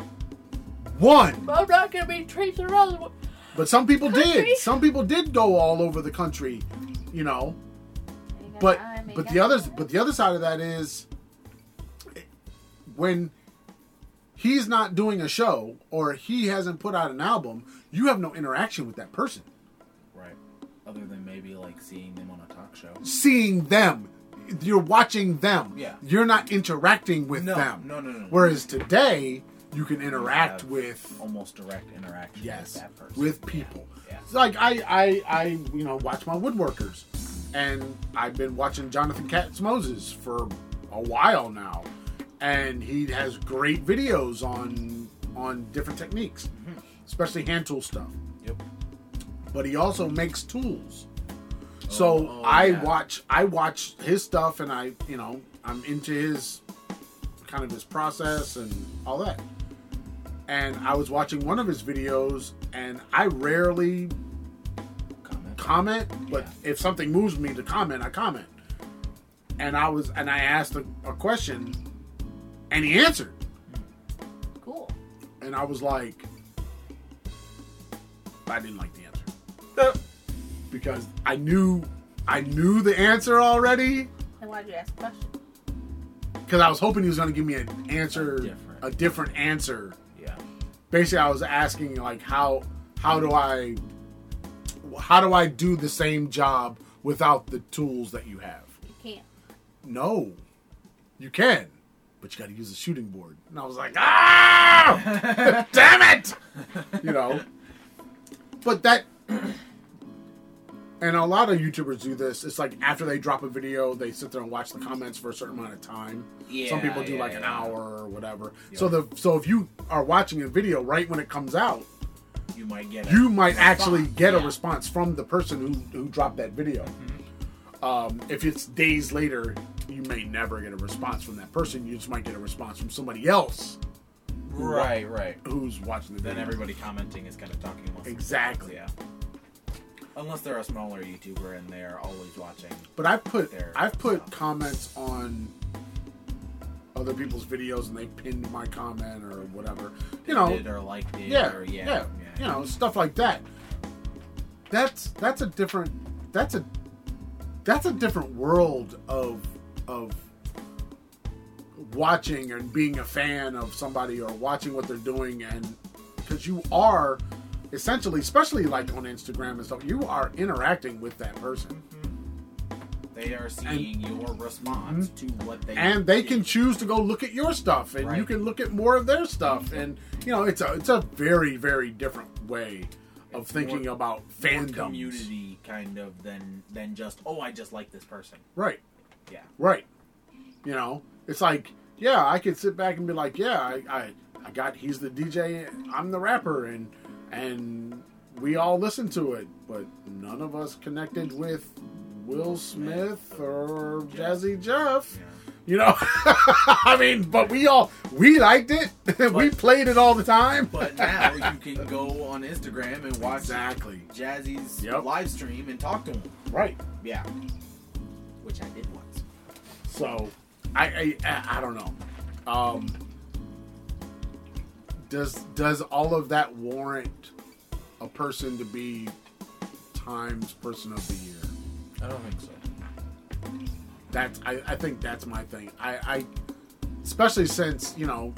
One, But I'm not gonna be tracing around. the- but some people Country. did. Some people did go all over the country. You know, but time, ain't but got the others but the other side of that is when he's not doing a show or he hasn't put out an album you have no interaction with that person Right. Other than maybe like seeing them on a talk show. seeing them you're watching them Yeah. you're not interacting with No, them no, no, no, whereas today you can interact have with almost direct interaction yes with that person. with people Yeah. It's like I, I i you know watch my woodworkers and i've been watching jonathan katz moses for a while now and he has great videos on on different techniques, mm-hmm. especially hand tool stuff. Yep. But he also makes tools. Oh, so oh, I yeah. watch I watch his stuff, and I you know I'm into his kind of his process and all that. And I was watching one of his videos, and I rarely Comment. comment, but Yeah. if something moves me to comment, I comment. And I was and I asked a, a question, and he answered, Cool. and I was like, I didn't like the answer Because I knew I knew the answer already And why'd you ask a question? because I was hoping he was going to give me an answer, A different. a different answer. Yeah. Basically, I was asking like how how do I how do I do the same job without the tools that you have? You can't. No, you can, but you got to use a shooting board. And I was like, ah, damn it, you know. But that, and a lot of YouTubers do this. It's like after they drop a video, they sit there and watch the comments for a certain amount of time. Yeah. Some people do yeah, like an yeah. hour or whatever. Yeah. So the so if you are watching a video right when it comes out, You might get. A you might response. actually get a response from the person who, who dropped that video. Um, if it's days later, you may never get a response from that person. You just might get a response from somebody else Right. Right. who's watching the Then everybody commenting is kind of talking Exactly. Yeah. Unless they're a smaller YouTuber and they're always watching. But I've put There. I've put comments on other people's videos and they pinned my comment or whatever. You know, did or liked it. yeah, Or, yeah, yeah. you know, stuff like that. That's that's a different that's a that's a different world of of watching and being a fan of somebody or watching what they're doing and because you are essentially especially like on Instagram and stuff you are interacting with that person They are seeing your response to what they and they did. can choose to go look at your stuff and you can look at more of their stuff and you know it's a it's a very very different way of It's thinking more- about fandom community kind of than than just oh I just like this person. right Yeah. right you know it's like yeah i could sit back and be like yeah i i, I got he's the dj i'm the rapper and and we all listened to it but none of us connected with will smith or jazzy jeff Yeah. you know i mean but we all we liked it we played it all the time But now you can go on Instagram and watch exactly Jazzy's Yep. live stream and talk to him. right Yeah. Which I did once. So, I I, I I don't know. Um, does does all of that warrant a person to be Times Person of the Year? I don't think so. That's I, I think that's my thing. I, I especially since you know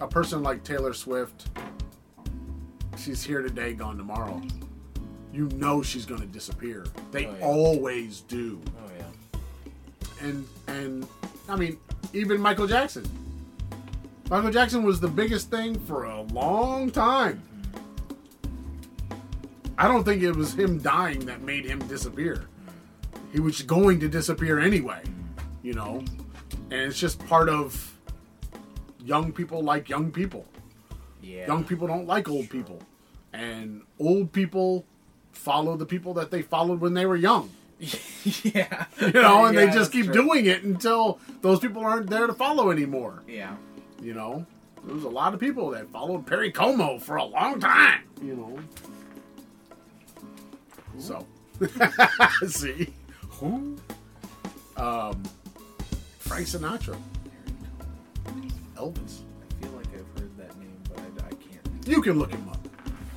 a person like Taylor Swift, she's here today, gone tomorrow. You know she's going to disappear. They Oh, yeah. always do. Oh yeah. and and I mean, even Michael Jackson. Michael Jackson was the biggest thing for a long time. I don't think it was him dying that made him disappear. He was going to disappear anyway, you know? And it's just part of young people like young people. Yeah. Young people don't like old people. And old people follow the people that they followed when they were young yeah. you know, and Yeah, they just keep true. doing it until those people aren't there to follow anymore. Yeah. You know, there was a lot of people that followed Perry Como for a long time. You know, so see who, um, Frank Sinatra, Elvis. I feel like I've heard that name, but I, I can't. You can look him up.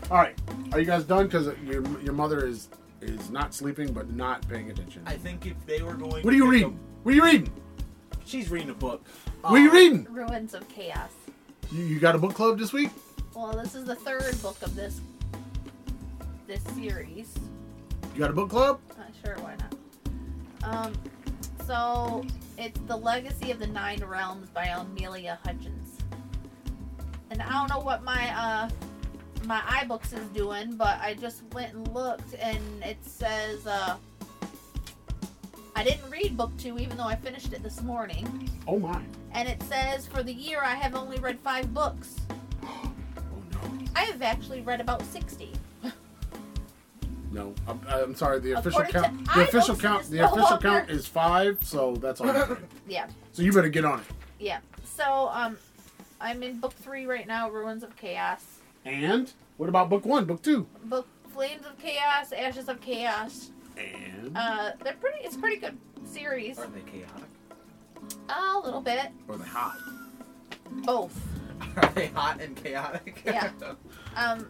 All right, are you guys done? Because your your mother is is not sleeping but not paying attention. I think if they were going. What are you reading? What are you reading? A- she's reading a book. What are you reading? Ruins of Chaos. You, you got a book club this week? Well, this is the third book of this this series. You got a book club? Not sure why not. Um, so it's the Legacy of the Nine Realms by Amelia Hutchins. And I don't know what my uh my iBooks is doing, but I just went and looked, and it says uh I didn't read book two, even though I finished it this morning. Oh my. And it says for the year I have only read five books. Oh no. I have actually read about 60. No, I'm, I'm sorry. The official According count. to The official count. The no official longer- count is five, so that's all. Yeah, so you better get on it. yeah. So, um, I'm in book three right now, Ruins of Chaos. And what about book one, book two, Book Flames of Chaos, Ashes of Chaos. And Uh, they're pretty. It's a pretty good series. Are they chaotic? a little bit, or the hot? both. Are they hot and chaotic? Yeah. Um,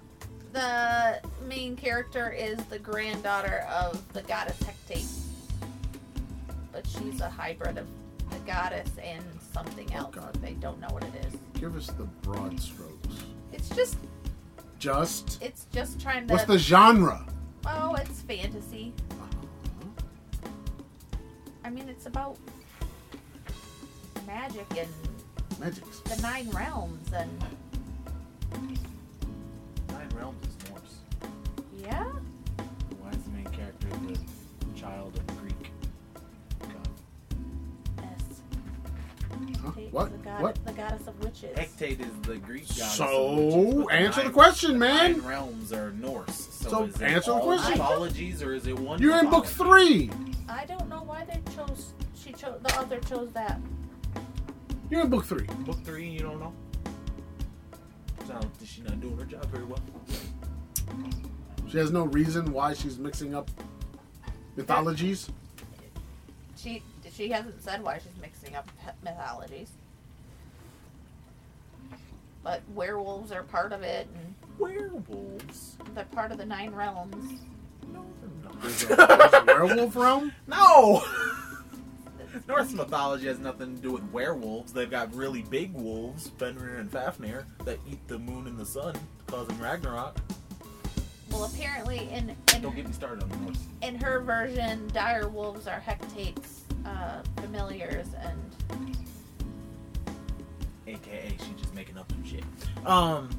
the main character is the granddaughter of the goddess Hecate, but she's a hybrid of the goddess and something Oh, else. God. They don't know what it is. Give us the broad strokes. It's just. Just It's just trying to. what's the genre? Oh, it's fantasy. I mean, it's about magic and Magics. the nine realms and Nine Realms is Norse. yeah. Why is the main character the child of Huh? Hecate The, god- What? the goddess of witches. Hecate is the Greek goddess. of So witches, but answer the nine- question, Nine man. realms are Norse. So, So is it answer the all question. mythologies or is it one? You're in book mythology? three. I don't know why they chose. She chose. The author chose that. You're in book three. Book three, you don't know. So is she not doing her job very well? She has no reason why she's mixing up mythologies. She she hasn't said why she's mixing up mythologies. But werewolves are part of it, and Werewolves? they're part of the nine realms. No, they're not. there's a werewolf realm. No! Norse mythology has nothing to do with werewolves. They've got really big wolves, Fenrir and Fafnir, that eat the moon and the sun, causing Ragnarok. Well, apparently, in Don't in, get me started on the Norse. in her version, dire wolves are Hecate's uh, familiars, and AKA, she's just making up some shit. Um,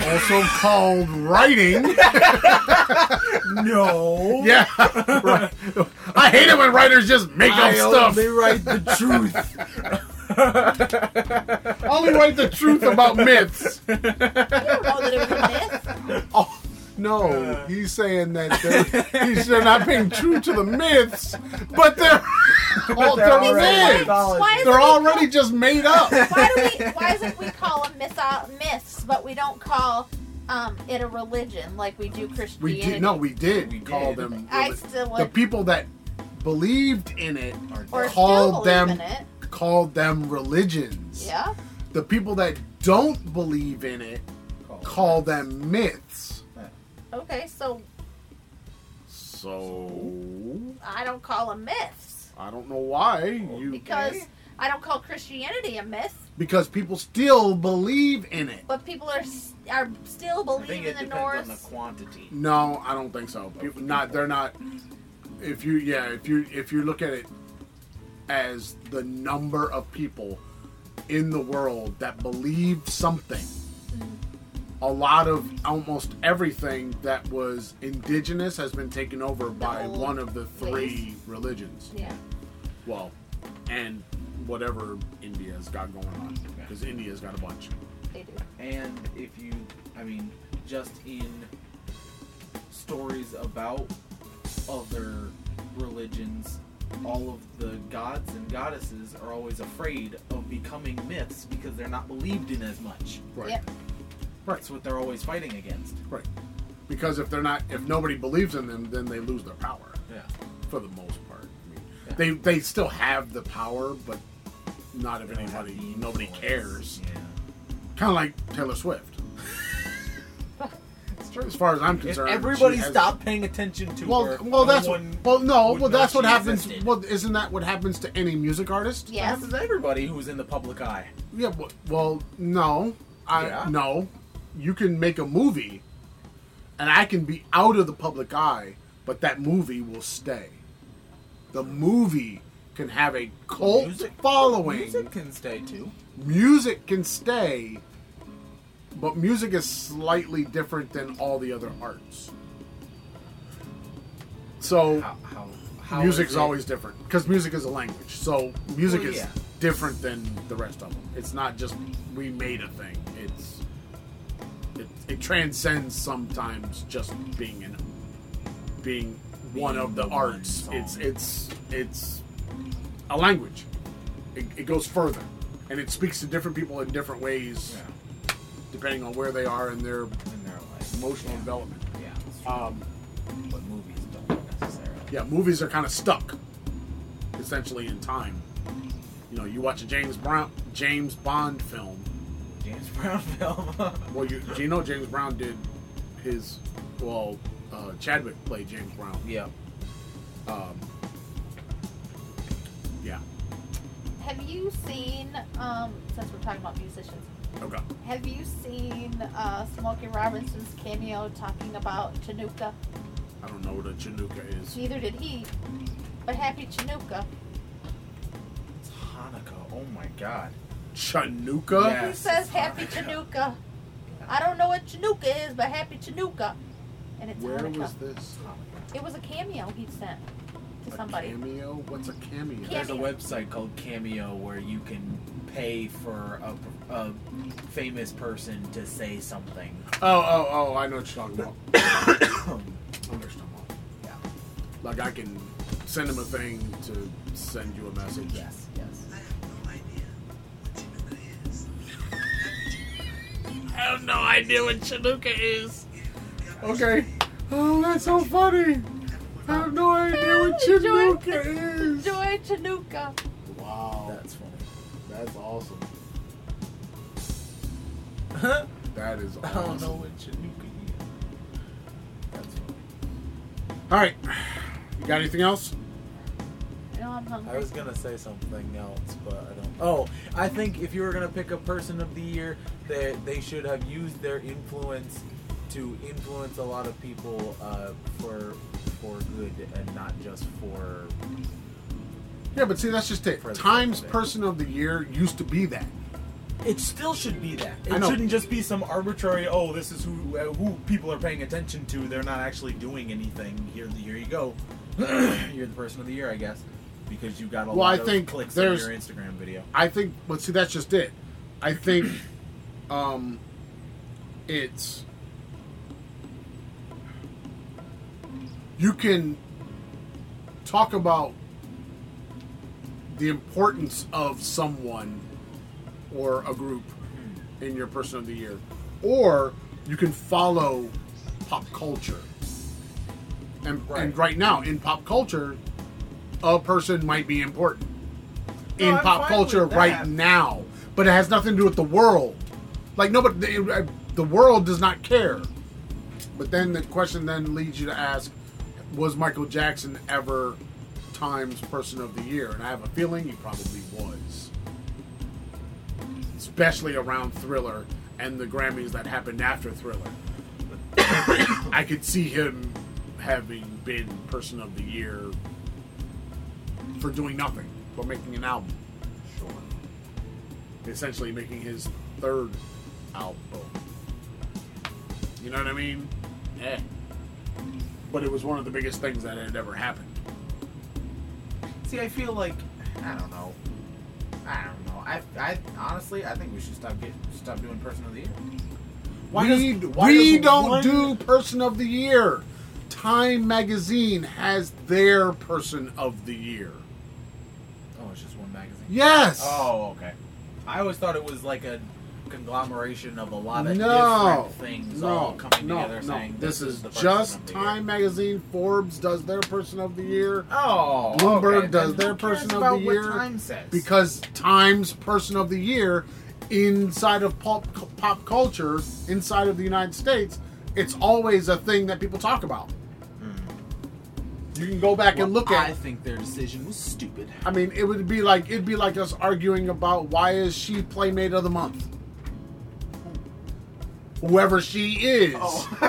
Also called writing. no. yeah. Right. I hate it when writers just make up I stuff. only write the truth. Only write the truth about myths. I don't know that it was a myth. Oh no, he's saying that they're, he's, they're not being true to the myths, but they're oh, they're they're already myths. Why They're it we already just made up. why do we why is it we call them myth, myths but we don't call um, it a religion like we do We christianity did no, we did We call did. them i reli- still the people that believed in it or called still believe them- in it called them religions. yeah The people that don't believe in it call them myths. Okay so So i don't call them myths I don't know why you because i don't call christianity a myth because people still believe in it. but people are are still believing in the depends norse on the quantity. No, I don't think so. People not they're not. If you yeah, if you if you look at it as the number of people in the world that believe something, a lot of almost everything that was indigenous has been taken over by one of the three religions. yeah Well, and whatever India's got going on because India's got a bunch. they do And if you, I mean, just in stories about other religions, all of the gods and goddesses are always afraid of becoming myths because they're not believed in as much. Right. Yep. That's what they're always fighting against. Right. Because if they're not, if nobody believes in them, then they lose their power. Yeah. for the most part. I mean, Yeah. They they still have the power, but not if They don't have anybody nobody cares. Yeah. Kind of like Taylor Swift. It's true. As far as I'm If concerned, everybody she has- stopped paying attention to Well, her, well, no that's one well, no, well, that's what happens. existed. Well, isn't that what happens to any music artist? That yes happens to everybody who's in the public eye. Yeah. Well, well no, I Yeah. no. You can make a movie, and I can be out of the public eye, but that movie will stay. The movie can have a cult Music- following. Music can stay too. music can stay, but music is slightly different than all the other arts. So How how how music's is always different because music is a language. So music Well, is yeah. different than the rest of them. It's not just we made a thing. It's it, transcends sometimes just being in being one of the, arts. song. It's it's it's a language. It, it goes further, and it speaks to different people in different ways Yeah. depending on where they are in their And they're emotional yeah, development. Yeah. Um, but movies don't necessarily. yeah, movies are kind of stuck, essentially in time. You know, you watch a James Brown James Bond film. James Brown film. Well, you do you know James Brown did his well, uh, Chadwick played James Brown. yeah. Um, yeah. Have you seen, um, since we're talking about musicians, Okay. have you seen uh, Smokey Robinson's cameo talking about Chinooka? I don't know what a Chinooka is. Neither did he, but happy Chinooka. It's Hanukkah. Oh my god. Chinooka? Yeah. He says happy Hanukkah. Chinooka. I don't know what Chinooka is, but happy Chinooka. And it's Where Hanukkah. was this? It was a cameo he sent to A somebody. cameo? What's a cameo? Cam- There's a website called Cameo where you can pay for a, a famous person to say something. Oh, oh, oh! I know what you're talking about. I know what you're talking about. Yeah. Like I can send him a thing to send you a message. Yes. I have no idea what Chinooka is. Okay. Oh, that's so funny. I have no idea what Enjoy- Chinooka is. Enjoy Chinooka. Wow. That's funny. That's awesome. I That is don't awesome. know what Chinooka is. That's funny. All right. You got anything else? No, I'm hungry. I was gonna say something else, but I don't. Oh, I think if you were gonna pick a person of the year, they they should have used their influence to influence a lot of people uh, for for good and not just for. Yeah, but see, that's just it. For Times of it. Person of the Year used to be that. It still should be that. It shouldn't just be some arbitrary. Oh, this is who uh, who people are paying attention to. They're not actually doing anything. Here, here you go. You're the person of the year, I guess, because you got a Well, lot I of think clicks on your Instagram video. I think, but see, that's just it. I think um, it's you can talk about the importance of someone or a group in your person of the year, or you can follow pop culture. And and Right. right now in pop culture, a person might be important No, in I'm pop culture right now, but it has nothing to do with the world. Like nobody, the, the world does not care. But then the question then leads you to ask: Was Michael Jackson ever Times Person of the Year? And I have a feeling he probably was, especially around Thriller and the Grammys that happened after Thriller. I could see him having been Person of the Year for doing nothing but making an album. Sure. Essentially making his third album. You know what I mean? Yeah. But it was one of the biggest things that had ever happened. See, I feel like I don't know. I don't know. I, I honestly, I think we should stop get stop doing person of the year. Why we does- why we don't one- do Person of the Year. Time Magazine has their Person of the Year. Oh, it's just one magazine. Yes. Oh, okay. I always thought it was like a conglomeration of a lot of no, different things no, all coming no, together, no. saying this, this, is person just Time Year. Magazine. Forbes does their Person of the Year. Oh, Bloomberg okay. does their person of the year Time says because Times Person of the Year inside of pop, pop culture, inside of the United States, it's always a thing that people talk about. You can go back and look Hmm. I think their decision was stupid. I mean, it would be like it'd be like us arguing about why is she Playmate of the Month. Whoever she is.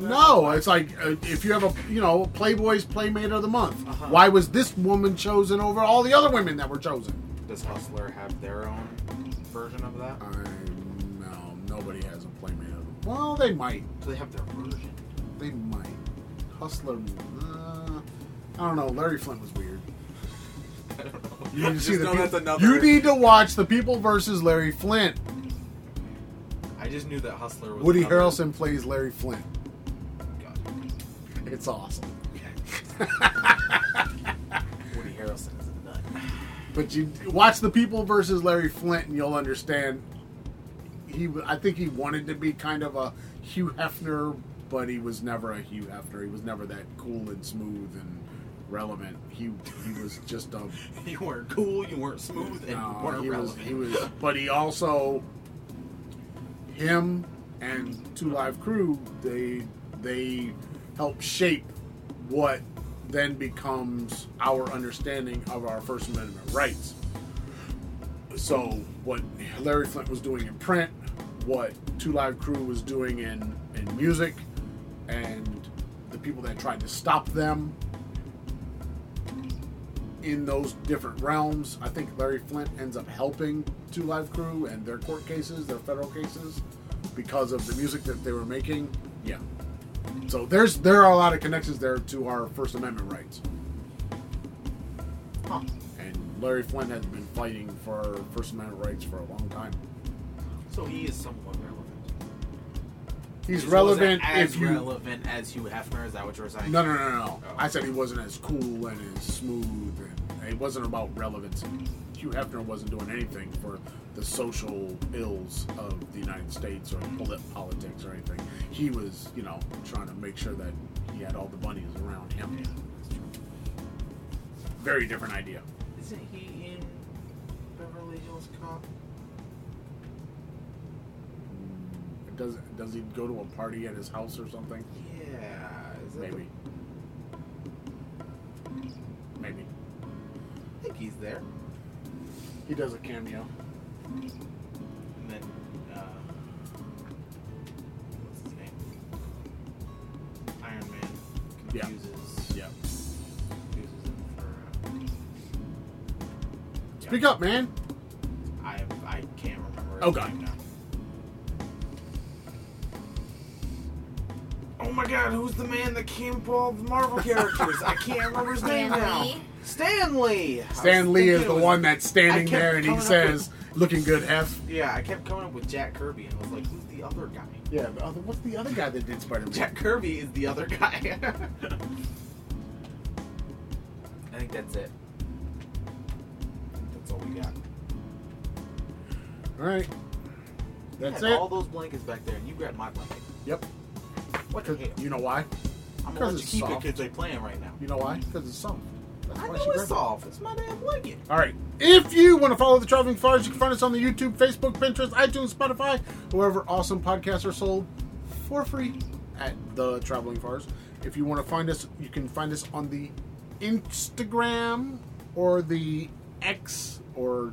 No, it's like uh, if you have a you know Playboy's Playmate of the Month. Uh-huh. Why was this woman chosen over all the other women that were chosen? Does Hustler have their own version of that? I no, nobody has a Playmate of the Well, they might. Do they have their version? They might. Hustler. Uh, I don't know. Larry Flynt was weird. I don't know. You need to see the know peop- another. You need to watch the People versus Larry Flynt. I just knew that Hustler was. Woody another- Harrelson plays Larry Flynt. God. It's awesome. Woody Harrelson is a nut. But you watch the People versus Larry Flynt, and you'll understand. He, I think he wanted to be kind of a Hugh Hefner, but he was never a Hugh Hefner. He was never that cool and smooth and relevant. He he was just a You weren't cool. You weren't smooth, and you weren't he was, relevant. he was, but he also, him and Two Live Crew, they they help shape what then becomes our understanding of our First Amendment rights. So what Larry Flynt was doing in print, what Two Live Crew was doing in in music, and the people that tried to stop them in those different realms. I think Larry Flynt ends up helping Two Live Crew and their court cases, their federal cases, because of the music that they were making. Yeah. So there's there are a lot of connections there to our First Amendment rights. Huh. And Larry Flynt has been fighting for First Amendment rights for a long time. So he is somewhat relevant. He's He relevant wasn't as if you relevant as Hugh Hefner. Is that what you were saying? No, no, no, no, no. Oh. I said he wasn't as cool and as smooth, and it wasn't about relevancy. Hugh Hefner wasn't doing anything for the social ills of the United States or polit- politics or anything. He was, you know, trying to make sure that he had all the bunnies around him. Yeah. Very different idea. Isn't he in Beverly Hills Cop? Does does he go to a party at his house or something? Yeah. Is that Maybe. Maybe I think he's there. he does a cameo. And then, uh, what's his name? Iron Man confuses. Yeah. Confuses him for. Uh, Speak yeah. up, man. I I can't remember. his Okay. name. Oh my god, who's the man that came up with all the Marvel characters? I can't remember his name now. Lee? Stan Lee. Stan Lee is the was- one that's standing there and he coming up says, looking good, Hef. Yeah, I kept coming up with Jack Kirby and I was like, who's the other guy? Yeah, the other, what's the other guy that did Spider Man? Jack Kirby is the other guy. I think that's it. That's all we got. All right. You That's had it. All those blankets back there, and you grabbed my blanket. Yep. What the 'Cause- hell? You know why? I'm gonna let you it's keep it soft. because they playing right now. You know why? Because it's soft. That's I know it's it. soft. It's my damn blanket. All right. If you want to follow the Traveling Fires, you can find us on the YouTube, Facebook, Pinterest, iTunes, Spotify, wherever awesome podcasts are sold for free at the Traveling Fires. If you want to find us, you can find us on the Instagram or the X, or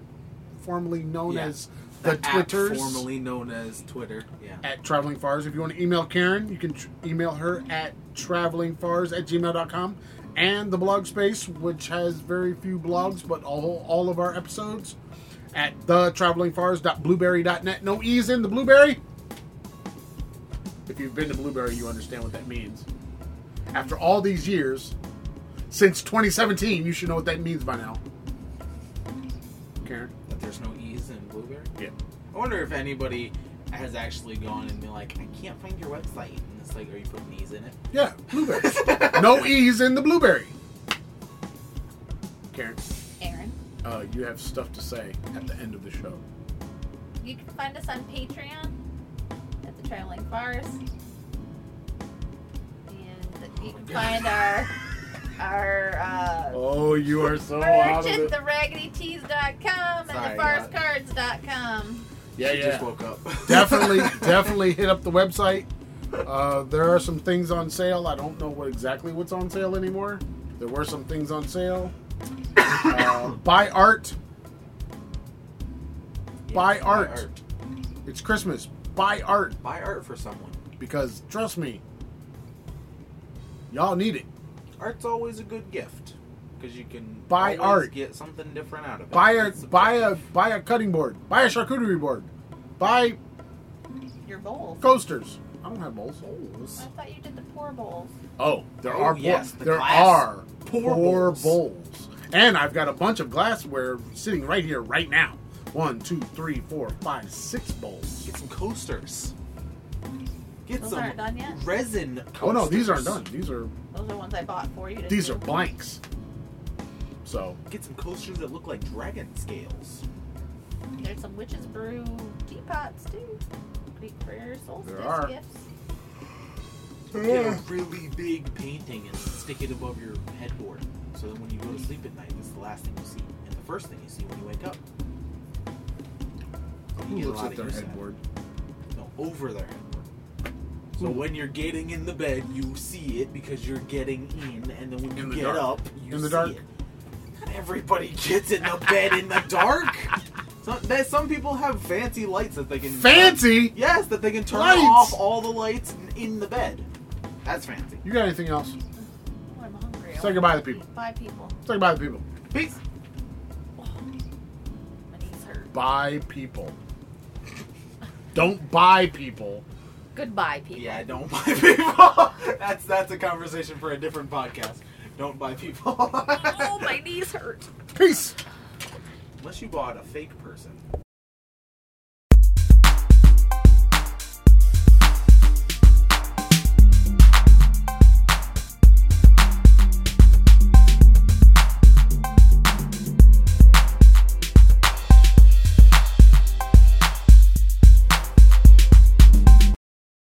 formerly known Yeah. as the, app Twitters. formerly known as Twitter. Yeah. at Traveling Fars. If you want to email Karen, you can tr- email her at travelingfars at gmail.com. And the blog space, which has very few blogs, but all, all of our episodes at the travelingfars.blueberry.net. No E's in the blueberry. If you've been to Blueberry, you understand what that means. After all these years, since 2017, you should know what that means by now. Karen? That there's no E's in Blueberry. Yeah. I wonder if anybody has actually gone and been like, I can't find your website. And it's like, are you putting E's in it? Yeah, blueberry. no E's in the blueberry. Karen, Aaron. uh, you have stuff to say at the end of the show. You can find us on Patreon at the Traveling Fars. And you can find our our uh, Oh, you are so out merch of at it. theraggitytees.com Sorry, and I got thefarscards.com. Yeah, She yeah. just woke up. definitely, definitely hit up the website. Uh, there are some things on sale. I don't know what exactly what's on sale anymore. There were some things on sale. Uh, buy art. Buy art. It's Christmas. Buy art Buy art for someone. because trust me, y'all need it. Art's always a good gift because you can Buy art. get something different out of it. Buy a buy a buy a cutting board. Buy a charcuterie board. Buy Your bowls, coasters. I don't have bowls. Bowls. I thought you did the poor bowls. Oh, there Oh, are yes, poor, the there are pour poor bowls. bowls. and I've got a bunch of glassware sitting right here, right now. One, two, three, four, five, six bowls. Get some coasters. Get Those some aren't done yet? resin. Coasters. Oh no, these aren't done. These are Those are ones I bought for you. to these do. are blanks. So Get some coasters that look like dragon scales. There's some witch's brew teapots too. Great for your solstice There are. gifts. Get a really big painting and stick it above your headboard, so that when you go to sleep at night, it's the last thing you see and the first thing you see when you wake up. who get a looks lot at of their use out of headboard? No, over their headboard. So when you're getting in the bed, you see it because you're getting in, and then when you In the get dark. up, you In the see dark. it. Not everybody gets in the bed in the dark. Some, there's- some people have fancy lights that they can Fancy. Yes, that they can turn Lights! off all the lights in- in the bed. That's fancy. You got anything else? Oh, I'm hungry. Say goodbye to eat people. Bye, people. Say goodbye to people. Peace. Oh, my knees hurt. Buy people. Don't buy people. Goodbye, people. Yeah, don't buy people. that's that's a conversation for a different podcast. Don't buy people. oh, my knees hurt. Peace. Unless you bought a fake person.